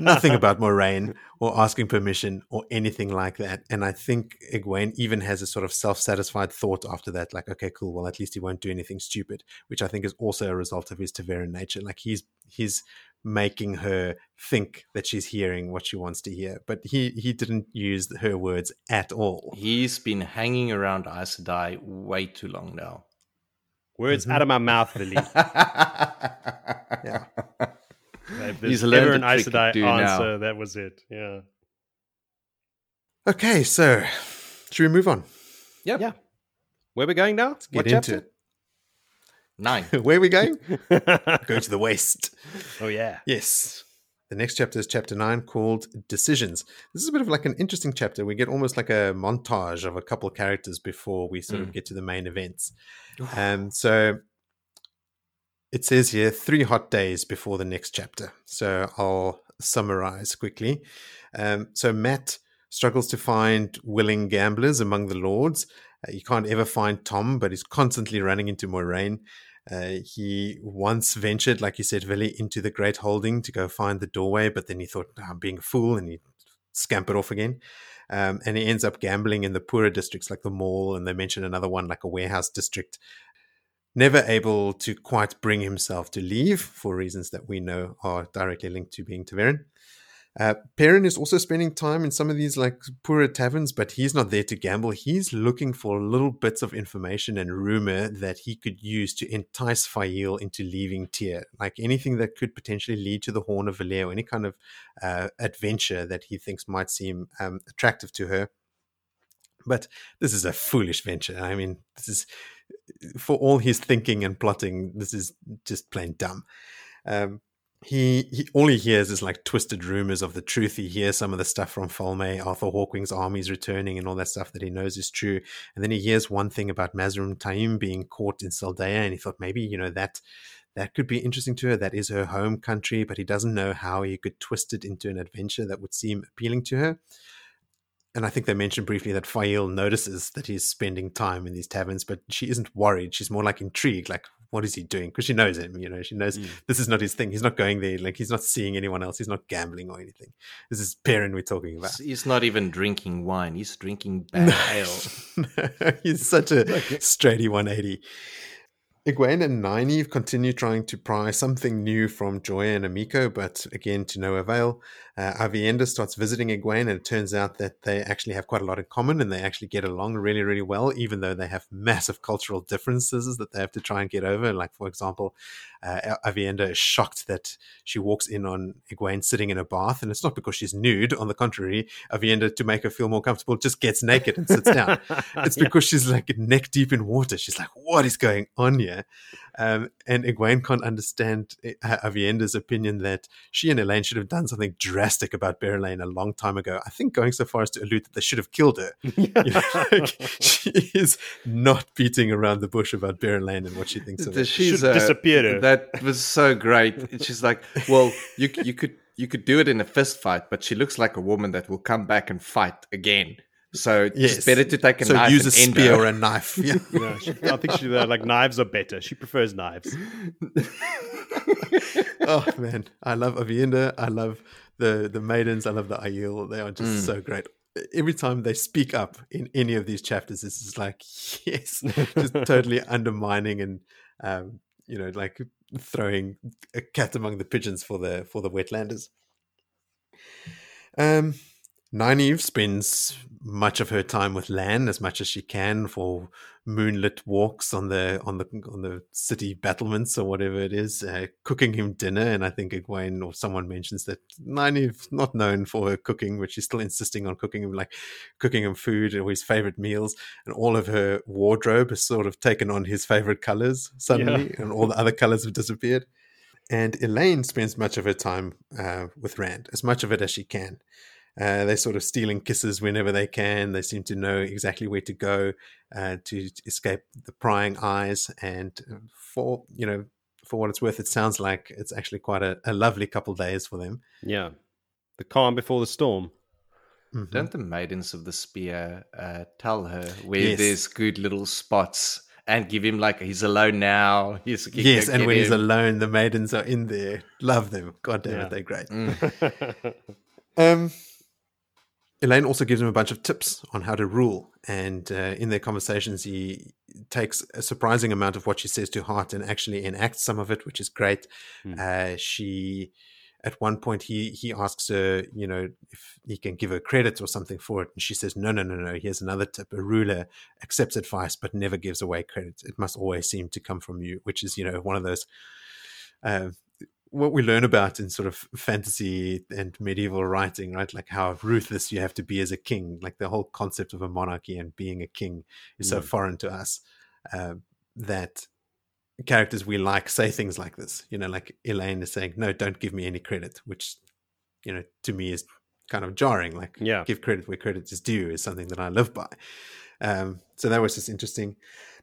nothing about Moiraine [LAUGHS] or asking permission or anything like that. And I think Egwene even has a sort of self satisfied thought after that, like, okay, cool, well, at least he won't do anything stupid, which I think is also a result of his ta'veren nature. Like he's he's making her think that she's hearing what she wants to hear. But he he didn't use her words at all. He's been hanging around Aes Sedai way too long now. Words Mm-hmm. out of my mouth, Lily. [LAUGHS] Yeah. If He's there's learned ever a an Aes trick to Sedai do now. answer, that was it. Yeah. Okay, so should we move on? Yep. Yeah. Where we going now? Let's Get what into chapter? Nine. [LAUGHS] Where are we going? [LAUGHS] Go to the west. oh yeah. Yes. The next chapter is chapter nine called Decisions. This is a bit of like an interesting chapter. We get almost like a montage of a couple of characters before we sort of Mm. get to the main events. Um, so it says here three hot days before the next chapter. So I'll summarize quickly. Um, so Mat struggles to find willing gamblers among the lords. Uh, you can't ever find Tom, but he's constantly running into Moiraine. Uh, he once ventured, like you said, Vili, into the Great Holding to go find the doorway, but then he thought, "Ah, I'm being a fool, and he scampered off again. Um, and he ends up gambling in the poorer districts like the Maule, and they mention another one like a warehouse district. Never able to quite bring himself to leave for reasons that we know are directly linked to being ta'veren. Uh, Perrin is also spending time in some of these like poorer taverns, but he's not there to gamble. He's looking for little bits of information and rumor that he could use to entice Faile into leaving Tear, like anything that could potentially lead to the Horn of Valere, any kind of uh, adventure that he thinks might seem um, attractive to her. But this is a foolish venture. I mean, this is for all his thinking and plotting. This is just plain dumb. Um, he, he all he hears is like twisted rumors of the truth. He hears some of the stuff from Falme, Arthur Hawkwing's armies returning, and all that stuff that he knows is true. And then he hears one thing about Mazrim Taim being caught in Saldaea, and he thought maybe you know that that could be interesting to her. That is her home country, but he doesn't know how he could twist it into an adventure that would seem appealing to her. and I think they mentioned briefly that Faile notices that he's spending time in these taverns, but she isn't worried. She's more like intrigued, like, what is he doing? Because she knows him, you know, she knows mm. this is not his thing. He's not going there, like, he's not seeing anyone else. He's not gambling or anything. This is Perrin we're talking about. He's not even drinking wine, he's drinking [LAUGHS] bad ale. he's such a [LAUGHS] straighty 180. Egwene and Nynaeve continue trying to pry something new from Joiya and Amico, but again to no avail. Uh, Aviendha starts visiting Egwene, and it turns out that they actually have quite a lot in common and they actually get along really, really well, even though they have [LAUGHS] massive cultural differences that they have to try and get over. Like, for example, uh, Aviendha is shocked that she walks in on Egwene sitting in a bath, and it's not because she's nude. On the contrary, Aviendha, to make her feel more comfortable, just gets naked and sits down. [LAUGHS] it's yeah. because she's like neck deep in water. She's like, "What is going on here?" Um, and Egwene can't understand Aviendha's opinion that she and Elayne should have done something drastic about Berelain a long time ago. I think going so far as to allude that they should have killed her. [LAUGHS] you know, like, she is not beating around the bush about Berelain and what she thinks of it. She's uh, disappeared. That was so great. She's like, well, you you could you could do it in a fist fight, but she looks like a woman that will come back and fight again. So yes. it's better to take a so knife. use a spear or a knife. [LAUGHS] Yeah. no, she, I think she uh, like knives are better. She prefers knives. [LAUGHS] oh man, I love Aviendha. I love the the maidens. I love the Aiel. They are just mm. so great. Every time they speak up in any of these chapters, this is like [LAUGHS] yes, just totally undermining and um, you know like throwing a cat among the pigeons for the for the wetlanders. Um, Nynaeve spends much of her time with Lan as much as she can for moonlit walks on the on the on the city battlements or whatever it is, uh, cooking him dinner. And I think Egwene or someone mentions that Nynaeve's not known for her cooking, but she's still insisting on cooking him like cooking him food or his favorite meals. And all of her wardrobe has sort of taken on his favorite colors suddenly, yeah. and all the other colors have disappeared. And Elayne spends much of her time uh, with Rand, as much of it as she can. Uh, they're sort of stealing kisses whenever they can. They seem to know exactly where to go uh, to escape the prying eyes. And uh, for you know, for what it's worth, it sounds like it's actually quite a, a lovely couple days for them. Yeah, the calm before the storm. Mm-hmm. Don't the maidens of the spear uh, tell her where yes. there's good little spots? and give him like he's alone now. [LAUGHS] He's, yes, and when him. he's alone, the maidens are in there. Love them. God damn yeah. it, they're great. Mm. [LAUGHS] um, Elayne also gives him a bunch of tips on how to rule. And uh, in their conversations, he takes a surprising amount of what she says to heart and actually enacts some of it, which is great. Mm. Uh, she, at one point, he he asks her, you know, if he can give her credit or something for it, and she says, no, no, no, no. Here's another tip: a ruler accepts advice but never gives away credit. It must always seem to come from you, which is, you know, one of those uh, what we learn about in sort of fantasy and medieval writing, right? Like how ruthless you have to be as a king. Like the whole concept of a monarchy and being a king is so mm. foreign to us uh, that characters we like say things like this. You know, like Elayne is saying, "No, don't give me any credit," which you know to me is kind of jarring. Like, yeah, give credit where credit is due is something that I live by. Um, so that was just interesting.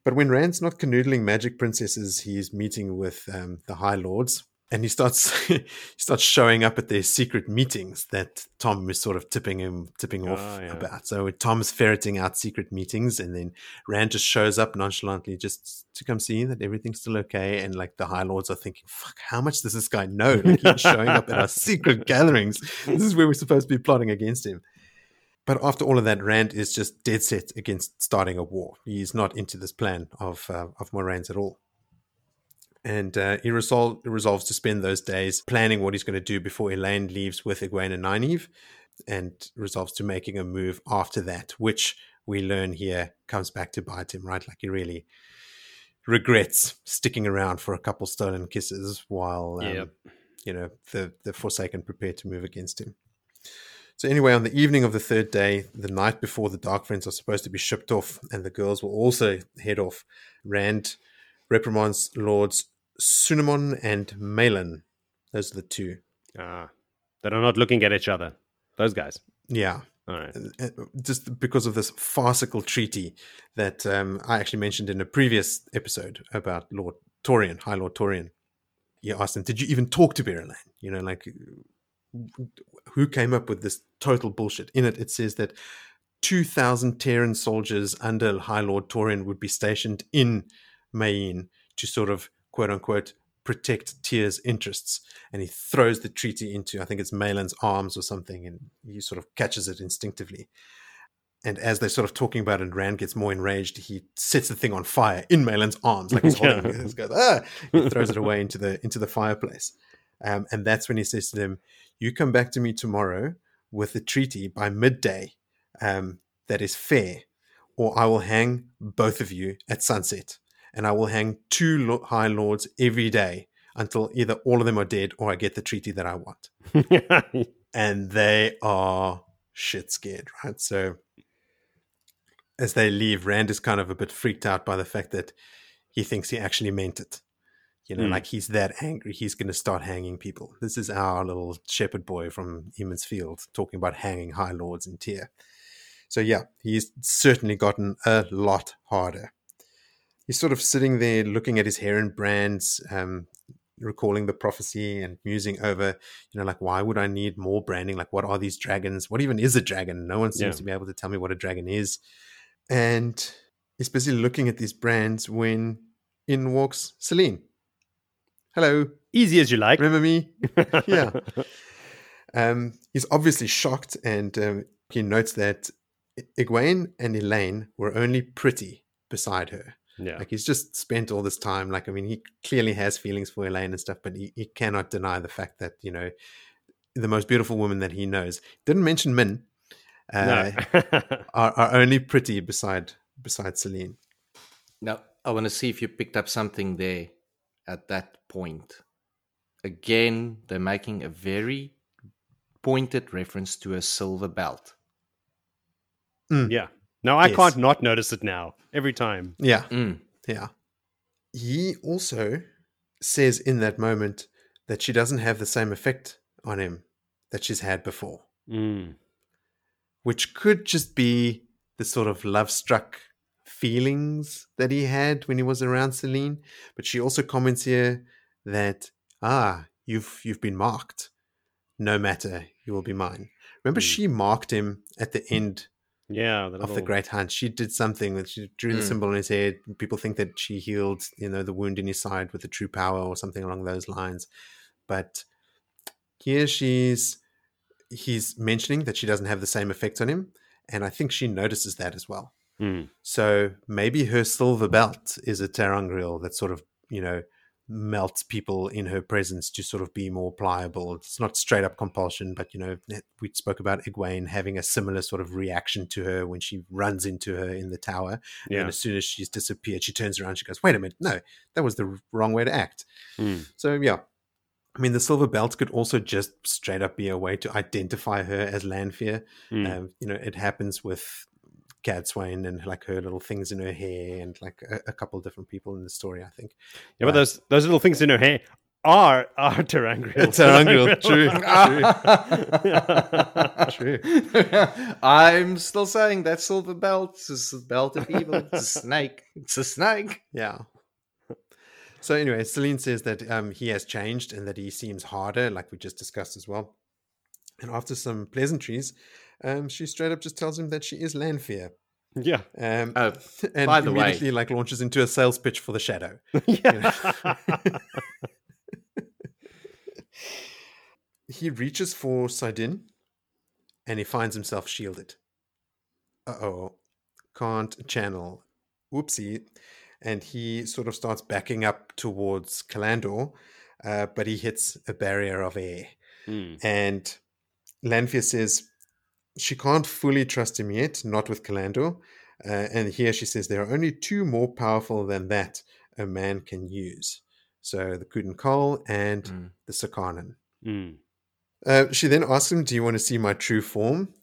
But when Rand's not canoodling magic princesses, he's meeting with um, the High Lords, and he starts [LAUGHS] he starts showing up at their secret meetings that Tom is sort of tipping him tipping off oh, yeah. about. So Tom's ferreting out secret meetings, and then Rand just shows up nonchalantly just to come see that everything's still okay. And like the High Lords are thinking, "Fuck, how much does this guy know? Like he's [LAUGHS] showing up at our secret gatherings. This is where we're supposed to be plotting against him." But after all of that, Rand is just dead set against starting a war. He's not into this plan of uh, of Moiraine's at all and uh, he resol- resolves to spend those days planning what he's going to do before Elayne leaves with Egwene and Nynaeve, and resolves to making a move after that, which we learn here comes back to bite him, right? Like he really regrets sticking around for a couple stolen kisses while, um, yep. you know, the, the Forsaken prepare to move against him. So anyway, on the evening of the third day, the night before the Dark Friends are supposed to be shipped off, and the girls will also head off. Rand reprimands Lords Sunamon and Meilan. Those are the two. Ah, that are not looking at each other. Those guys. Yeah. All right. Just because of this farcical treaty that um, I actually mentioned in a previous episode about Lord Torean, High Lord Torean. You asked him, "Did you even talk to Berelain?" You know, like who came up with this total bullshit? In it, it says that 2,000 Tairen soldiers under High Lord Torean would be stationed in Mayene to sort of quote unquote protect Tear's interests. And he throws the treaty into, I think it's Meilan's arms or something, and he sort of catches it instinctively. And as they're sort of talking about it, and Rand gets more enraged, he sets the thing on fire in Meilan's arms, like he's [LAUGHS] holding it. He goes, ah! He throws it away into the into the fireplace. Um, and that's when he says to them, You come back to me tomorrow with the treaty by midday um, that is fair, or I will hang both of you at sunset. And I will hang two lo- high lords every day until either all of them are dead or I get the treaty that I want. [LAUGHS] and they are shit scared, right? So as they leave, Rand is kind of a bit freaked out by the fact that he thinks he actually meant it. You know, Mm. like he's that angry, he's going to start hanging people. This is our little shepherd boy from Emond's Field talking about hanging high lords in Tear. So, yeah, he's certainly gotten a lot harder. He's sort of sitting there looking at his hair and brands, um, recalling the prophecy and musing over, you know, like, why would I need more branding? Like, what are these dragons? What even is a dragon? No one seems Yeah. to be able to tell me what a dragon is. And he's busy looking at these brands when in walks Selene. Hello, Easy as you like. remember me? [LAUGHS] yeah. Um, he's obviously shocked, and um, he notes that Egwene and Elayne were only pretty beside her. Yeah. Like he's just spent all this time. Like I mean, he clearly has feelings for Elayne and stuff, but he, he cannot deny the fact that you know the most beautiful woman that he knows didn't mention Min. Uh, no. [LAUGHS] are, are only pretty beside beside Selene. Now, I want to see if you picked up something there at that point. Again, they're making a very pointed reference to a silver belt. yeah. No, I Yes. can't not notice it now. Every time. Yeah, Mm. yeah. He also says in that moment that she doesn't have the same effect on him that she's had before. Mm. which could just be the sort of love struck feelings that he had when he was around Selene. But she also comments here that ah, you've you've been marked. No matter, you will be mine. Remember, Hmm. she marked him at the end Yeah. of the Great Hunt. She did something that she drew the Mm. symbol on his head. People think that she healed, you know, the wound in his side with the true power or something along those lines. But here she's he's mentioning that she doesn't have the same effect on him, and I think she notices that as well. Mm. So maybe her silver belt is a ter'angreal that sort of, you know, melts people in her presence to sort of be more pliable. It's not straight up compulsion, but you know, we spoke about Egwene having a similar sort of reaction to her when she runs into her in the tower. Yeah. And as soon as she's disappeared, she turns around, she goes, Wait a minute, no, that was the wrong way to act. Mm. So yeah. I mean, the silver belt could also just straight up be a way to identify her as Lanfear. Mm. Um, you know, it happens with Cadsuane and like her little things in her hair and like a, a couple different people in the story, I think. yeah, but those those little things in her hair are are ter'angreal. [LAUGHS] ter'angreal, true. [LAUGHS] True. [LAUGHS] true. I'm still saying that silver belt is a belt of evil. It's a snake. It's a snake. Yeah. So anyway, Selene says that um, he has changed and that he seems harder, like we just discussed as well. And after some pleasantries, um, she straight up just tells him that she is Lanfear. yeah. Um, Oh, [LAUGHS] and by the way- like launches into a sales pitch for the shadow. [LAUGHS] yeah. [LAUGHS] he reaches for Saidin and he finds himself shielded. Uh oh. Can't channel. Whoopsie. And he sort of starts backing up towards Callandor, uh, but he hits a barrier of air. Mm. And Lanfear says she can't fully trust him yet, not with Callandor. Uh, and here she says there are only two more powerful than that a man can use. So the Choedan Kal and Mm. the Sakarnen. Mm. Uh, she then asks him, Do you want to see my true form?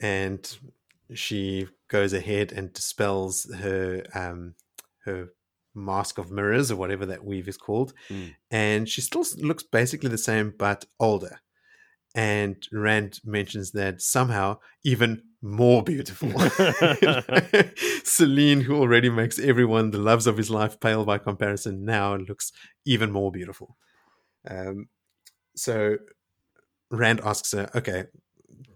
And she goes ahead and dispels her um, her mask of mirrors or whatever that weave is called. Mm. And she still looks basically the same, but older. And Rand mentions that somehow even more beautiful. [LAUGHS] [LAUGHS] Selene, who already makes everyone the loves of his life pale by comparison, now looks even more beautiful. Um, so Rand asks her, okay,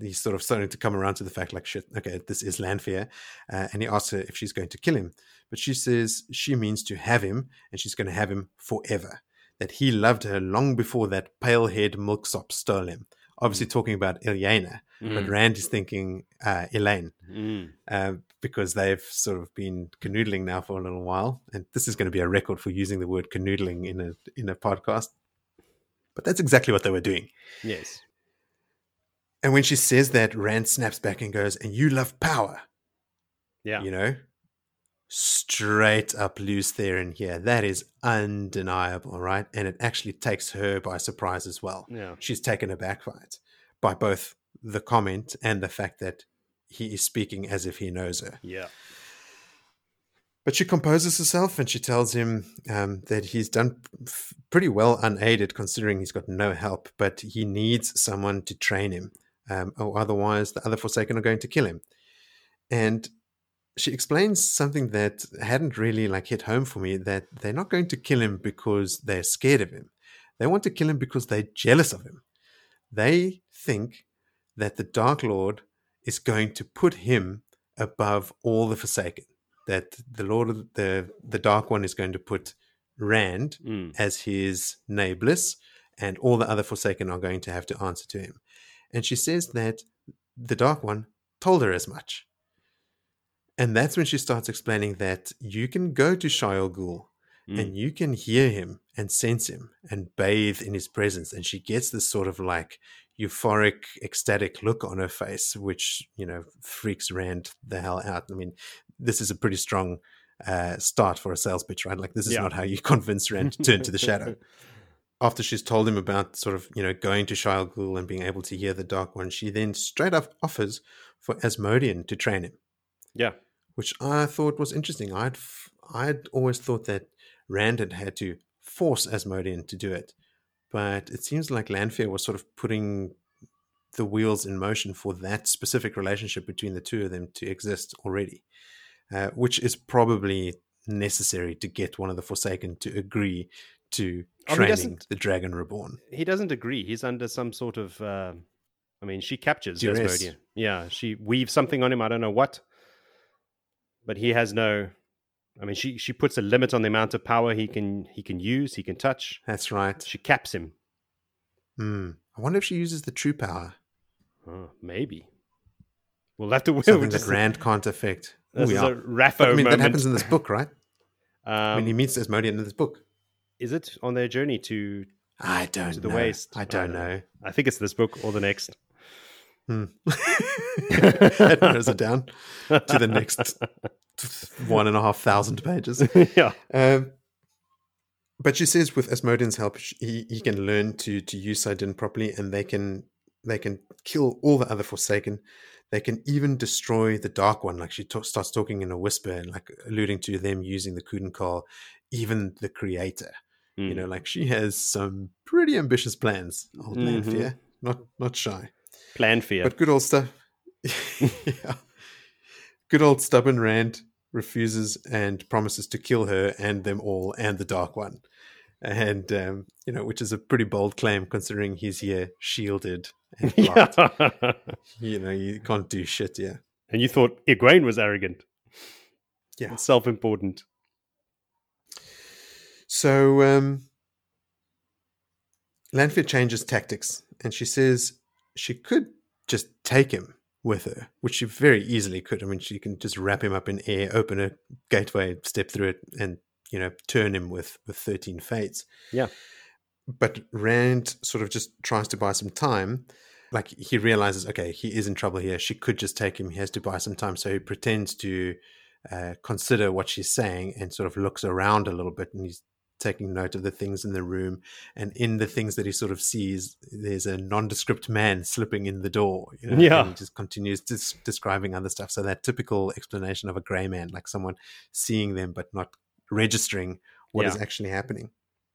he's sort of starting to come around to the fact like shit okay this is lanfear uh, and he asks her if she's going to kill him but she says she means to have him and she's going to have him forever that he loved her long before that pale haired milksop stole him obviously talking about Ilyena, but Mm. Rand is thinking uh, Elayne Mm. uh, because they've sort of been canoodling now for a little while, and this is going to be a record for using the word canoodling in a in a podcast. But that's exactly what they were doing. Yes. And when she says that, Rand snaps back and goes, "And you love power, Yeah. you know." Straight up Lews Therin here. That is undeniable, right? And it actually takes her by surprise as well. Yeah. she's taken aback by it, by both the comment and the fact that he is speaking as if he knows her. Yeah. But she composes herself and she tells him um, that he's done f- pretty well unaided, considering he's got no help, but he needs someone to train him, um, or otherwise the other Forsaken are going to kill him. And she explains something that hadn't really like hit home for me that they're not going to kill him because they're scared of him. They want to kill him because they're jealous of him. They think that the Dark Lord is going to put him above all the Forsaken. That the Lord of the the Dark One is going to put Rand Mm. as his nameless, and all the other Forsaken are going to have to answer to him. And she says that the Dark One told her as much. And that's when she starts explaining that you can go to Shayol Ghul Mm. and you can hear him and sense him and bathe in his presence. And she gets this sort of like euphoric, ecstatic look on her face, which, you know, freaks Rand the hell out. I mean, this is a pretty strong uh, start for a sales pitch, right? Like, this is Yeah. not how you [LAUGHS] convince Rand to turn to the shadow. [LAUGHS] After she's told him about sort of, you know, going to Shayol Ghul and being able to hear the Dark One, she then straight up offers for Asmodean to train him yeah. Which I thought was interesting. I'd I'd always thought that Rand had had to force Asmodean to do it, but it seems like Lanfear was sort of putting the wheels in motion for that specific relationship between the two of them to exist already, uh, which is probably necessary to get one of the Forsaken to agree to Oh, training doesn't- the Dragon Reborn. He doesn't agree. He's under some sort of. Uh, I mean, she captures Duress. Asmodean. Yeah, she weaves something on him. I don't know what, but he has no. I mean, she she puts a limit on the amount of power he can he can use. He can touch. That's right. She caps him. Hmm. I wonder if she uses the true power, Oh, maybe. We'll have to. [LAUGHS] we'll something that Rand can't affect. This Ooh, is yeah. a RAFO But, I mean, moment. that happens in this book, right? Um, when he meets Asmodean in this book. is it on their journey to I don't to the know. waste? I don't know. I think it's this book or the next. Hmm. [LAUGHS] it narrows it down to the next one and a half thousand pages. [LAUGHS] yeah. Um, but she says with Asmodean's help, he, he can learn to to use Saidin properly, and they can they can kill all the other Forsaken. They can even destroy the Dark One. Like she ta- starts talking in a whisper, and like alluding to them using the Choedan Kal, even the Creator. You Mm. know, like she has some pretty ambitious plans. Old Mhm. Lanfear, not not shy. Plan fear. But good old stuff. [LAUGHS] yeah. Good old stubborn Rand refuses and promises to kill her and them all and the Dark One. And, um, you know, which is a pretty bold claim considering he's here shielded and [LAUGHS] blocked. yeah. [LAUGHS] You know, you can't do shit, yeah. and you thought Egwene was arrogant, Yeah. self-important. So, um, Lanfear changes tactics and she says she could just take him with her, which she very easily could. I mean, she can just wrap him up in air, open a gateway, step through it, and you know, turn him with with thirteen Fades. Yeah. But Rand sort of just tries to buy some time. Like he realizes, okay, he is in trouble here. She could just take him. He has to buy some time, so he pretends to uh, consider what she's saying and sort of looks around a little bit, and he's taking note of the things in the room and in the things that he sort of sees there's a nondescript man slipping in the door you know, Yeah. and he just continues dis- describing other stuff so that typical explanation of a gray man like someone seeing them but not registering what is Yeah. actually happening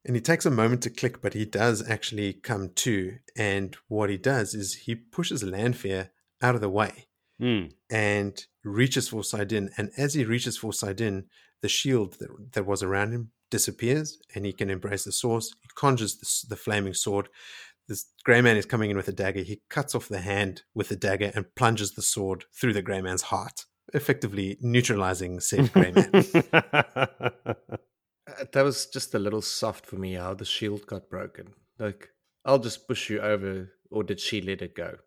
and he takes a moment to click but he does actually come to and what he does is he pushes Lanfear out of the way Mm. and reaches for Saidin. And as he reaches for Saidin, the shield that, that was around him disappears and he can embrace the source. He conjures the, the flaming sword. this grey man is coming in with a dagger. He cuts off the hand with the dagger and plunges the sword through the grey man's heart, effectively neutralizing said grey man. [LAUGHS] Uh, that was just a little soft for me how the shield got broken. Like, I'll just push you over, or did she let it go?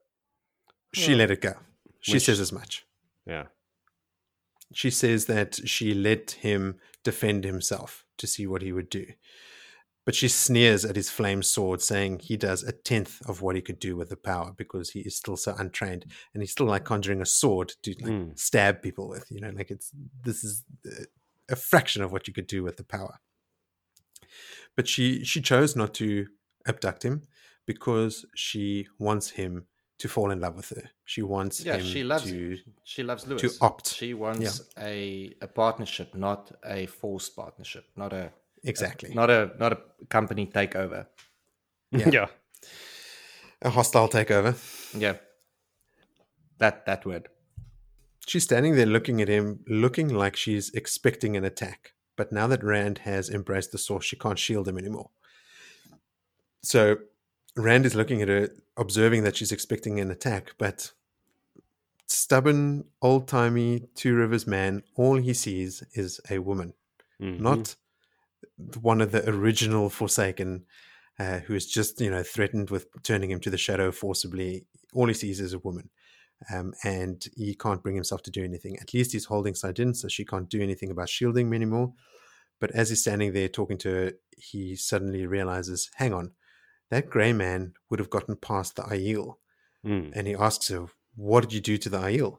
she let it go. She Which- says as much. yeah. She says that she let him defend himself to see what he would do. But she sneers at his flame sword, saying he does a tenth of what he could do with the power because he is still so untrained, and he's still like conjuring a sword to like Mm. stab people with. You know, like it's this is uh, a fraction of what you could do with the power. But she she chose not to abduct him because she wants him to fall in love with her. She wants Yeah, him she loves to She loves Lews. opt. She wants a a partnership, not a forced partnership, not a exactly not a not a company takeover. Yeah. Yeah. a hostile takeover. Yeah, that that word. She's standing there looking at him, looking like she's expecting an attack. But now that Rand has embraced the source, she can't shield him anymore. So Rand is looking at her, observing that she's expecting an attack, but stubborn, old timey Two Rivers man, all he sees is a woman, Mhm. not one of the original Forsaken uh, who is just, you know, threatened with turning him to the shadow forcibly. All he sees is a woman. Um, and he can't bring himself to do anything. At least he's holding Saidin, so she can't do anything about shielding him anymore. But as he's standing there talking to her, he suddenly realizes, hang on, that grey man would have gotten past the Aiel. Mm. And he asks her, What did you do to the Aiel?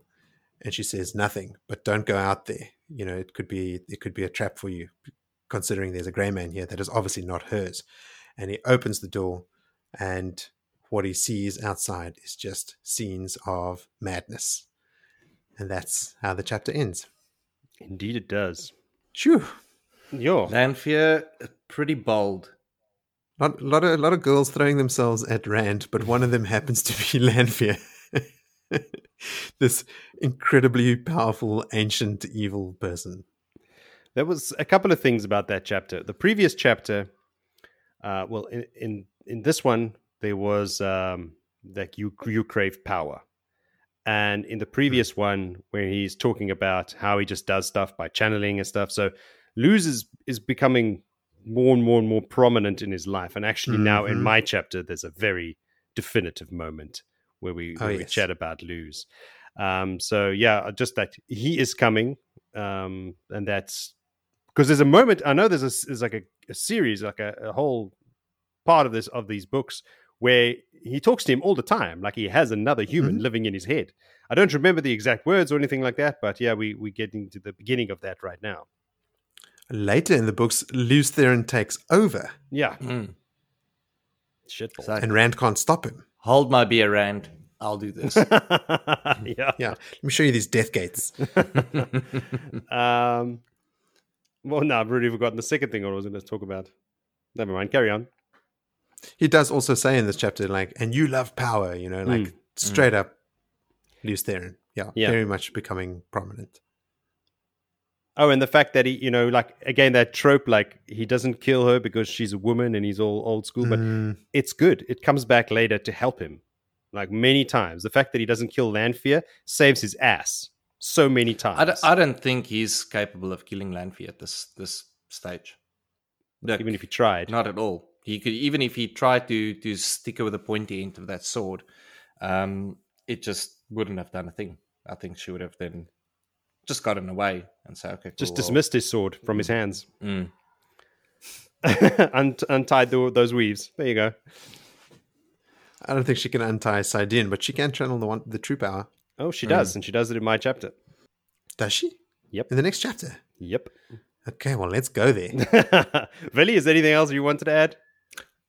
And she says, Nothing, but don't go out there. You know, it could be it could be a trap for you, considering there's a grey man here that is obviously not hers. And he opens the door and what he sees outside is just scenes of madness. And that's how the chapter ends. Indeed, it does. Phew. Yeah. Lanfear, pretty bold. Lot, lot, of, a lot of girls throwing themselves at Rand, but one of them [LAUGHS] happens to be Lanfear. [LAUGHS] this incredibly powerful, ancient, evil person. There was a couple of things about that chapter. The previous chapter, uh, well, in, in in this one, there was um, like you you crave power, and in the previous one, where he's talking about how he just does stuff by channeling and stuff. So, Lews is is becoming more and more and more prominent in his life. And actually, now in Mhm. my chapter, there's a very definitive moment where we, Oh, where we chat about Lews. Um, so yeah, just that he is coming, um, and that's because there's a moment. I know there's a there's like a, a series, like a, a whole part of this of these books where he talks to him all the time, like he has another human living in his head. I don't remember the exact words or anything like that, but yeah, we we get into the beginning of that right now. Later in the books, Lews Therin takes over, Yeah, Mm. shit. So, and Rand can't stop him. hold my beer, Rand. I'll do this. [LAUGHS] yeah. Yeah, let me show you these death gates. [LAUGHS] [LAUGHS] Um. Well, no, I've already forgotten the second thing I was going to talk about. Never mind. Carry on. He does also say in this chapter, like, and you love power, you know, like Mm. straight up Lews Therin. Yeah, Yeah. very much becoming prominent. Oh, and the fact that he, you know, like again that trope, like he doesn't kill her because she's a woman and he's all old school, but Mm, it's good. It comes back later to help him, like many times. The fact that he doesn't kill Lanfear saves his ass so many times. I, d- I don't think he's capable of killing Lanfear at this this stage. Look, Even if he tried. not at all. He could even if he tried to to stick her with the pointy end of that sword, um, it just wouldn't have done a thing. I think she would have then just got in the way and say, "Okay, just cool, well, dismissed his sword from his hands, mm. [LAUGHS] Unt- untied the, those weaves. There you go. I don't think she can untie Saidin, but she can channel the one, the true power. Oh, she does, and she does it in my chapter. Does she? Yep. In the next chapter. Yep. Okay, well, let's go there. [LAUGHS] Villy, is there anything else you wanted to add?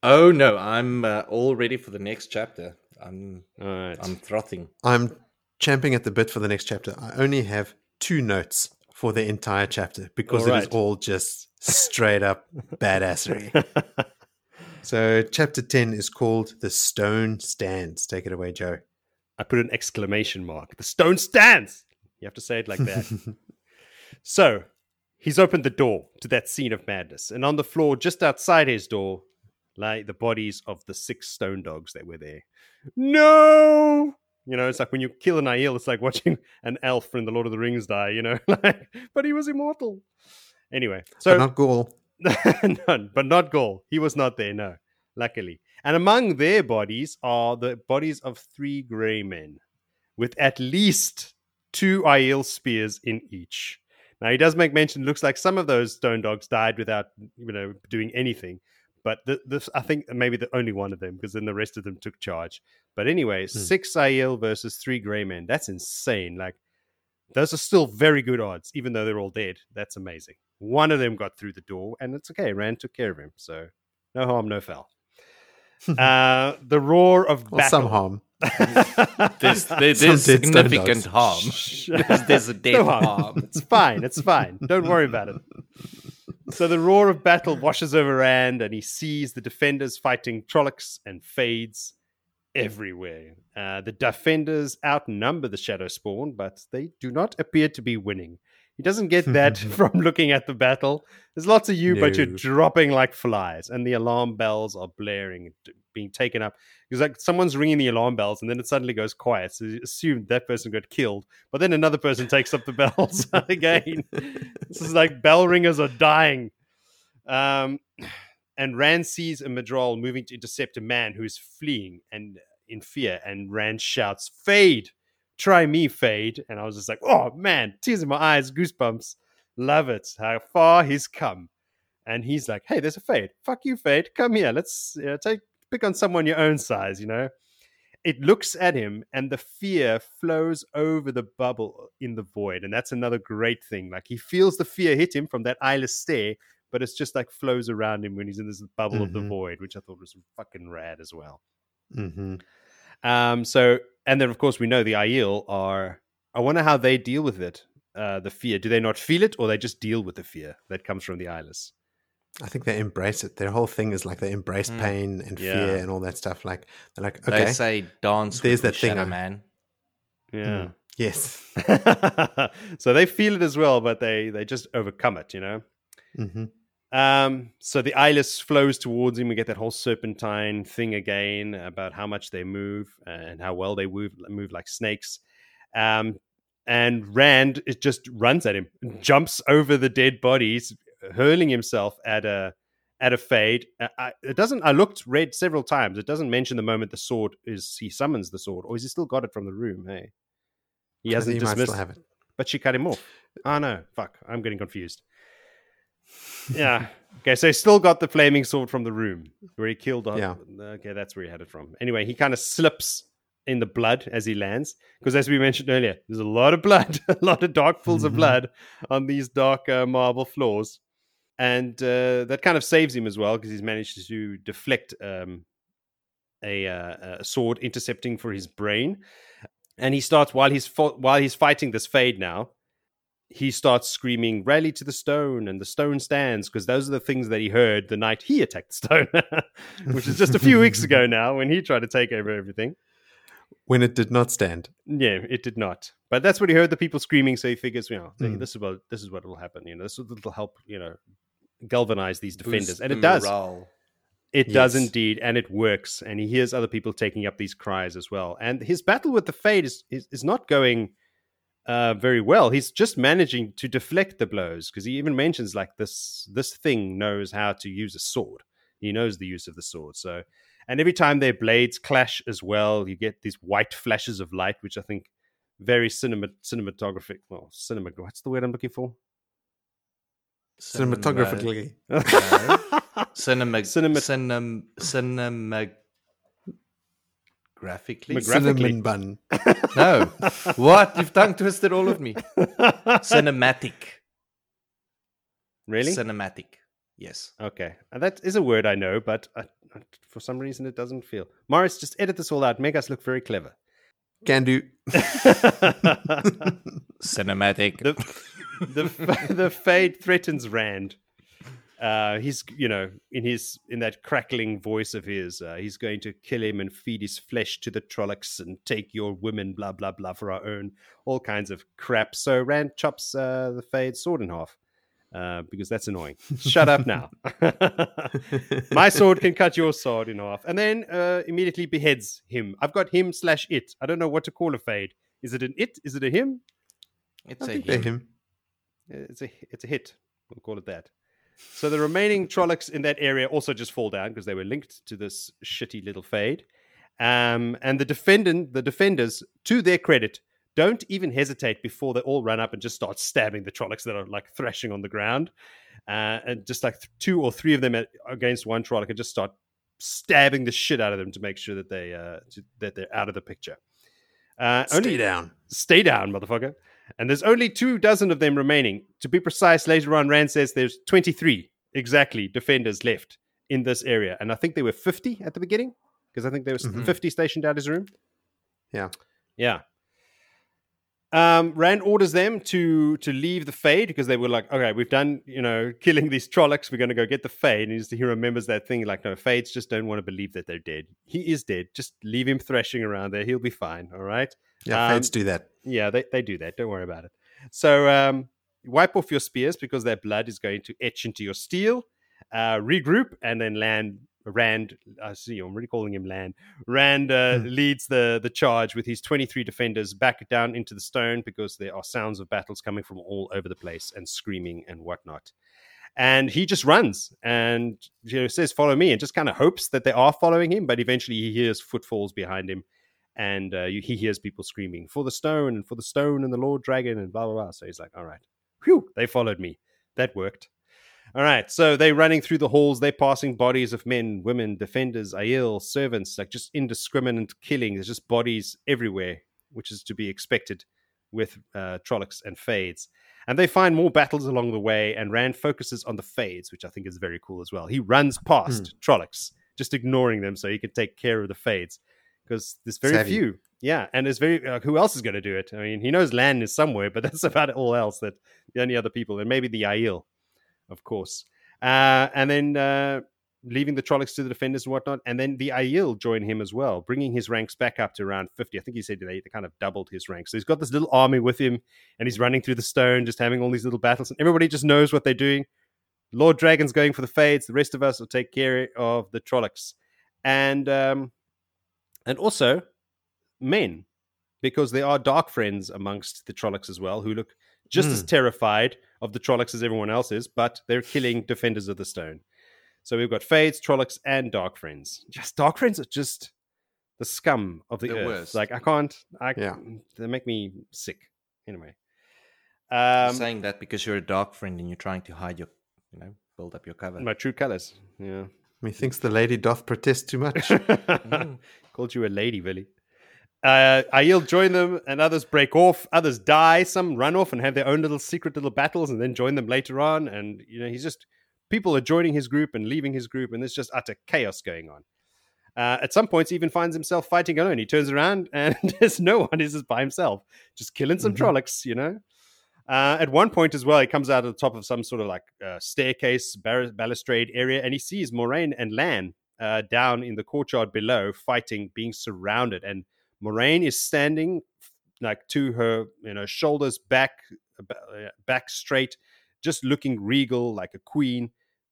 Oh no, I'm uh, all ready for the next chapter. I'm All right. I'm frothing. I'm champing at the bit for the next chapter. I only have two notes for the entire chapter because it is all just straight up [LAUGHS] badassery. [LAUGHS] So, chapter 10 is called The Stone Stands. Take it away, Joe. I put an exclamation mark. The stone stands. You have to say it like that. [LAUGHS] so he's opened the door to that scene of madness, and on the floor just outside his door like the bodies of the six stone dogs that were there. No, you know, it's like when you kill an Aiel, it's like [LAUGHS] watching an elf from the Lord of the Rings die. You know, [LAUGHS] like, but he was immortal. Anyway, so but not Gaul. [LAUGHS] None, but not Gaul. He was not there, no, luckily. And among their bodies are the bodies of three grey men with at least two Aiel spears in each. Now, he does make mention, looks like some of those stone dogs died without, you know, doing anything. But the, the, I think maybe the only one of them, because then the rest of them took charge. But anyway, hmm. six Aiel versus three grey men. That's insane. Like, those are still very good odds, even though they're all dead. That's amazing. One of them got through the door, and it's okay. Rand took care of him, so no harm, no foul. [LAUGHS] uh, the roar of well, some harm. [LAUGHS] there's, there's some significant harm. [LAUGHS] there's, there's, a dead no harm. harm. It's fine. It's fine. Don't worry about it. So the roar of battle washes over Rand, and he sees the defenders fighting Trollocs and Fades everywhere. Uh, the defenders outnumber the Shadow Spawn, but they do not appear to be winning. He doesn't get that [LAUGHS] from looking at the battle. There's lots of you, no. but you're dropping like flies, and the alarm bells are blaring, being taken up. Because like someone's ringing the alarm bells, and then it suddenly goes quiet. So you assume that person got killed, but then another person takes up the bells [LAUGHS] [LAUGHS] again. this is like bell ringers are dying. Um, and Rand sees a Myrddraal moving to intercept a man who is fleeing and in fear, and Rand shouts, "Fade!" Try me fade. And i was just like oh man tears in my eyes goosebumps. Love it how far he's come. And he's like hey there's a fade. Fuck you fade. Come here. Let's take pick on someone your own size you know? It looks at him and the fear flows over the bubble in the void. And that's another great thing. Like he feels the fear hit him from that eyeless stare but it's just like flows around him when he's in this bubble mm-hmm. of the mm-hmm. void which i thought was fucking rad as well. Mm-hmm. um so and then of course we know the Aiel are. I wonder how they deal with it. Uh, the fear. Do they not feel it, or they just deal with the fear that comes from the Eyeless? I think they embrace it. Their whole thing is like they embrace mm. pain and yeah. fear and all that stuff. Like they're like, okay, they say dance. There's that thing, man. Yeah. Mm. Yes. [LAUGHS] so they feel it as well, but they they just overcome it. You know. Mm-hmm. Um, so the eyeless flows towards him. We get that whole serpentine thing again about how much they move and how well they move, move like snakes. Um, and Rand it just runs at him, jumps over the dead bodies, hurling himself at a at a fade. I, it doesn't. I looked, read several times. It doesn't mention the moment the sword is. He summons the sword, or has he still got it from the room? Hey, he hasn't he dismissed. it. But she cut him off. Oh no, fuck! I'm getting confused yeah. Okay, so he still got the flaming sword from the room where he killed. Yeah. Okay, that's where he had it from. Anyway, he kind of slips in the blood as he lands because, as we mentioned earlier, there's a lot of blood, [LAUGHS] a lot of dark pools mm-hmm. of blood on these dark uh, marble floors, and uh, that kind of saves him as well because he's managed to deflect um, a, uh, a sword intercepting for his brain. And he starts while he's fo- while he's fighting this fade now he starts screaming, Rally to the stone, and the stone stands, because those are the things that he heard the night he attacked the stone, [LAUGHS] which is just a few weeks ago now when he tried to take over everything. When it did not stand. Yeah, it did not. But that's what he heard the people screaming, so he figures, you know, mm. this is what this is what will happen. You know, this will help, you know, galvanize these defenders. Boost and it does. Morale. It yes. does indeed, and it works. And he hears other people taking up these cries as well. And his battle with the Fade is, is, is not going uh, very well. He's just managing to deflect the blows because he even mentions like this this thing knows how to use a sword. He knows the use of the sword. So, and every time their blades clash as well, you get these white flashes of light, which I think very cinema cinematographic. Well, cinema. What's the word I'm looking for? Cinematographically. [LAUGHS] Cinema. Cinema. Cinema. Cinema graphically. Cinnamon bun. [LAUGHS] no. what? You've tongue twisted all of me. [LAUGHS] Cinematic. Really? Cinematic. Yes. Okay. And that is a word I know, but I, for some reason it doesn't feel. Morris, just edit this all out. Make us look very clever. Can do. [LAUGHS] Cinematic. The, the, the fade threatens Rand uh, he's you know in his in that crackling voice of his uh, he's going to kill him and feed his flesh to the trollocs and take your women blah blah blah for our own all kinds of crap so rand chops uh, the fade sword in half uh, because that's annoying. Shut up now. [LAUGHS] My sword can cut your sword in half, and then uh, immediately beheads him. I've got him slash it. I don't know what to call a fade. Is it an it? Is it a him? It's I a him. him. It's a it's a hit. We'll call it that. So the remaining Trollocs in that area also just fall down because they were linked to this shitty little fade. Um, and the defendant, the defenders, to their credit, don't even hesitate before they all run up and just start stabbing the Trollocs that are like thrashing on the ground. Uh, and just like th- two or three of them at, against one Trolloc and just start stabbing the shit out of them to make sure that they uh, to, that they're out of the picture. Uh, Stay down. stay down, motherfucker. And there's only two dozen of them remaining. To be precise, later on, Rand says there's 23 exactly defenders left in this area. And I think there were 50 at the beginning because I think there was Mhm. 50 stationed out his room. Yeah. Yeah. Um, Rand orders them to to leave the Fade because they were like, okay, we've done, you know, [LAUGHS] killing these Trollocs. We're going to go get the Fade. And he remembers that thing like, no, Fades just don't want to believe that they're dead. He is dead. Just leave him thrashing around there. He'll be fine. All right. Yeah, Um, fades do that. Yeah, they, they do that. Don't worry about it. So um, wipe off your spears because their blood is going to etch into your steel. Uh, regroup and then land. Rand, I see. I'm really calling him Land. Rand uh, Hmm. leads the the charge with his 23 defenders back down into the stone because there are sounds of battles coming from all over the place and screaming and whatnot. And he just runs and you know says, "Follow me," and just kind of hopes that they are following him. But eventually, he hears footfalls behind him and uh, you, he hears people screaming for the stone and for the stone and the Lord Dragon and blah blah blah. So he's like, "All right, whew, they followed me. That worked." All right, so they're running through the halls. They're passing bodies of men, women, defenders, Aiel, servants, like just indiscriminate killing. There's just bodies everywhere, which is to be expected with uh, Trollocs and Fades. And they find more battles along the way, and Rand focuses on the Fades, which I think is very cool as well. He runs past Trollocs, just ignoring them so he can take care of the Fades because there's very Savvy. few. Yeah, and there's very uh, who else is going to do it? I mean, he knows Lan is somewhere, but [LAUGHS] that's about all else that the only other people, and maybe the Aiel, of course. Uh, and then uh, leaving the Trollocs to the defenders and whatnot, and then the Aiel join him as well, bringing his ranks back up to around fifty. I think he said they, kind of doubled his ranks. So he's got this little army with him, and he's running through the stone, just having all these little battles, and everybody just knows what they're doing. Lord Dragon's going for the fades. The rest of us will take care of the Trollocs, and um, and also men, because there are dark friends amongst the Trollocs as well, who look just as terrified of the Trollocs as everyone else is, but they're killing defenders of the stone. So we've got Fades, Trollocs, and Dark Friends. Just Dark Friends are just the scum of the, The earth. worst. Like I can't. I, Yeah. They make me sick. Anyway. You're Um, saying that because you're a dark friend and you're trying to hide your, you know, build up your cover. my true colors. Yeah. Methinks the lady doth protest too much. [LAUGHS] [LAUGHS] Called you a lady, Billy. Uh, Aiel join them, and others break off. Others die. Some run off and have their own little secret little battles, and then join them later on. And you know, he's just people are joining his group and leaving his group, and there's just utter chaos going on. Uh, at some points, he even finds himself fighting alone. He turns around, [LAUGHS] and there's no one. He's just by himself, just killing some Mhm. Trollocs. You know. Uh, at one point as well, he comes out of the top of some sort of like uh, staircase, bar- balustrade area, and he sees Moiraine and Lan uh, down in the courtyard below, fighting, being surrounded. And Moiraine is standing like to her, you know, shoulders back, uh, back straight, just looking regal like a queen,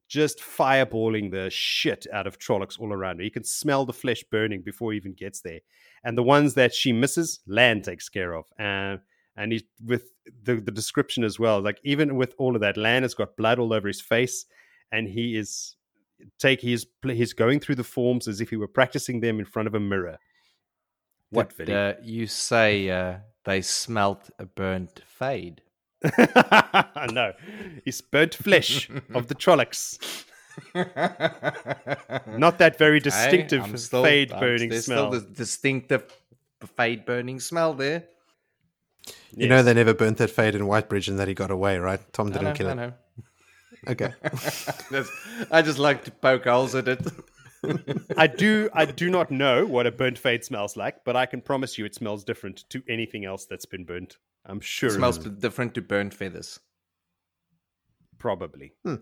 just fireballing the shit out of Trollocs all around her. You can smell the flesh burning before he even gets there. And the ones that she misses, Lan takes care of. And and he's with the, the description as well. Like even with all of that, Lan has got blood all over his face, and he is take he's he's going through the forms as if he were practicing them in front of a mirror. What Did, Vinny? uh, you say uh, they smelt a burnt fade. [LAUGHS] no, it's burnt flesh of the Trollocs. [LAUGHS] Not that very distinctive Hey, still- fade I'm- burning there's smell. Still the distinctive fade burning smell there. You know they never burnt that fade in Whitebridge and that he got away, right? Tom didn't know, kill I it. Okay. [LAUGHS] I just like to poke holes at it. I do I do not know what a burnt fade smells like, but I can promise you it smells different to anything else that's been burnt. I'm sure It it smells is. different to burnt feathers. Probably. Hmm.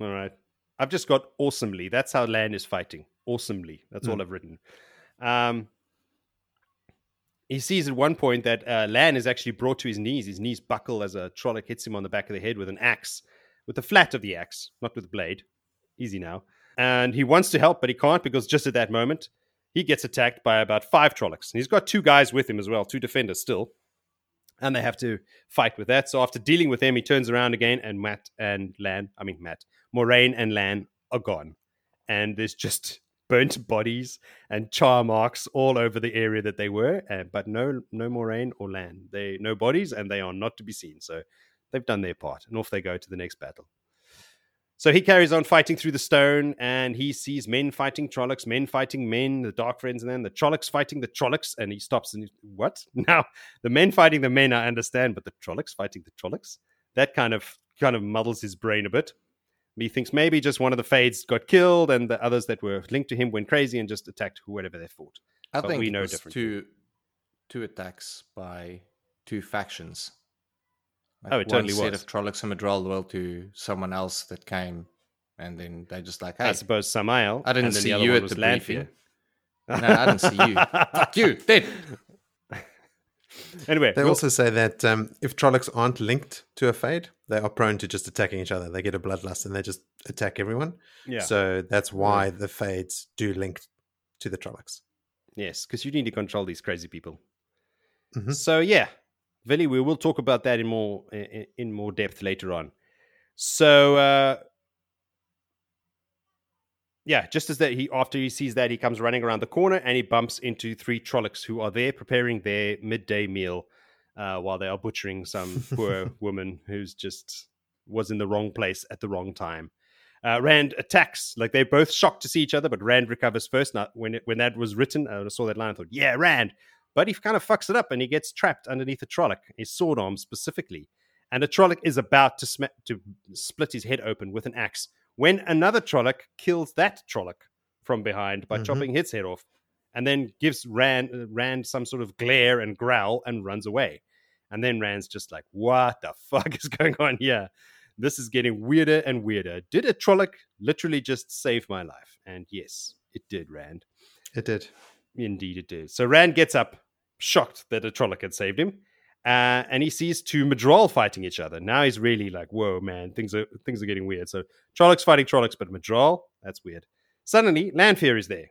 All right. I've just got awesomely. That's how Lan is fighting. Awesomely. That's all I've written. Um, he sees at one point that uh, Lan is actually brought to his knees. His knees buckle as a Trolloc hits him on the back of the head with an axe, with the flat of the axe, not with the blade. Easy now. And he wants to help, but he can't because just at that moment, he gets attacked by about five Trollocs. And he's got two guys with him as well, two defenders still. And they have to fight with that. So after dealing with him, he turns around again, and Mat and Lan, I mean, Mat, Moiraine and Lan are gone. And there's just burnt bodies and char marks all over the area that they were, uh, but no, no Moiraine or Lan. They no bodies, and they are not to be seen. So they've done their part, and off they go to the next battle. So he carries on fighting through the stone, and he sees men fighting Trollocs, men fighting men, the Dark Friends, and then the Trollocs fighting the Trollocs, and he stops and he, what? [LAUGHS] Now the men fighting the men, I understand, but the Trollocs fighting the Trollocs, that kind of kind of muddles his brain a bit. He thinks maybe just one of the Fades got killed, and the others that were linked to him went crazy and just attacked whoever they fought. I But think we it know was two two attacks by two factions. Oh, it totally one set was. of Trollocs and Myrddraal well to someone else that came, and then they just like, I hey, suppose Samael. I didn't see you at the Lanfear. briefing. no, I didn't see you. [LAUGHS] Fuck you, dead. Anyway, They we'll- also say that um, if Trollocs aren't linked to a Fade, they are prone to just attacking each other. They get a bloodlust and they just attack everyone. yeah. So that's why the Fades do link to the Trollocs. Yes, because you need to control these crazy people. Mhm. So yeah, Vili, we will talk about that in more in, in more depth later on. So uh, yeah, just as that he after he sees that he comes running around the corner and he bumps into three Trollocs who are there preparing their midday meal uh, while they are butchering some [LAUGHS] poor woman who's just was in the wrong place at the wrong time. Uh, Rand attacks. Like they're both shocked to see each other, but Rand recovers first. Now, when it, when that was written, I saw that line. I thought, yeah, Rand. But he kind of fucks it up, and he gets trapped underneath a Trolloc, his sword arm specifically. And a Trolloc is about to sma- to split his head open with an axe when another Trolloc kills that Trolloc from behind by Mhm. chopping his head off, and then gives Rand Rand some sort of glare and growl and runs away. And then Rand's just like, "What the [LAUGHS] fuck is going on here?" this is getting weirder and weirder. Did a Trolloc literally just save my life? And yes, it did, Rand. It did. Indeed, it did. So Rand gets up, shocked that a Trolloc had saved him, uh, and he sees two Myrddraal fighting each other. Now he's really like, "Whoa, man, things are things are getting weird." So Trollocs fighting Trollocs, but Myrddraal, that's weird. Suddenly, Lanfear is there.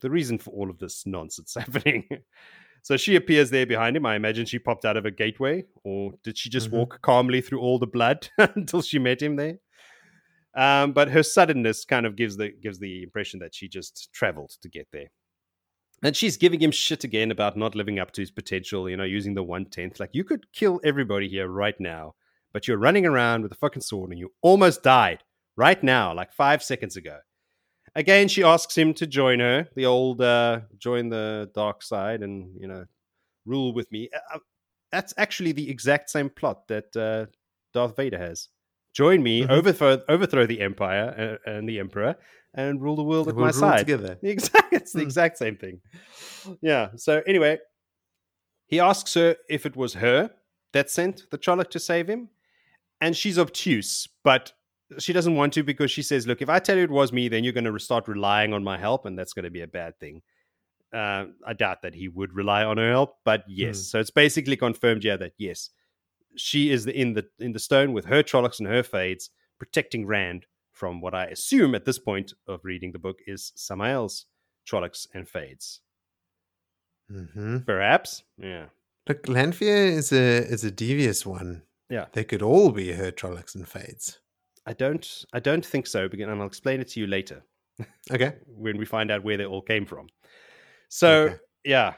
The reason for all of this nonsense [LAUGHS] happening. so she appears there behind him. I imagine she popped out of a gateway, or did she just Mhm. walk calmly through all the blood [LAUGHS] until she met him there? Um, but her suddenness kind of gives the gives the impression that she just traveled to get there. And she's giving him shit again about not living up to his potential, you know, using the one tenth. Like, you could kill everybody here right now, but you're running around with a fucking sword and you almost died right now, like five seconds ago. Again, she asks him to join her, the old uh, join the dark side and, you know, rule with me. Uh, that's actually the exact same plot that uh, Darth Vader has. Join me, Mhm. overthrow, overthrow the Empire uh, and the Emperor, and rule the world at We'll my side. together. The [LAUGHS] exact, it's the Hmm. exact same thing. Yeah. So anyway, he asks her if it was her that sent the Trolloc to save him, and she's obtuse, but she doesn't want to because she says, "Look, if I tell you it was me, then you're going to start relying on my help, and that's going to be a bad thing." Uh, I doubt that he would rely on her help, but yes. Hmm. So it's basically confirmed here that yes, she is in the in the stone with her Trollocs and her Fades, protecting Rand from what I assume at this point of reading the book is Samael's Trollocs and Fades. hmm Perhaps, yeah. Look, Lanfear is a is a devious one. Yeah. They could all be her Trollocs and Fades. I don't, I don't think so, and I'll explain it to you later [LAUGHS] Okay. when we find out where they all came from. So, Okay. yeah,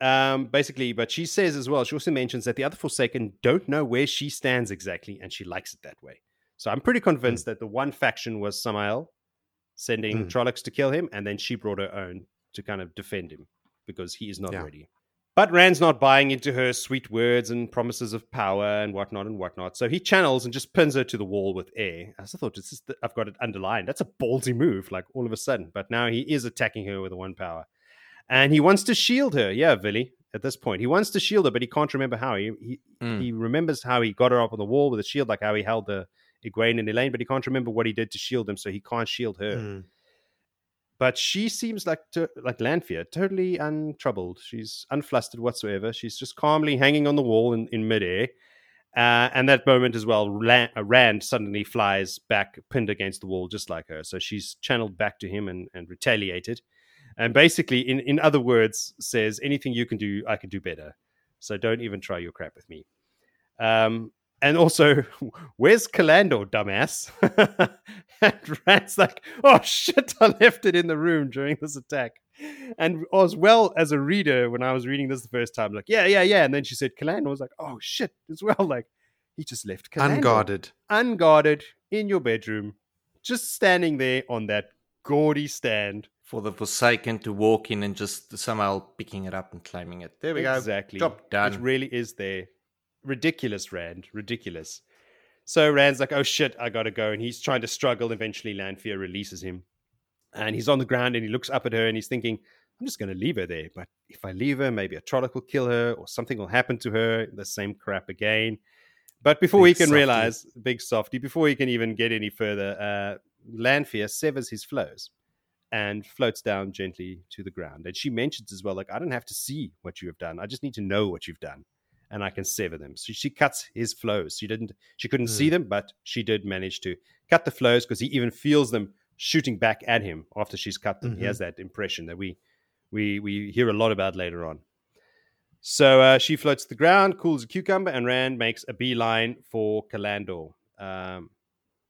um, basically, but she says as well. She also mentions that the other Forsaken don't know where she stands exactly, and she likes it that way. So I'm pretty convinced that the one faction was Samael sending Mm. Trollocs to kill him, and then she brought her own to kind of defend him because he is not Yeah. ready. But Rand's not buying into her sweet words and promises of power and whatnot and whatnot. So he channels and just pins her to the wall with air. As I thought, it's just, I've got it underlined. That's a ballsy move, like all of a sudden. But now he is attacking her with the one power. And he wants to shield her. Yeah, Villy, at this point. He wants to shield her, but he can't remember how. He, he, Mm. he remembers how he got her up on the wall with a shield, like how he held the Egwene and Elayne, but he can't remember what he did to shield them, so he can't shield her. Mm. But she seems like to, like Lanfear, totally untroubled. She's unflustered whatsoever. She's just calmly hanging on the wall in, in midair. Uh, and that moment as well, uh, Rand suddenly flies back, pinned against the wall, just like her. So she's channeled back to him and, and retaliated. And basically, in, in other words, says, anything you can do, I can do better. So don't even try your crap with me. Um, and also, [LAUGHS] where's Callandor, dumbass? [LAUGHS] and Rand's like, oh shit, I left it in the room during this attack. And as well as a reader, when I was reading this the first time, like, yeah, yeah, yeah. And then she said Callandor. I was like, oh shit, as well. Like, he just left Callandor. Unguarded. Unguarded in your bedroom, just standing there on that gaudy stand. For the Forsaken to walk in and just somehow picking it up and claiming it. There we exactly. go. Exactly. Job done. It really is there ridiculous, Rand, ridiculous. So Rand's like, oh shit, I gotta go. And he's trying to struggle. Eventually, Lanfear releases him. And he's on the ground and he looks up at her and he's thinking, I'm just gonna leave her there. But if I leave her, maybe a Trolloc will kill her or something will happen to her. The same crap again. But before big he can softy. realize, big softy, before he can even get any further, uh, Lanfear severs his flows and floats down gently to the ground. And she mentions as well, like, I don't have to see what you have done. I just need to know what you've done and I can sever them. So she cuts his flows. She didn't, she couldn't mm. see hmm. them, but she did manage to cut the flows because he even feels them shooting back at him after she's cut them. Mm-hmm. He has that impression that we, we, we hear a lot about later on. So uh, she floats to the ground, cools a cucumber, and Rand makes a beeline for Callandor, um,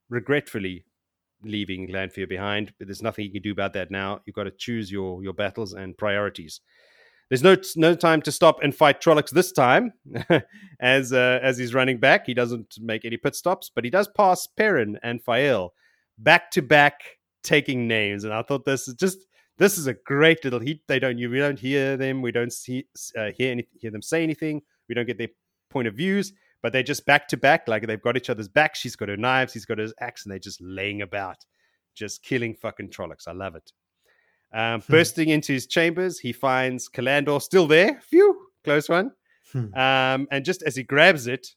regretfully leaving Lanfear behind. But there's nothing you can do about that now. You've got to choose your your battles and priorities. There's no no time to stop and fight Trollocs this time, [LAUGHS] as uh, as he's running back. He doesn't make any pit stops, but he does pass Perrin and Faile back to back, taking names. And I thought this is just this is a great little heat. They don't you we don't hear them, we don't see uh, hear any, hear them say anything. We don't get their point of views, but they're just back to back, like they've got each other's back. She's got her knives, he's got his axe, and they're just laying about, just killing fucking Trollocs. I love it. Um, hmm. bursting into his chambers, he finds Callandor still there. Phew, close one. Hmm. Um, and just as he grabs it,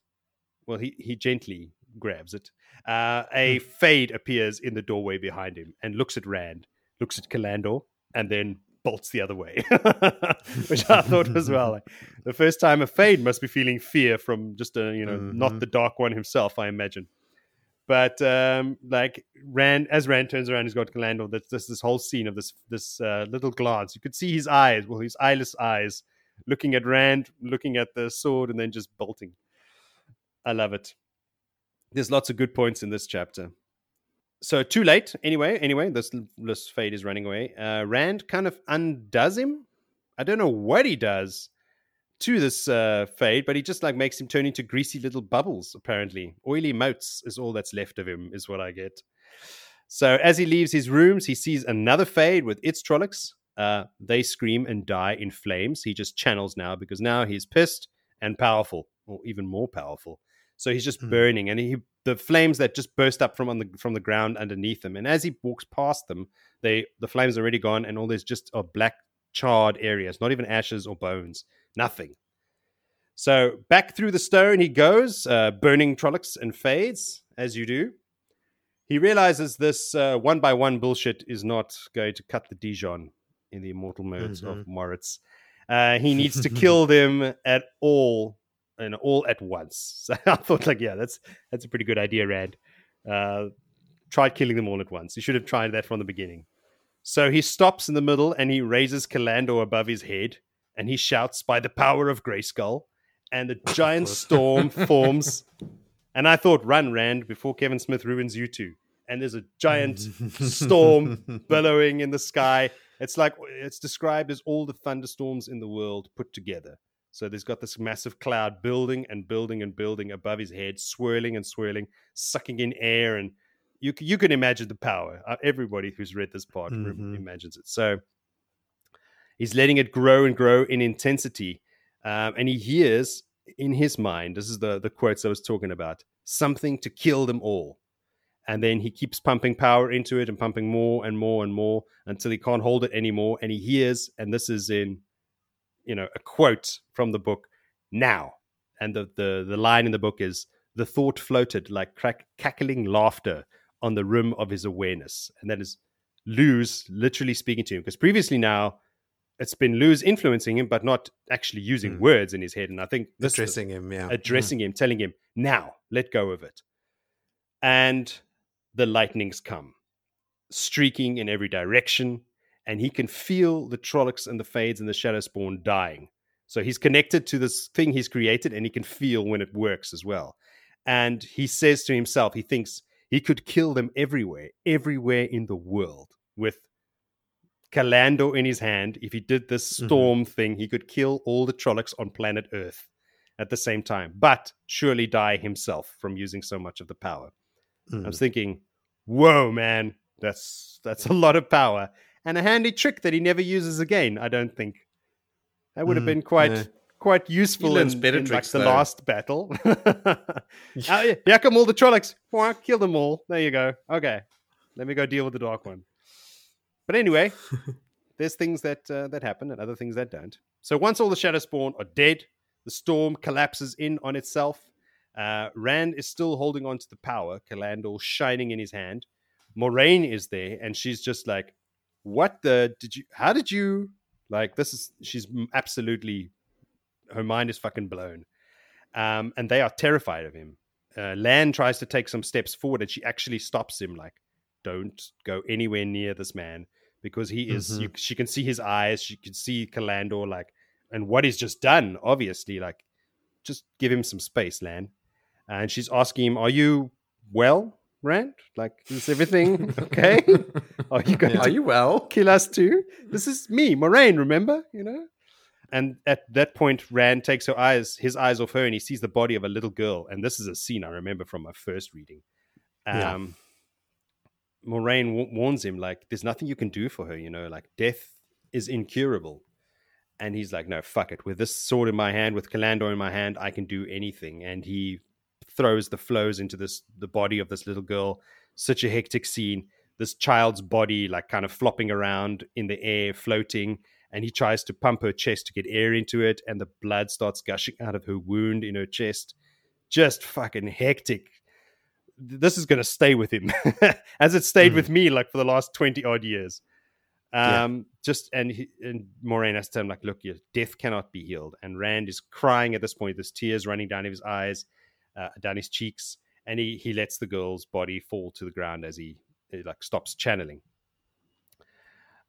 well, he, he gently grabs it. Uh, a hmm. fade appears in the doorway behind him and looks at Rand, looks at Callandor, and then bolts the other way, [LAUGHS] which I thought was well. Like, [LAUGHS] the first time a fade must be feeling fear from just a you know mm-hmm. not the dark one himself, I imagine. But um, like Rand, as Rand turns around, he's got Callandor. That's this this whole scene of this this uh, little glance. You could see his eyes, well, his eyeless eyes, looking at Rand, looking at the sword, and then just bolting. I love it. There's lots of good points in this chapter. So too late. Anyway, anyway, this this fade is running away. Uh, Rand kind of undoes him. I don't know what he does to this uh, fade, but he just like makes him turn into greasy little bubbles. Apparently, oily motes is all that's left of him, is what I get. So as he leaves his rooms, he sees another fade with its Trollocs. Uh, they scream and die in flames. He just channels now because now he's pissed and powerful, or even more powerful. So he's just mm. burning, and he the flames that just burst up from on the from the ground underneath him. And as he walks past them, they the flames are already gone, and all there's just are black charred areas, not even ashes or bones nothing. So back through the stone he goes, uh, burning Trollocs and fades, as you do. He realizes this uh, one by one bullshit is not going to cut the Dijon in the immortal modes mm-hmm. of Moritz. Uh, he needs to [LAUGHS] kill them at all and all at once. [LAUGHS] So I thought, like, yeah, that's that's a pretty good idea, Rand. Uh, try killing them all at once. You should have tried that from the beginning. So he stops in the middle and he raises Callandor above his head and he shouts, By the power of Grayskull. And the [LAUGHS] giant storm [LAUGHS] forms. And I thought, Run, Rand, before Kevin Smith ruins you too. And there's a giant storm [LAUGHS] billowing in the sky. It's like it's described as all the thunderstorms in the world put together. So there's got this massive cloud building and building and building above his head, swirling and swirling, sucking in air, and you you can imagine the power. Uh, everybody who's read this part mm-hmm. imagines it. So He's letting it grow and grow in intensity. Um, and he hears in his mind, this is the, the quotes I was talking about, something to kill them all. And then he keeps pumping power into it and pumping more and more and more until he can't hold it anymore. And he hears, and this is in, you know, a quote from the book, now. And the, the, the line in the book is, the thought floated like crack, cackling laughter on the rim of his awareness. And that is Lews literally speaking to him. Because previously now, it's been Lews influencing him, but not actually using Mm. words in his head. And I think this Addressing him, yeah. Mm. addressing him, telling him, now, let go of it. And the lightnings come, streaking in every direction, and he can feel the Trollocs and the Fades and the Shadow Spawn dying. So he's connected to this thing he's created, and he can feel when it works as well. And he says to himself, he thinks he could kill them everywhere, everywhere in the world with Callandor in his hand. If he did this Mhm. storm thing, he could kill all the Trollocs on planet Earth at the same time, but surely die himself from using so much of the power. I Mm. was thinking, whoa, man, that's that's a lot of power and a handy trick that he never uses again. I don't think that would have Mm, been quite yeah. quite useful in, learns better in, like the though. last battle. Ah, [LAUGHS] [LAUGHS] yeah, here come all the Trollocs. Wah, Kill them all. There you go. Okay, let me go deal with the dark one. But anyway, [LAUGHS] there's things that uh, that happen and other things that don't. So once all the Shadow Spawn are dead, the storm collapses in on itself. Uh, Rand is still holding on to the power, Callandor shining in his hand. Moiraine is there, and she's just like, "What the? Did you? How did you? Like this is? She's absolutely. Her mind is fucking blown, um, and they are terrified of him. Uh, Lan tries to take some steps forward, and she actually stops him, like, "Don't go anywhere near this man." Because he is, you, she can see his eyes. She can see Callandor like, and what he's just done. Obviously, like, just give him some space, Lan. And she's asking him, "Are you well, Rand? Like, is everything okay? [LAUGHS] Are you going Yeah. Are you well? kill us too? This is me, Moiraine. Remember, you know." And at that point, Rand takes her eyes, his eyes off her, and he sees the body of a little girl. And this is a scene I remember from my first reading. Um, Yeah. Moiraine w- warns him, like, "There's nothing you can do for her. You know, like death is incurable." And he's like, "No, fuck it. With this sword in my hand, with Callandor in my hand, I can do anything." And he throws the flows into this the body of this little girl. Such a hectic scene. This child's body, like, kind of flopping around in the air, floating. And he tries to pump her chest to get air into it, and the blood starts gushing out of her wound in her chest. Just fucking hectic. This is going to stay with him, [LAUGHS] as it stayed Mm. with me, like for the last twenty odd years. Yeah. Um, just and he, and Moiraine has to tell him like, look, your death cannot be healed. And Rand is crying at this point. There's tears running down his eyes, uh, down his cheeks, and he he lets the girl's body fall to the ground as he, he like stops channeling.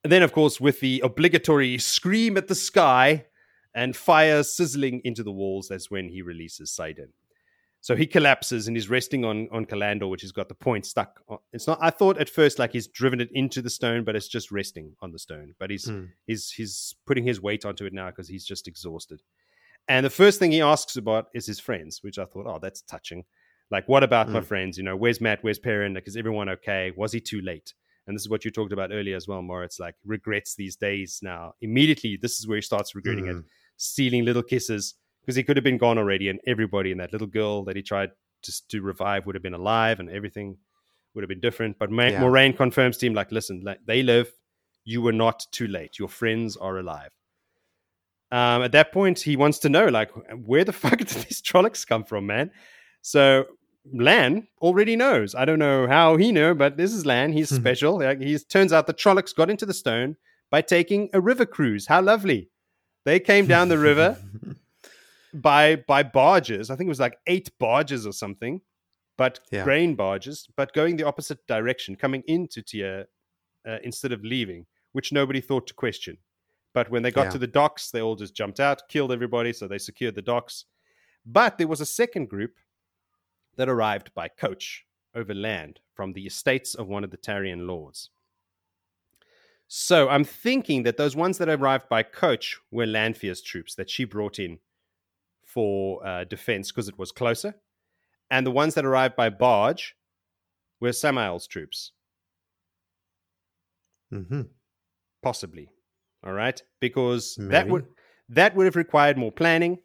And then, of course, with the obligatory scream at the sky and fire sizzling into the walls, that's when he releases Saidin. So he collapses and he's resting on on Callandor, which has got the point stuck. On, it's not. I thought at first like he's driven it into the stone, but it's just resting on the stone. But he's Mm. he's he's putting his weight onto it now because he's just exhausted. And the first thing he asks about is his friends, which I thought, oh, that's touching. Like, what about my Mm. friends? You know, where's Mat? Where's Perrin? Like, is everyone okay? Was he too late? And this is what you talked about earlier as well, Moritz. Like, regrets these days now. Immediately, this is where he starts regretting it Mm. stealing little kisses because he could have been gone already, and everybody and that little girl that he tried just to revive would have been alive, and everything would have been different. But Ma- Yeah. Moiraine confirms to him, like, listen, like, they live. You were not too late. Your friends are alive. Um, at that point, he wants to know, like, where the [LAUGHS] fuck did these Trollocs come from, man? So Lan already knows. I don't know how he knew, but this is Lan. He's [LAUGHS] special. Like, he's turns out the Trollocs got into the stone by taking a river cruise. How lovely! They came down the river [LAUGHS] by by barges. I think it was like eight barges or something, but Yeah. grain barges, but going the opposite direction, coming into Tear uh, instead of leaving, which nobody thought to question. But when they got Yeah. to the docks, they all just jumped out, killed everybody, so they secured the docks. But there was a second group that arrived by coach over land from the estates of one of the Tairen lords. So I'm thinking that those ones that arrived by coach were Lanfear's troops that she brought in for uh, defense because it was closer. And the ones that arrived by barge were Samael's troops, hmm possibly. All right, because that would that would have required more planning,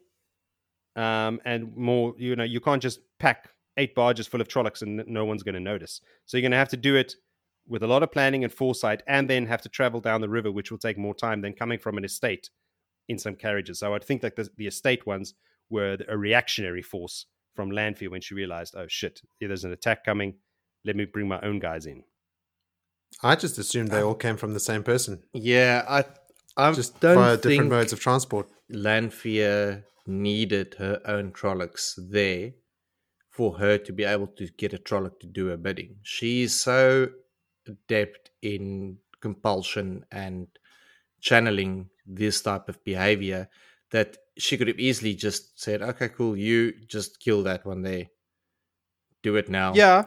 um, and more. You know, you can't just pack eight barges full of Trollocs and no one's going to notice. So you're going to have to do it with a lot of planning and foresight, and then have to travel down the river, which will take more time than coming from an estate in some carriages. So I'd think that the, the estate ones were a reactionary force from Lanfear when she realized, oh shit, there's an attack coming. Let me bring my own guys in. I just assumed they um, all came from the same person. Yeah, I I just don't via think different modes of transport. Lanfear needed her own Trollocs there for her to be able to get a Trolloc to do her bidding. She's so adept in compulsion and channeling this type of behavior that she could have easily just said, "Okay, cool, you just kill that one there. Do it now." Yeah,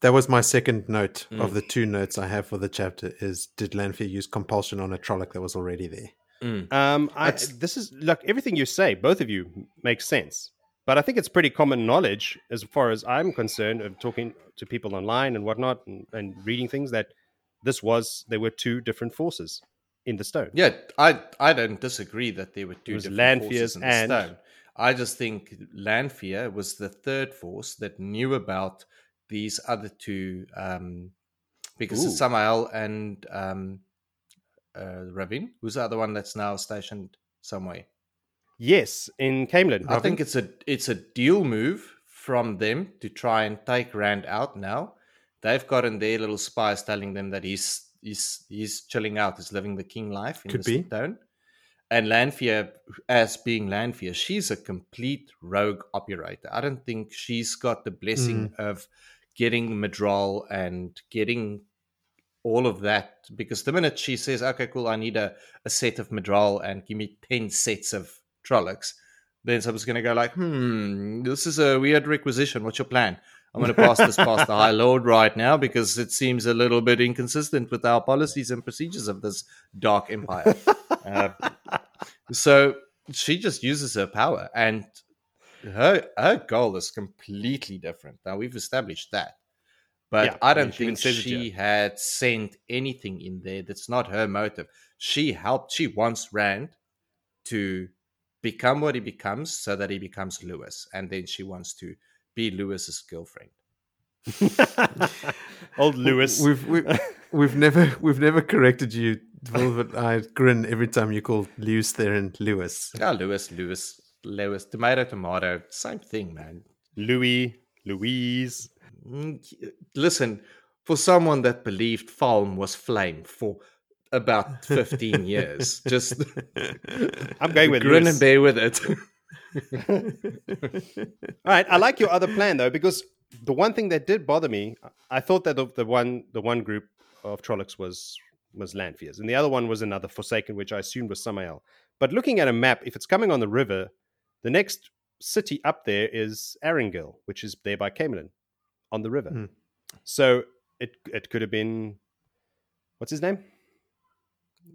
That was my second note Mm. of the two notes I have for the chapter. Is did Lanfear use compulsion on a Trolloc that was already there? Mm. Um, I, this is look everything you say, both of you makes sense, but I think it's pretty common knowledge as far as I'm concerned of talking to people online and whatnot and, and reading things that this was there were two different forces in the stone. Yeah, I I don't disagree that there were two was different Lanfear's forces in the and- stone. I just think Lanfear was the third force that knew about these other two, um, because it's Ooh. Samael and um, uh, Rahvin, who's the other one that's now stationed somewhere. Yes, in Caemlyn. I think it's a it's a deal move from them to try and take Rand out now. They've gotten their little spies telling them that he's he's he's chilling out, he's living the king life in Could be. stone. And Lanfear, as being Lanfear, she's a complete rogue operator. I don't think she's got the blessing of getting Myrddraal and getting all of that. Because the minute she says, okay, cool, I need a, a set of Myrddraal and give me 10 sets of Trollocs, then someone's going to go like, hmm, this is a weird requisition. What's your plan? I'm going to pass this past the High Lord right now because it seems a little bit inconsistent with our policies and procedures of this dark empire. uh, so she just uses her power, and her her goal is completely different. Now we've established that, but Yeah, I don't she think it she had sent anything in there that's not her motive. She helped. She wants Rand to become what he becomes, so that he becomes Lewis, and then she wants to be Lewis's girlfriend. [LAUGHS] Old Lewis. We've we've, [LAUGHS] we've never we've never corrected you, Will, but I grin every time you call Lews Therin Lewis. Yeah, Lewis, Lewis, Lewis, tomato, tomato, same thing, man. Louis, Louise. Mm, Listen, for someone that believed Falme was flame for about 15 [LAUGHS] years, just I'm going with grin Lewis. and bear with it. All right, I like your other plan though because the one thing that did bother me, I thought that the, the one the one group of Trollocs was was Lanfears, and the other one was another Forsaken, which I assumed was Samael. But looking at a map, if it's coming on the river, the next city up there is Aringill, which is there by Caemlyn, on the river. Hmm. So it it could have been what's his name?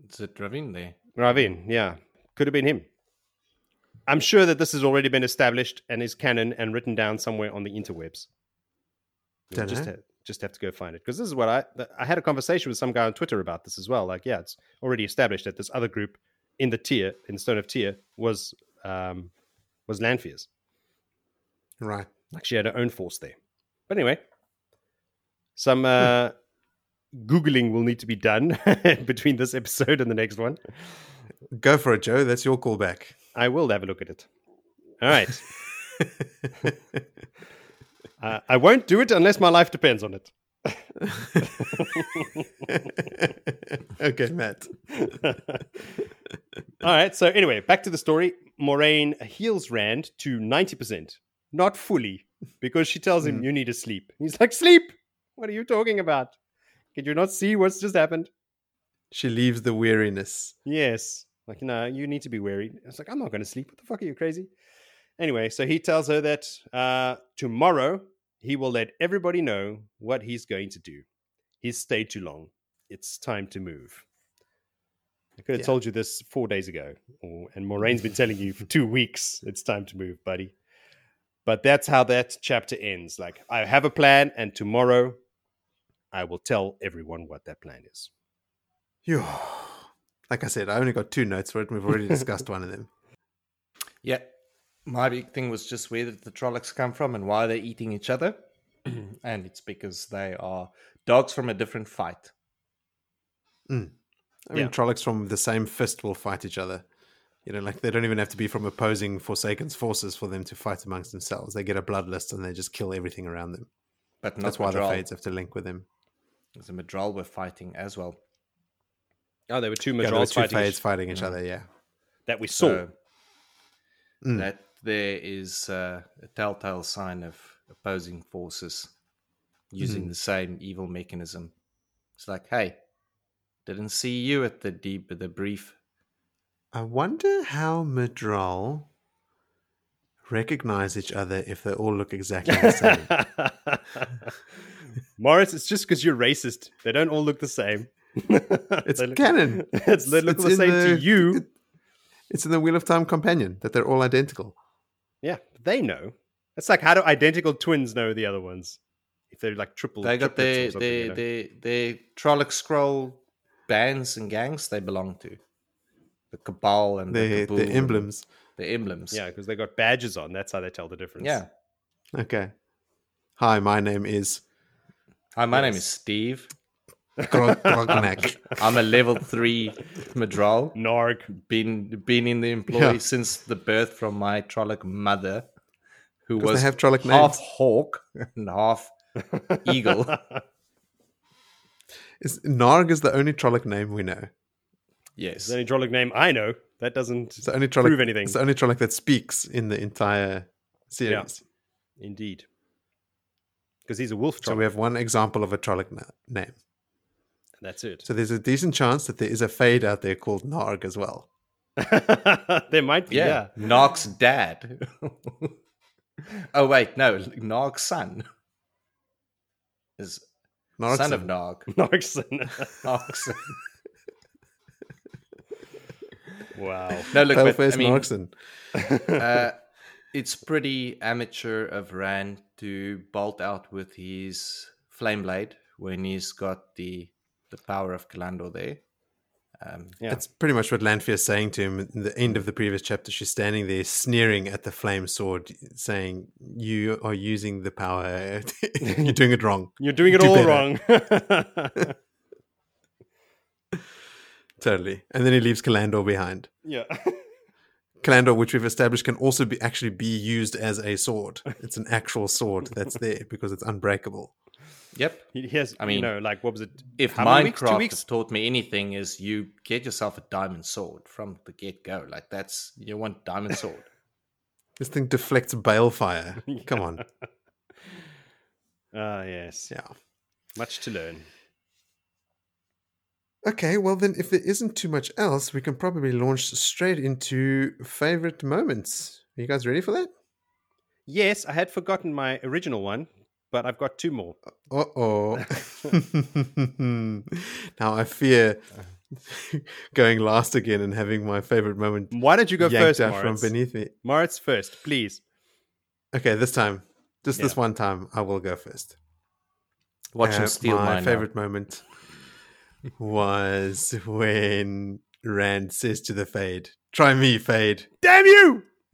Is it Rahvin there? Rahvin, yeah. Could have been him. I'm sure that this has already been established and is canon and written down somewhere on the interwebs. Dunno. just, ha- just have to go find it. Because this is what I I had a conversation with some guy on Twitter about this as well. Like, yeah, it's already established that this other group in the Tear, in Stone of Tear, was um, was Lanfears. Right. Like she had her own force there. But anyway, some uh, Googling will need to be done [LAUGHS] between this episode and the next one. Go for it, Joe. That's your callback. I will have a look at it. All right. [LAUGHS] uh, I won't do it unless my life depends on it. [LAUGHS] okay, Matt. [LAUGHS] All right. So, anyway, back to the story. Moiraine heals Rand to 90%, not fully, because she tells him, You need to sleep. He's like, Sleep? What are you talking about? Can you not see what's just happened? She leaves the weariness. Yes. Like, no, you need to be wary. It's like, I'm not going to sleep. What the fuck are you crazy? Anyway, so he tells her that uh, tomorrow he will let everybody know what he's going to do. He's stayed too long. It's time to move. I could have Yeah. told you this four days ago, or, and Moiraine's been telling you for two weeks. It's time to move, buddy. But that's how that chapter ends. Like, I have a plan, and tomorrow I will tell everyone what that plan is. [SIGHS] Phew. Like I said, I only got two notes for it, and we've already discussed one of them. [LAUGHS] Yeah. My big thing was just where did the Trollocs come from and why they're eating each other. [CLEARS THROAT] and it's because they are dogs from a different fight. Mm. I mean, Yeah. Trollocs from the same fist will fight each other. You know, like they don't even have to be from opposing Forsaken's forces for them to fight amongst themselves. They get a bloodlust and they just kill everything around them. But That's why the. Fades have to link with them. The Myrddraal were fighting as well. Oh, there were two Yeah, there were two fighting fades each- fighting each other. Yeah. that we saw. So Mm. that there is uh, a telltale sign of opposing forces using Mhm. the same evil mechanism. It's like, hey, didn't see you at the deep the brief. I wonder how Myrddraal recognize each other if they all look exactly the same. [LAUGHS] Morris, it's just because you're racist. They don't all look the same. [LAUGHS] It's look- canon. [LAUGHS] It's, they look It's the in same to you. it- [LAUGHS] it's in the Wheel of Time companion that they're all identical. Yeah, they know. It's like how do identical twins know the other ones? If they're like triple. They got triplets or their something, their, you know? their their Trolloc scroll bands and gangs they belong to. The Cabal and The, the, the Cabal and emblems. The emblems. Yeah, because they got badges on. That's how they tell the difference. Yeah. Okay. Hi, my name is Hi, my name is Steve. Grog- Grognak. I'm a level three Myrddraal. Narg. Been been in the employ Yeah. since the birth from my Trolloc mother, who 'Cause they was have Trolloc half names. hawk and half [LAUGHS] eagle. Is, Narg is the only Trolloc name we know. yes. It's the only Trolloc name I know. That doesn't It's the only Trolloc, prove anything. It's the only Trolloc that speaks in the entire series. Indeed. Because he's a wolf So we have one example of a Trolloc na- name. That's it. So there's a decent chance that there is a fade out there called Narg as well. [LAUGHS] there might be, Yeah. yeah. Nog's dad. [LAUGHS] oh wait, no, Nog's son. Is Narg's son of [LAUGHS] son. Nog. Nargson. Nog's son. wow. No, look, but, Paleface I mean, Nargson. uh, it's pretty amateur of Rand to bolt out with his flame blade when he's got the the power of Callandor there. Um, Yeah. That's pretty much what Lanfear is saying to him at the end of the previous chapter. She's standing there sneering at the flame sword, saying, You are using the power. [LAUGHS] You're doing it wrong. You're doing it Do all better." wrong. [LAUGHS] Totally. And then he leaves Callandor behind. yeah. Callandor, which we've established, can also be actually be used as a sword. It's an actual sword that's there because it's unbreakable. Yep. He he has, I I mean, mean, you know, like, what was it? If How many weeks? Minecraft weeks? has taught me anything, is you get yourself a diamond sword from the get go. Like that's you want diamond [LAUGHS] sword. This thing deflects balefire. [LAUGHS] Come on. [LAUGHS] Ah, yes. Yeah. Much to learn. Okay, well then, if there isn't too much else, we can probably launch straight into favorite moments. Are you guys ready for that? Yes, I had forgotten my original one, but I've got two more. Uh oh. [LAUGHS] [LAUGHS] now I fear going last again and having my favorite moment Why don't you go first, out Moritz? from beneath me. Moritz first, please. Okay, this time, just this one time, I will go first. Watch Uh, steal my mine. now. favorite moment was when Rand says to the Fade, "Try me, Fade." Damn you! [LAUGHS]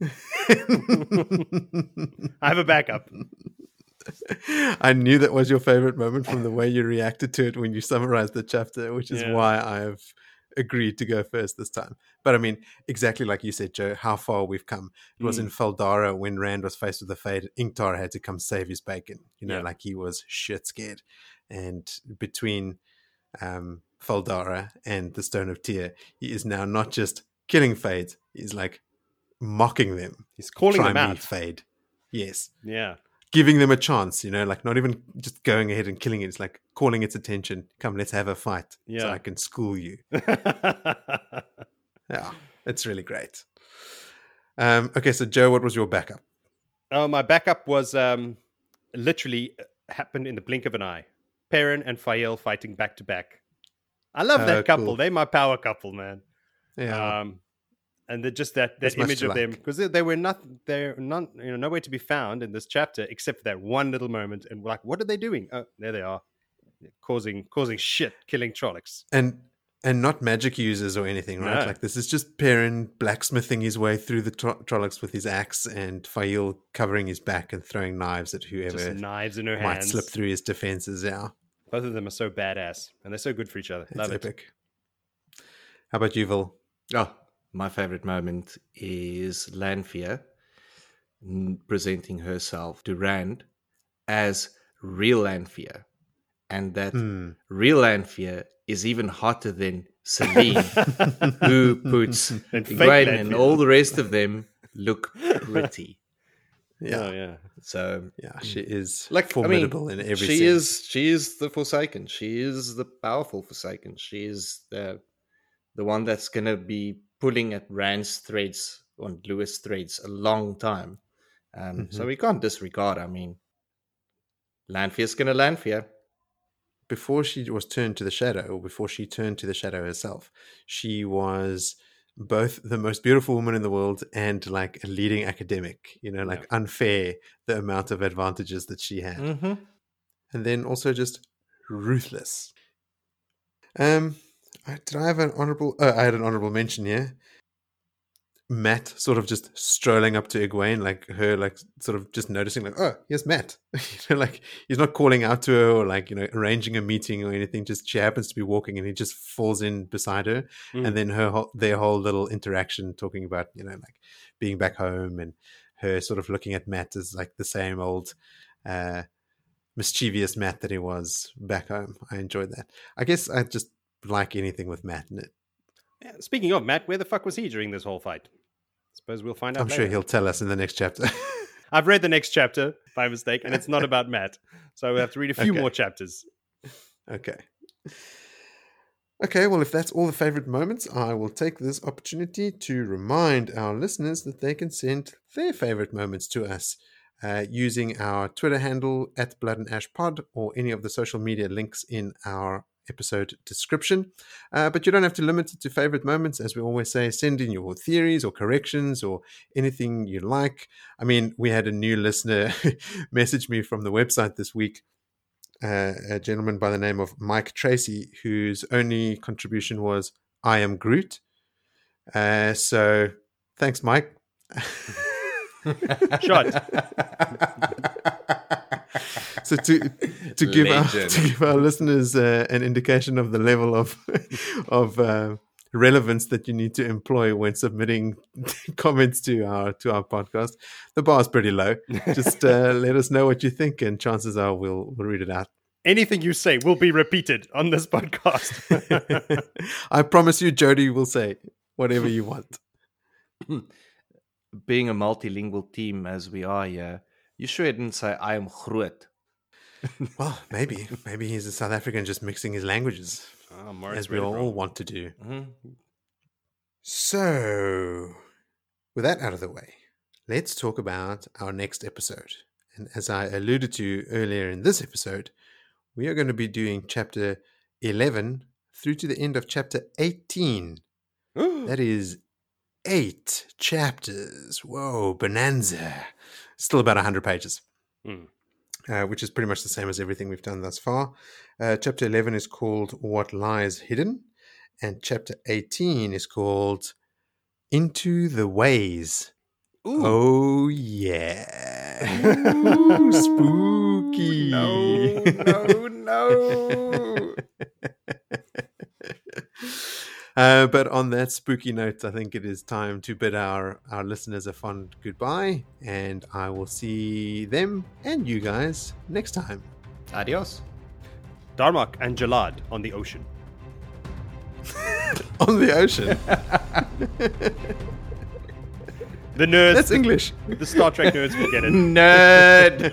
I have a backup. [LAUGHS] I knew that was your favorite moment from the way you reacted to it when you summarized the chapter, which is Yeah. why I have agreed to go first this time. But I mean, exactly like you said, Joe, how far we've come. It was Mm. in Fal Dara when Rand was faced with the fate. Ingtar had to come save his bacon. You know, Yeah. like he was shit scared. And between um, Fal Dara and the Stone of Tear, he is now not just killing Fades, he's like mocking them. He's calling Try them out. Fade. Yes Yeah. Giving them a chance, you know, like not even just going ahead and killing it. It's like calling its attention. Come, let's have a fight. So Yeah. I can school you. [LAUGHS] Yeah, it's really great. Um, okay, so Joe, what was your backup? oh, my backup was um, literally uh, happened in the blink of an eye. Perrin and Faile fighting back to back. I love Oh, that couple. cool. They're my power couple, man. Yeah, Um, and they're just that, that There's image to of them like. because they, they were not they're not you know nowhere to be found in this chapter except for that one little moment and we're like what are they doing oh there they are causing causing shit killing Trollocs and and not magic users or anything, right? No. Like this is just Perrin blacksmithing his way through the tro- Trollocs with his axe, and Faile covering his back and throwing knives at just whoever knives in her might hands slip through his defenses. Yeah, both of them are so badass and they're so good for each other it's love it epic. How about you, Vil? Oh, my favorite moment is Lanfear presenting herself to Rand as real Lanfear. And that Hmm. real Lanfear is even hotter than Selene, [LAUGHS] who puts And fake Egwene and all the rest of them look pretty. Yeah, Oh, yeah. So yeah, she is like formidable I mean, in every. she sense. is she is the Forsaken. She is the powerful Forsaken. She is the the one that's gonna be pulling at Rand's threads on Lewis threads a long time. Um, So Mhm. we can't disregard. I mean, Lanfear's gonna Lanfear. before she was turned to the shadow, or before she turned to the shadow herself, she was both the most beautiful woman in the world and like a leading academic. You know, like unfair the amount of advantages that she had, Mm-hmm. and then also just ruthless. Um, did I have an honorable? Uh, I had an honorable mention here. Mat sort of just strolling up to Egwene, like her, like sort of just noticing, like, oh, here's Mat. [LAUGHS] you know, like he's not calling out to her or like you know arranging a meeting or anything. Just she happens to be walking, and he just falls in beside her, Mm. and then her whole, their whole little interaction, talking about you know like being back home and her sort of looking at Mat as like the same old. uh mischievous Mat that he was back home. I enjoyed that. I guess I just like anything with Mat in it. Yeah, Speaking of Mat, where the fuck was he during this whole fight? I Suppose we'll find out. I'm sure he'll tell us in the next chapter. [LAUGHS] I've read the next chapter by mistake, and it's not about [LAUGHS] Mat, so we'll have to read a few Okay. more chapters. okay. Okay, well, if that's all the favorite moments, I will take this opportunity to remind our listeners that they can send their favorite moments to us uh, using our Twitter handle at Blood and Ash Pod or any of the social media links in our episode description. Uh, but you don't have to limit it to favorite moments. As we always say, send in your theories or corrections or anything you like. I mean, we had a new listener [LAUGHS] message me from the website this week uh, a gentleman by the name of Mike Tracy, whose only contribution was "I am Groot." Uh, so, thanks, Mike. [LAUGHS] Shot. [LAUGHS] [LAUGHS] so to to give our, to give our listeners uh, an indication of the level of [LAUGHS] of uh, relevance that you need to employ when submitting [LAUGHS] comments to our to our podcast, the bar is pretty low. Just uh, let us know what you think, and chances are we'll we'll read it out. Anything you say will be repeated on this podcast. I promise you, Jody will say whatever you want. Being a multilingual team as we are here, you sure didn't say I am Groot. Well, maybe, maybe he's a South African just mixing his languages, oh, as we all wrong. want to do. Mhm. So, with that out of the way, let's talk about our next episode. And as I alluded to earlier in this episode, we are going to be doing chapter 11 through to the end of chapter 18. [GASPS] That is eight chapters. Whoa, bonanza. Still about 100 pages, Hmm. uh, which is pretty much the same as everything we've done thus far. Uh, chapter 11 is called What Lies Hidden, and chapter 18 is called Into the Ways. Ooh. Oh, yeah. [LAUGHS] Ooh, spooky. No, no, no. [LAUGHS] Uh, but on that spooky note, I think it is time to bid our, our listeners a fond goodbye, and I will see them and you guys next time. Adios. Darmok and Jalad on the ocean. [LAUGHS] On the ocean. [LAUGHS] The nerds, That's English. the Star Trek nerds will get it. [LAUGHS] Nerd.